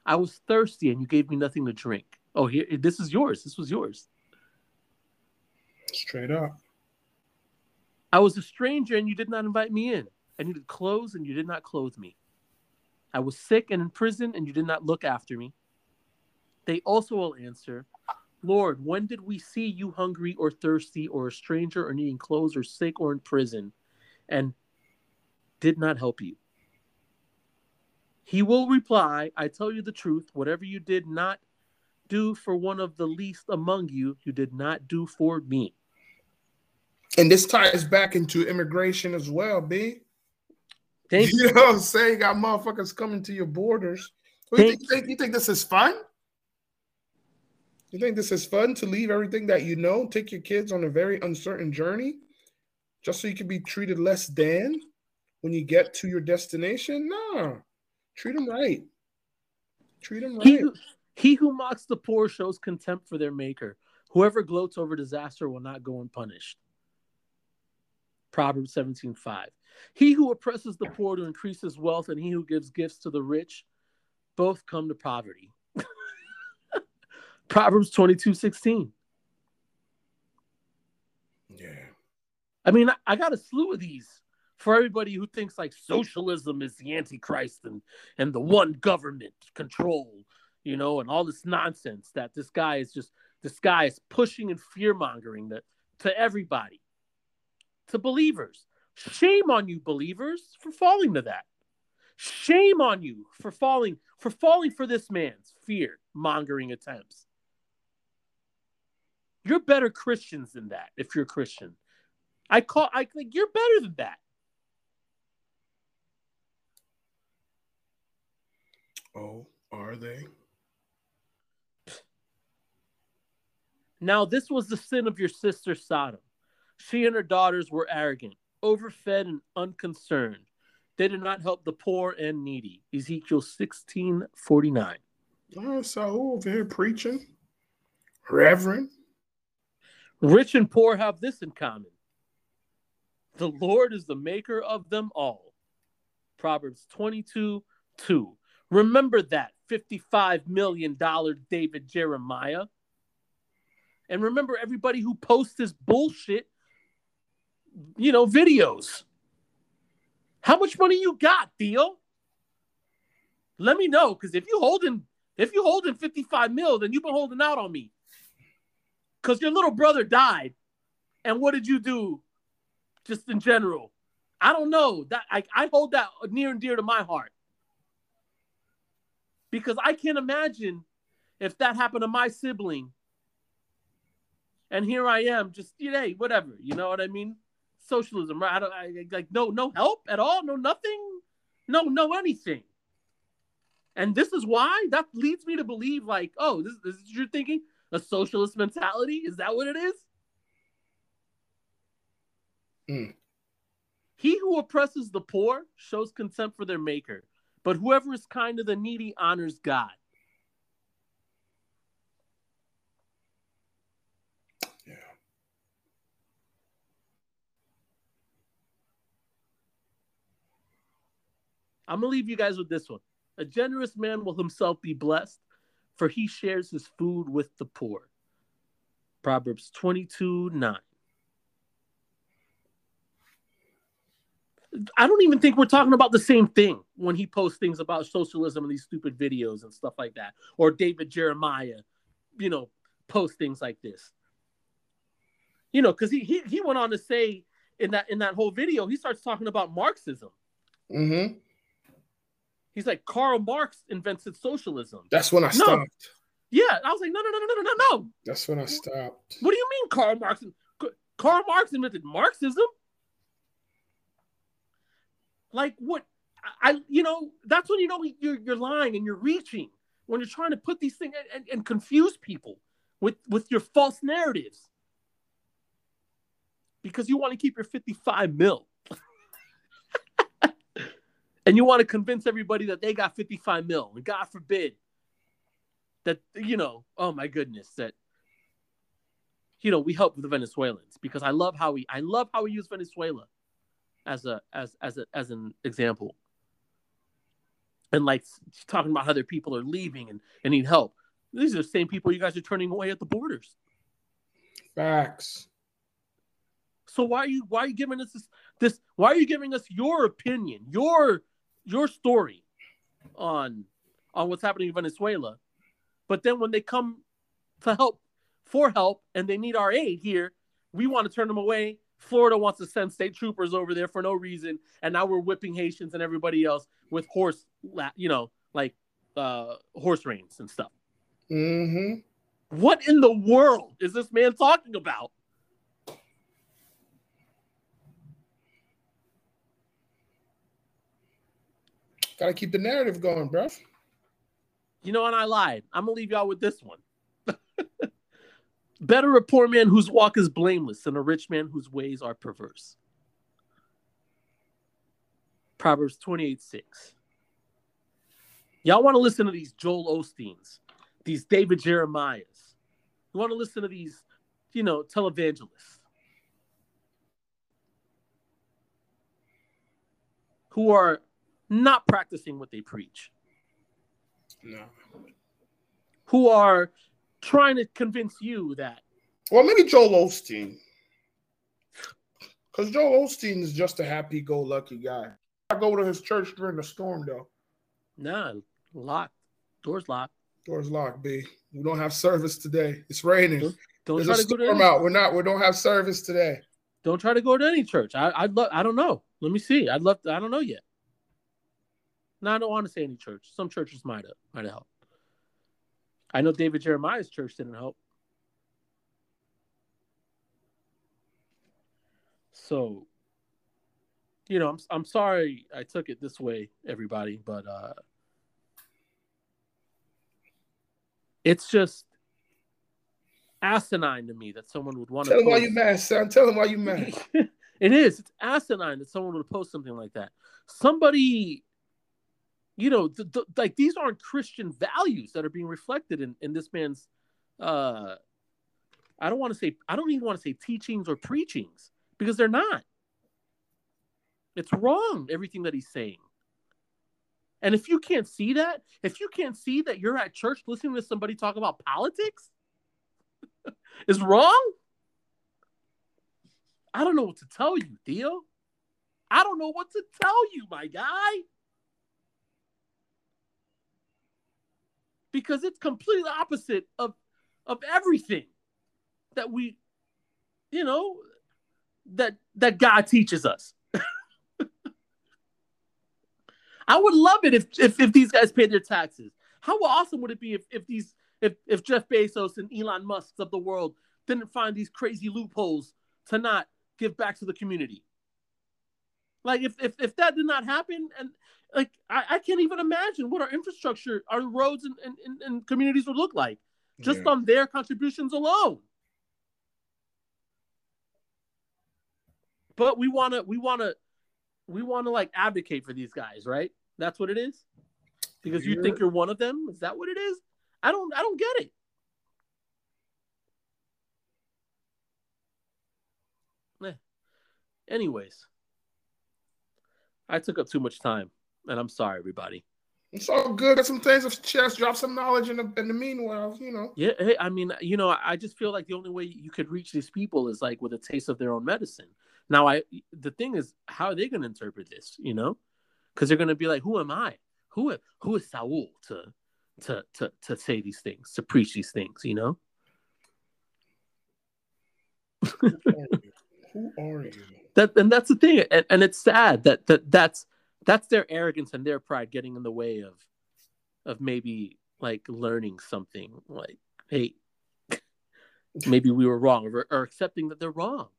I was thirsty, and you gave me nothing to drink. Oh, here, this is yours. This was yours. straight up. I was a stranger, and you did not invite me in. I needed clothes, and you did not clothe me. I was sick and in prison, and you did not look after me. They also will answer, Lord, when did we see you hungry or thirsty or a stranger or needing clothes or sick or in prison and did not help you? He will reply, I tell you the truth, whatever you did not do for one of the least among you, you did not do for me. And this ties back into immigration as well, B. Thank you. You know what I'm saying? Got motherfuckers coming to your borders. What, you, think, you, think, you think this is fun? You think this is fun to leave everything that you know, take your kids on a very uncertain journey, just so you can be treated less than when you get to your destination? No, treat them right. Treat them He right. who, he who mocks the poor shows contempt for their maker. Whoever gloats over disaster will not go unpunished. Proverbs 17:5. He who oppresses the poor to increase his wealth, and he who gives gifts to the rich, both come to poverty. Proverbs 22:16. Yeah. I mean, I, I got a slew of these for everybody who thinks like socialism is the antichrist and and the one government control, you know, and all this nonsense that this guy is just this guy is pushing and fear mongering that to everybody, to believers. Shame on you, believers, for falling to that. Shame on you for falling for falling for this man's fear mongering attempts. You're better Christians than that if you're a Christian. I call I think you're better than that. Oh, are they? Now this was the sin of your sister Sodom. She and her daughters were arrogant, overfed and unconcerned. They did not help the poor and needy. Ezekiel 16 49. Oh, so over here preaching, Reverend. Rich and poor have this in common. The Lord is the maker of them all. Proverbs 22 2. Remember that $55 million David Jeremiah. And remember everybody who posts this bullshit, you know, videos. How much money you got, Theo? Let me know, because if you holding if you holding 55 mil, then you've been holding out on me. Because your little brother died. And what did you do? Just in general. I don't know. That I, I hold that near and dear to my heart. Because I can't imagine if that happened to my sibling. And here I am, just you know, whatever. You know what I mean? Socialism, right? I don't I, like no no help at all, no nothing, no no anything. And this is why that leads me to believe, like, oh, this, this is you're thinking? A socialist mentality? Is that what it is? Mm. He who oppresses the poor shows contempt for their maker, but whoever is kind to the needy honors God. Yeah. I'm gonna leave you guys with this one. A generous man will himself be blessed, for he shares his food with the poor. Proverbs 22 9. I don't even think we're talking about the same thing when he posts things about socialism and these stupid videos and stuff like that. Or David Jeremiah, you know, post things like this. You know, because he, he he went on to say in that in that whole video, he starts talking about Marxism. Mm-hmm. He's like, Karl Marx invented socialism. That's when I No. stopped. Yeah, I was like, no, no, no, no, no, no, no. That's when I stopped. What do you mean, Karl Marx? Karl Marx invented Marxism? Like what? I, I- you know, that's when you know you're you're lying and you're reaching when you're trying to put these things and, and, and confuse people with with your false narratives because you want to keep your 55 mil. And you want to convince everybody that they got 55 mil and god forbid that you know oh my goodness that you know we help the venezuelans because i love how we i love how we use venezuela as a as as a as an example. And like talking about how their people are leaving and, and need help. These are the same people you guys are turning away at the borders. Facts. So why are you why are you giving us this, this why are you giving us your opinion, your your story on on what's happening in Venezuela? But then when they come to help for help and they need our aid here, we want to turn them away. Florida wants to send state troopers over there for no reason, and now we're whipping Haitians and everybody else with horse, you know, like uh, horse reins and stuff. Mm-hmm. What in the world is this man talking about? Gotta keep the narrative going, bro. You know, and I lied. I'm gonna leave y'all with this one. Better a poor man whose walk is blameless than a rich man whose ways are perverse. Proverbs 28 6. Y'all want to listen to these Joel Osteens, these David Jeremiahs. You want to listen to these, you know, televangelists who are not practicing what they preach No. who are trying to convince you that Well, maybe Joel Osteen. Because Joel Osteen is just a happy-go-lucky guy. I go to his church during the storm, though. nah, locked, doors locked. Doors locked, B. We don't have service today. It's raining. Don't There's try to go to any, out. We're not. We don't have service today. don't try to go to any church. I I'd love I don't know. Let me see. I'd love to, I don't know yet. No, I don't want to say any church. Some churches might have might have helped. I know David Jeremiah's church didn't help. So, you know, I'm I'm sorry I took it this way, everybody, but uh it's just asinine to me that someone would want Tell to Tell him why you mad, son. Tell him why you mad. it is. It's asinine that someone would post something like that. Somebody, you know, th- th- like these aren't Christian values that are being reflected in, in this man's. Uh, I don't want to say. I don't even want to say teachings or preachings because they're not. It's wrong everything that he's saying. And if you can't see that, if you can't see that you're at church listening to somebody talk about politics, is wrong. I don't know what to tell you, Theo. I don't know what to tell you, my guy. Because it's completely opposite of of everything that we, you know, that that God teaches us. I would love it if, if if these guys paid their taxes. How awesome would it be if, if these if if Jeff Bezos and Elon Musk of the world didn't find these crazy loopholes to not give back to the community? Like if if, if that did not happen, and like I, I can't even imagine what our infrastructure, our roads and, and, and communities would look like just Yeah. on their contributions alone. But we wanna we wanna we wanna like advocate for these guys, right? That's what it is? Because you think you're one of them? Is that what it is? I don't I don't get it. Eh. Anyways, I took up too much time, and I'm sorry, everybody. It's all good. Got some things of chess. Drop some knowledge in the in the meanwhile. You know. Yeah, hey, I mean, you know, I just feel like the only way you could reach these people is like with a taste of their own medicine. Now, I the thing is, how are they going to interpret this? You know, because they're going to be like, "Who am I? Who who is Saul to to to to say these things, to preach these things?" You know. Who are you? That and that's the thing, and, and it's sad that that that's that's their arrogance and their pride getting in the way of of maybe like learning something. Like, hey, maybe we were wrong, or, or accepting that they're wrong.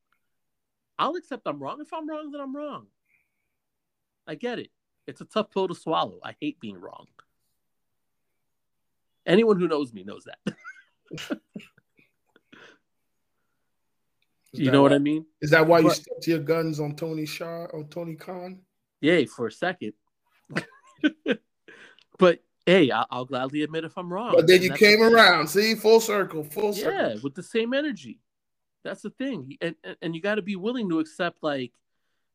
I'll accept I'm wrong. If I'm wrong, then I'm wrong. I get it. It's a tough pill to swallow. I hate being wrong. Anyone who knows me knows that. Is you know what I mean? Is that why you stuck to your guns on Tony Shaw or Tony Khan? Yay, for a second. but hey, I'll, I'll gladly admit if I'm wrong. But then you came around. See, full circle, full circle. Yeah, with the same energy. That's the thing. And and, and you got to be willing to accept like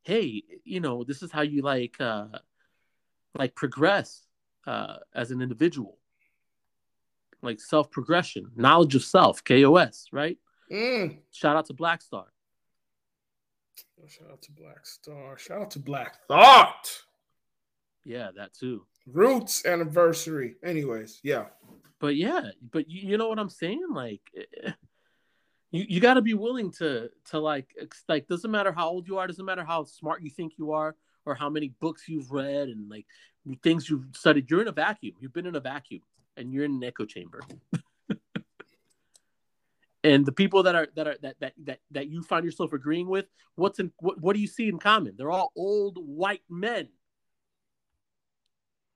hey, you know, this is how you like uh like progress uh as an individual. Like self progression, knowledge of self, KOS, right? Mm. Shout out to Black Star. Shout out to Black Star. Shout out to Black Thought. Yeah, that too. Roots anniversary. Anyways, yeah. but yeah but you, you know what i'm saying like eh, you, you got to be willing to to like like doesn't matter how old you are doesn't matter how smart you think you are or how many books you've read and like things you've studied you're in a vacuum you've been in a vacuum and you're in an echo chamber and the people that are that are that that that, that you find yourself agreeing with what's in what, what do you see in common they're all old white men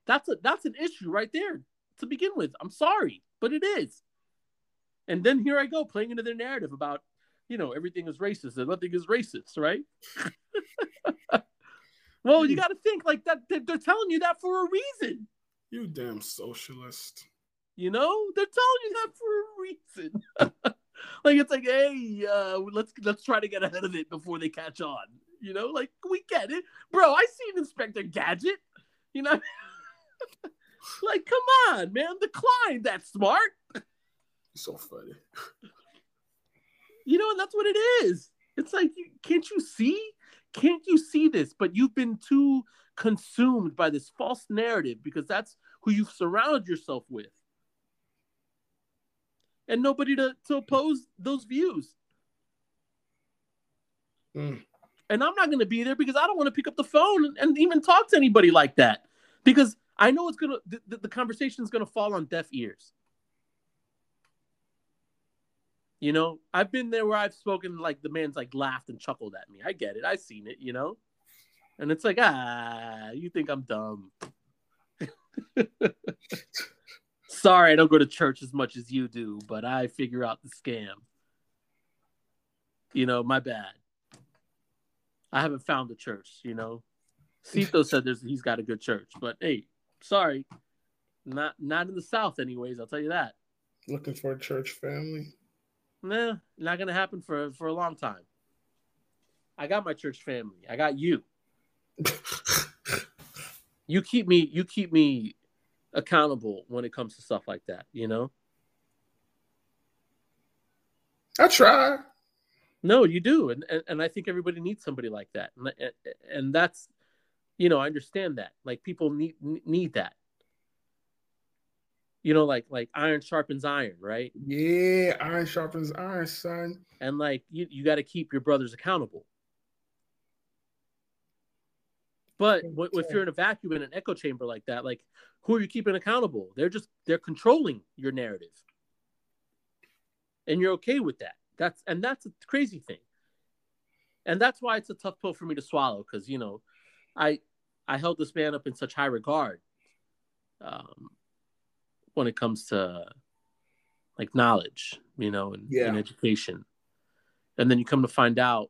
that's a that's an issue right there to begin with. I'm sorry, but it is. And then here I go playing into their narrative about, you know, everything is racist and nothing is racist, right? well, you got to think like that. They're they're telling you that for a reason. You damn socialist. You know, they're telling you that for a reason. like it's like, hey, uh, let's let's try to get ahead of it before they catch on. You know, like we get it, bro. I seen Inspector Gadget. You know, like come on, man, the Klein that's smart. So funny. You know, and that's what it is. It's like, can't you see? Can't you see this? But you've been too consumed by this false narrative because that's who you've surrounded yourself with. And nobody to, to oppose those views. Mm. And I'm not going to be there because I don't want to pick up the phone and, and even talk to anybody like that because I know it's going to, the, the conversation is going to fall on deaf ears. You know, I've been there where I've spoken like the man's like laughed and chuckled at me. I get it. I've seen it, you know? And it's like, ah, you think I'm dumb. Sorry, I don't go to church as much as you do, but I figure out the scam. You know, my bad. I haven't found the church, you know. Cito said there's he's got a good church, but hey, sorry. Not not in the South anyways, I'll tell you that. Looking for a church family. Nah, not gonna happen for for a long time. I got my church family. I got you. You keep me you keep me accountable when it comes to stuff like that, you know? I try. No, you do, and and, and I think everybody needs somebody like that, and and that's, you know, I understand that. Like people need need that. You know, like like iron sharpens iron, right? Yeah, iron sharpens iron, son. And like you you got to keep your brothers accountable. But w- if you're in a vacuum in an echo chamber like that, like who are you keeping accountable? They're just they're controlling your narrative, and you're okay with that. That's and that's a crazy thing, and that's why it's a tough pill for me to swallow because you know, I I held this man up in such high regard, um, when it comes to like knowledge, you know, and, Yeah. and education, and then you come to find out,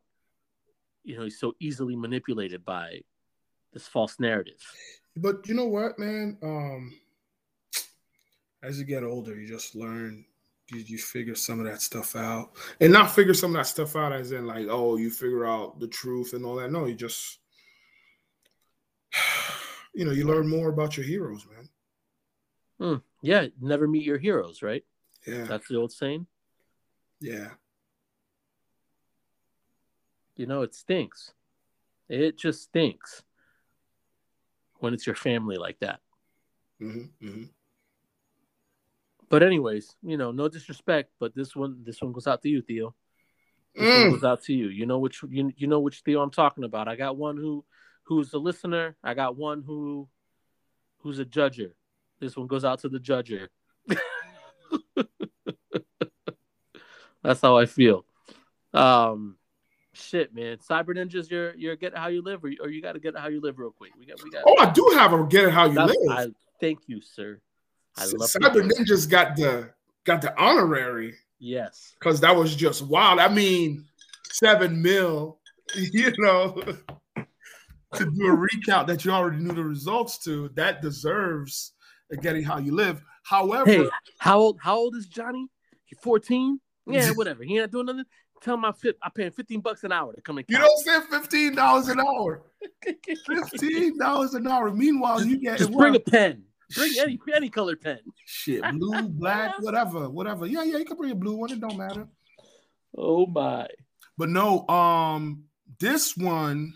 you know, he's so easily manipulated by this false narrative. But you know what, man? Um, as you get older, you just learn. You, you figure some of that stuff out, and not figure some of that stuff out as in like, oh, you figure out the truth and all that. No, you just, you know, you learn more about your heroes, man. Hmm. Yeah, never meet your heroes, right? Yeah, That's the old saying. yeah, You know, it stinks. It just stinks when it's your family like that. hmm hmm But anyways, you know, no disrespect, but this one, this one goes out to you, Theo. This one Mm. goes out to you. You know which you you know which Theo I'm talking about. I got one who who's a listener. I got one who who's a judger. This one goes out to the judger. That's how I feel. Um, shit, man. Cyber ninjas, you're you're get how you live, or, or you got to get how you live real quick. We got we got. Oh, I do have a get it how you live. I thank you, sir. I love Cyber. Ninjas got the got the honorary Yes. because that was just wild. I mean, seven mil, you know, to do a recount that you already knew the results to, that deserves a getting how you live. However, Hey, how old? How old is Johnny? 14. Yeah, whatever. He ain't doing nothing. Tell I fit. I pay him 15 bucks an hour to come and you don't say fifteen dollars an hour. Fifteen dollars an hour. Meanwhile, you get Just bring a pen. Bring any any colored pen. shit, blue, black, whatever, whatever. Yeah, yeah, you can bring a blue one. It don't matter. Oh my. But no, um, this one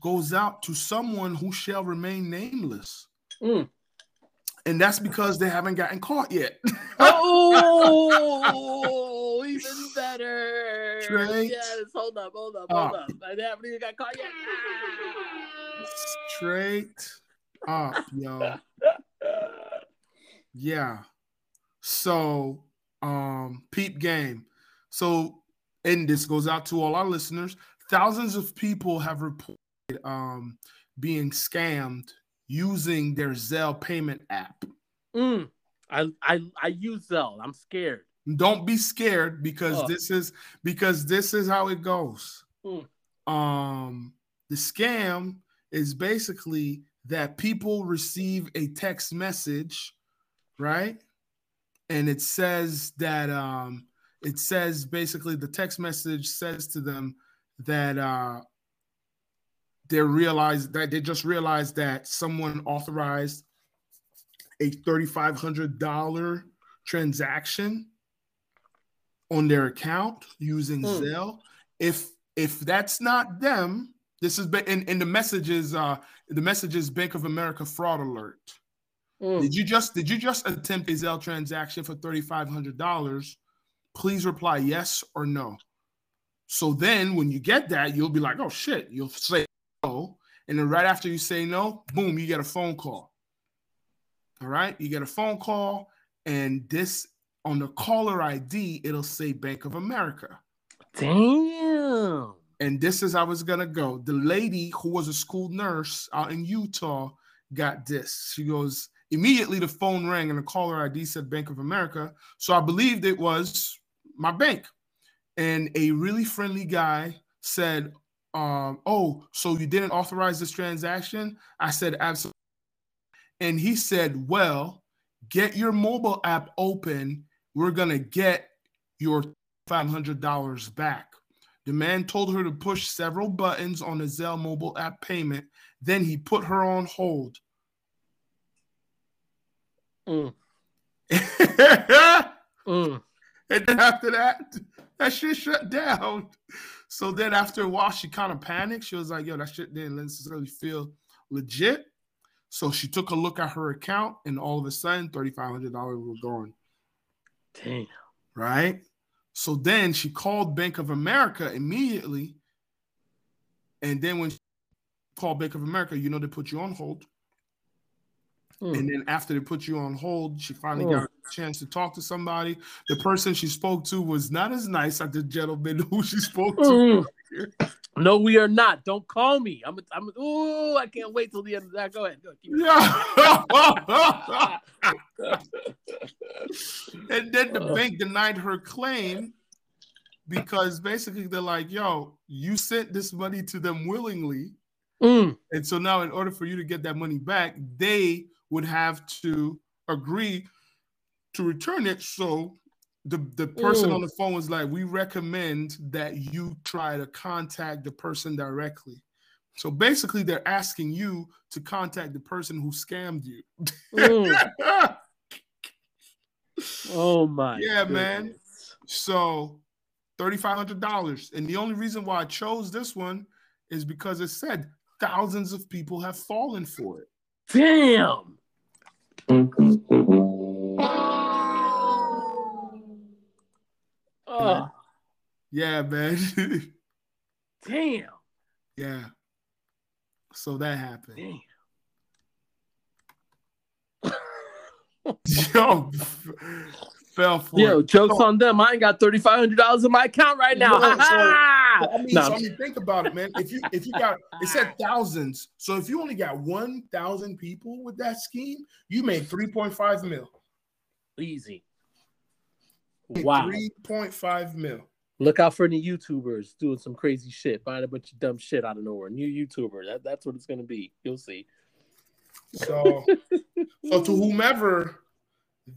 goes out to someone who shall remain nameless. Mm. And that's because they haven't gotten caught yet. Oh, even better. Straight Yes. Hold up. Hold up. up. Hold up. I haven't even got caught yet. Straight up, yo. Yeah. So, um, peep game. So, and this goes out to all our listeners. Thousands of people have reported um being scammed using their Zelle payment app. Mm. I I I use Zelle. I'm scared. Don't be scared because Oh. this is because this is how it goes. Mm. Um, the scam is basically that people receive a text message, right? And it says that um, it says basically the text message says to them that uh, they realize that they just realized that someone authorized a thirty-five hundred dollar transaction on their account using Hmm. Zelle. If if that's not them, this is ba- and, and the message is uh the message is Bank of America fraud alert. Mm. Did you just did you just attempt a Zelle transaction for thirty-five hundred dollars? Please reply yes or no. So then when you get that, you'll be like, oh shit, you'll say no. And then right after you say no, boom, you get a phone call. All right, you get a phone call, and this on the caller ID, it'll say Bank of America. Damn. And this is how it's gonna go. The lady who was a school nurse out in Utah got this. She goes, immediately the phone rang and the caller ID said Bank of America. So I believed it was my bank. And a really friendly guy said, um, oh, so you didn't authorize this transaction? I said, absolutely. And he said, well, get your mobile app open. We're gonna get your $500 back. The man told her to push several buttons on the Zelle mobile app payment. Then he put her on hold. Mm. and Mm. then after that, that shit shut down. So then after a while, she kind of panicked. She was like, yo, that shit didn't necessarily feel legit. So she took a look at her account, and all of a sudden, $3,500 was gone. Damn. right? So then she called Bank of America immediately. And then when she called Bank of America, you know, they put you on hold. Mm. And then after they put you on hold, she finally Mm. got a chance to talk to somebody. The person she spoke to was not as nice as the gentleman who she spoke to. Mm. No, we are not. Don't call me. I'm. I'm. A, Ooh, I can't wait till the end of that. Go ahead. Go ahead. And then the Uh. bank denied her claim because basically they're like, yo, you sent this money to them willingly. Mm. And so now, in order for you to get that money back, they would have to agree to return it. So the, the person Mm. on the phone was like, We recommend that you try to contact the person directly. So basically, they're asking you to contact the person who scammed you. Mm. Oh my. Yeah, man. so $3,500. And the only reason why I chose this one is because it said thousands of people have fallen for it. Damn. Yeah, man. damn. yeah. So that happened. Damn. Yo, fell for Yo, it. jokes So- on them. I ain't got thirty five hundred dollars in my account right now. No, so- Ha-ha! I mean, No, so, I mean, think about it, man. If you if you got it said thousands, so if you only got one thousand people with that scheme, you made three point five mil. easy. Wow. three point five mil. Look out for any YouTubers doing some crazy shit, buying a bunch of dumb shit out of nowhere. New YouTuber. That, that's what it's gonna be. You'll see. So, so to whomever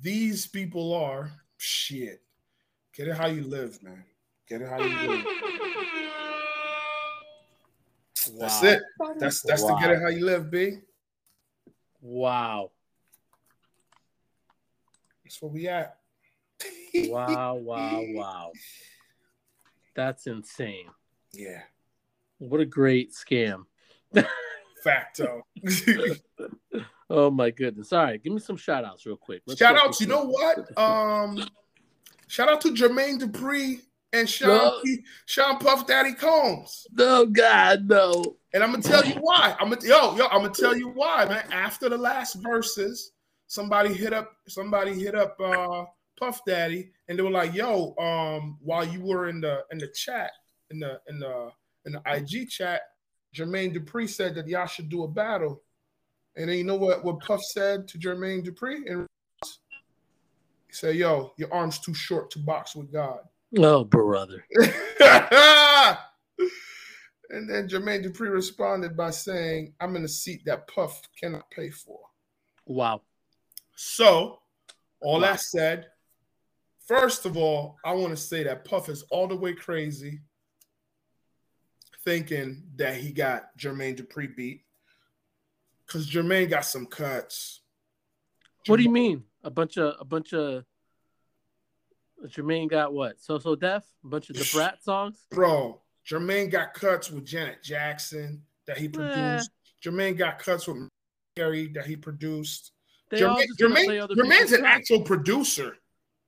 these people are, shit, get it how you live, man. Get it how you live. That's it. That's that's Wow. the get it how you live, B. Wow. That's where we at. Wow. Wow. Wow. That's insane. Yeah. What a great scam. Facto. Oh my goodness. All right, give me some shout outs real quick. Let's shout outs, You know what? Um, shout out to Jermaine Dupri and Sean No. P- Sean Puff Daddy Combs. No, God, no. And I'm gonna tell you why. I'm gonna yo yo. I'm gonna tell you why, man. After the last verses, somebody hit up somebody hit up uh Puff Daddy, and they were like, "Yo, um, while you were in the in the chat in the in the in the IG chat, Jermaine Dupri said that y'all should do a battle." And then you know what what Puff said to Jermaine Dupri? And he said, "Yo, your arm's too short to box with God." Oh, brother. and then Jermaine Dupri responded by saying, I'm in a seat that Puff cannot pay for. Wow. So, all Wow. that said, first of all, I want to say that Puff is all the way crazy thinking that he got Jermaine Dupri beat. Because Jermaine got some cuts. What do you mean? A bunch of a bunch of Jermaine got what? So So Def? A bunch of the Brat songs? Bro, Jermaine got cuts with Janet Jackson that he produced. Jermaine got cuts with Gary that he produced. They Jermaine, just gonna play Jermaine, Jermaine's an actual producer.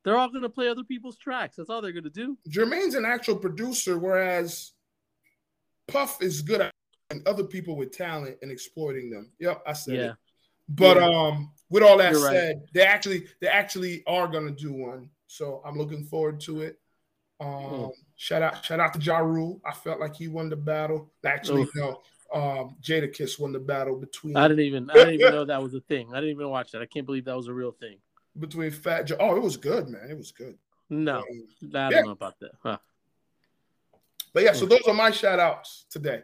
They're all gonna play other people's tracks. That's all they're gonna do. Jermaine's an actual producer, whereas Puff is good at other people with talent and exploiting them. Yep, I said Yeah. it. But Yeah. um, with all that You're right. said, they actually they actually are gonna do one. So I'm looking forward to it. Um, Mm. shout out, shout out to Ja Rule. I felt like he won the battle. Actually, Oof. no. Um, Jadakiss won the battle between I didn't even I didn't even know that was a thing. I didn't even watch that. I can't believe that was a real thing. Between Fat Joe. Oh, it was good, man. It was good. No, Um, I don't Yeah. know about that. Huh. But yeah, so those are my shout outs today.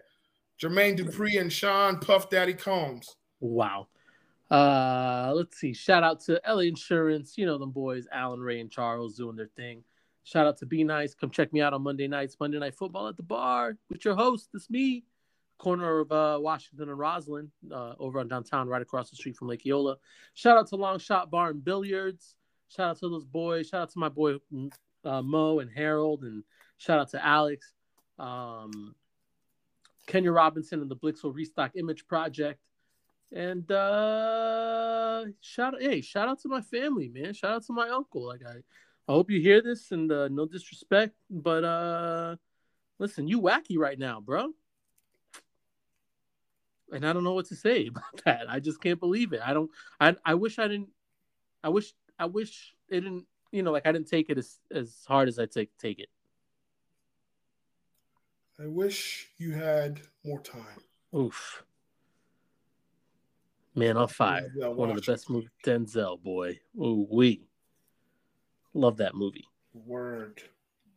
Jermaine Dupri and Sean Puff Daddy Combs. Wow. Uh, let's see. Shout out to LA Insurance. You know them boys, Alan, Ray, and Charles doing their thing. Shout out to Be Nice. Come check me out on Monday nights, Monday Night Football at the bar with your host. It's me, corner of uh, Washington and Rosalind, uh, over on downtown, right across the street from Lake Eola. Shout out to Long Shot Bar and Billiards. Shout out to those boys. Shout out to my boy uh, Mo and Harold, and shout out to Alex, um, Kenya Robinson, and the Blixel Restock Image Project. And uh shout out hey, shout out to my family, man. Shout out to my uncle. Like I I hope you hear this and uh, no disrespect, but uh listen, you wacky right now, bro. And I don't know what to say about that. I just can't believe it. I don't. I I wish I didn't. I wish I wish it didn't. You know, like I didn't take it as as hard as I take take it. I wish you had more time. Oof. Man on fire. Denzel One of the best movies. Denzel boy. Ooh we. Love that movie. Word.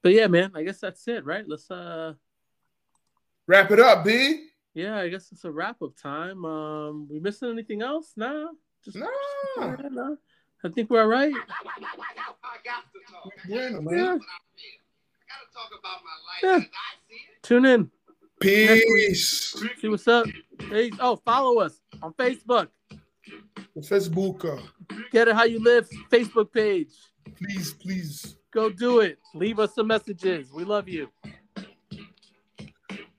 But yeah, man. I guess that's it, right? Let's uh. Wrap it up, B. Yeah, I guess it's a wrap up time. Um, we missing anything else? Nah. Just Nah. Yeah, no. I think we're all right. I got to talk. Bueno, That's man. Yeah. what I feel. I got to talk about my life Yeah. as I see it. Tune in. Peace. See what's up. Hey, oh, follow us on Facebook. Facebook. Get it how you live Facebook page. Please, please. Go do it. Leave us some messages. We love you.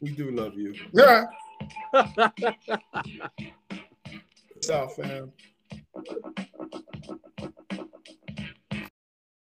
We do love you. Yeah. Peace out, fam.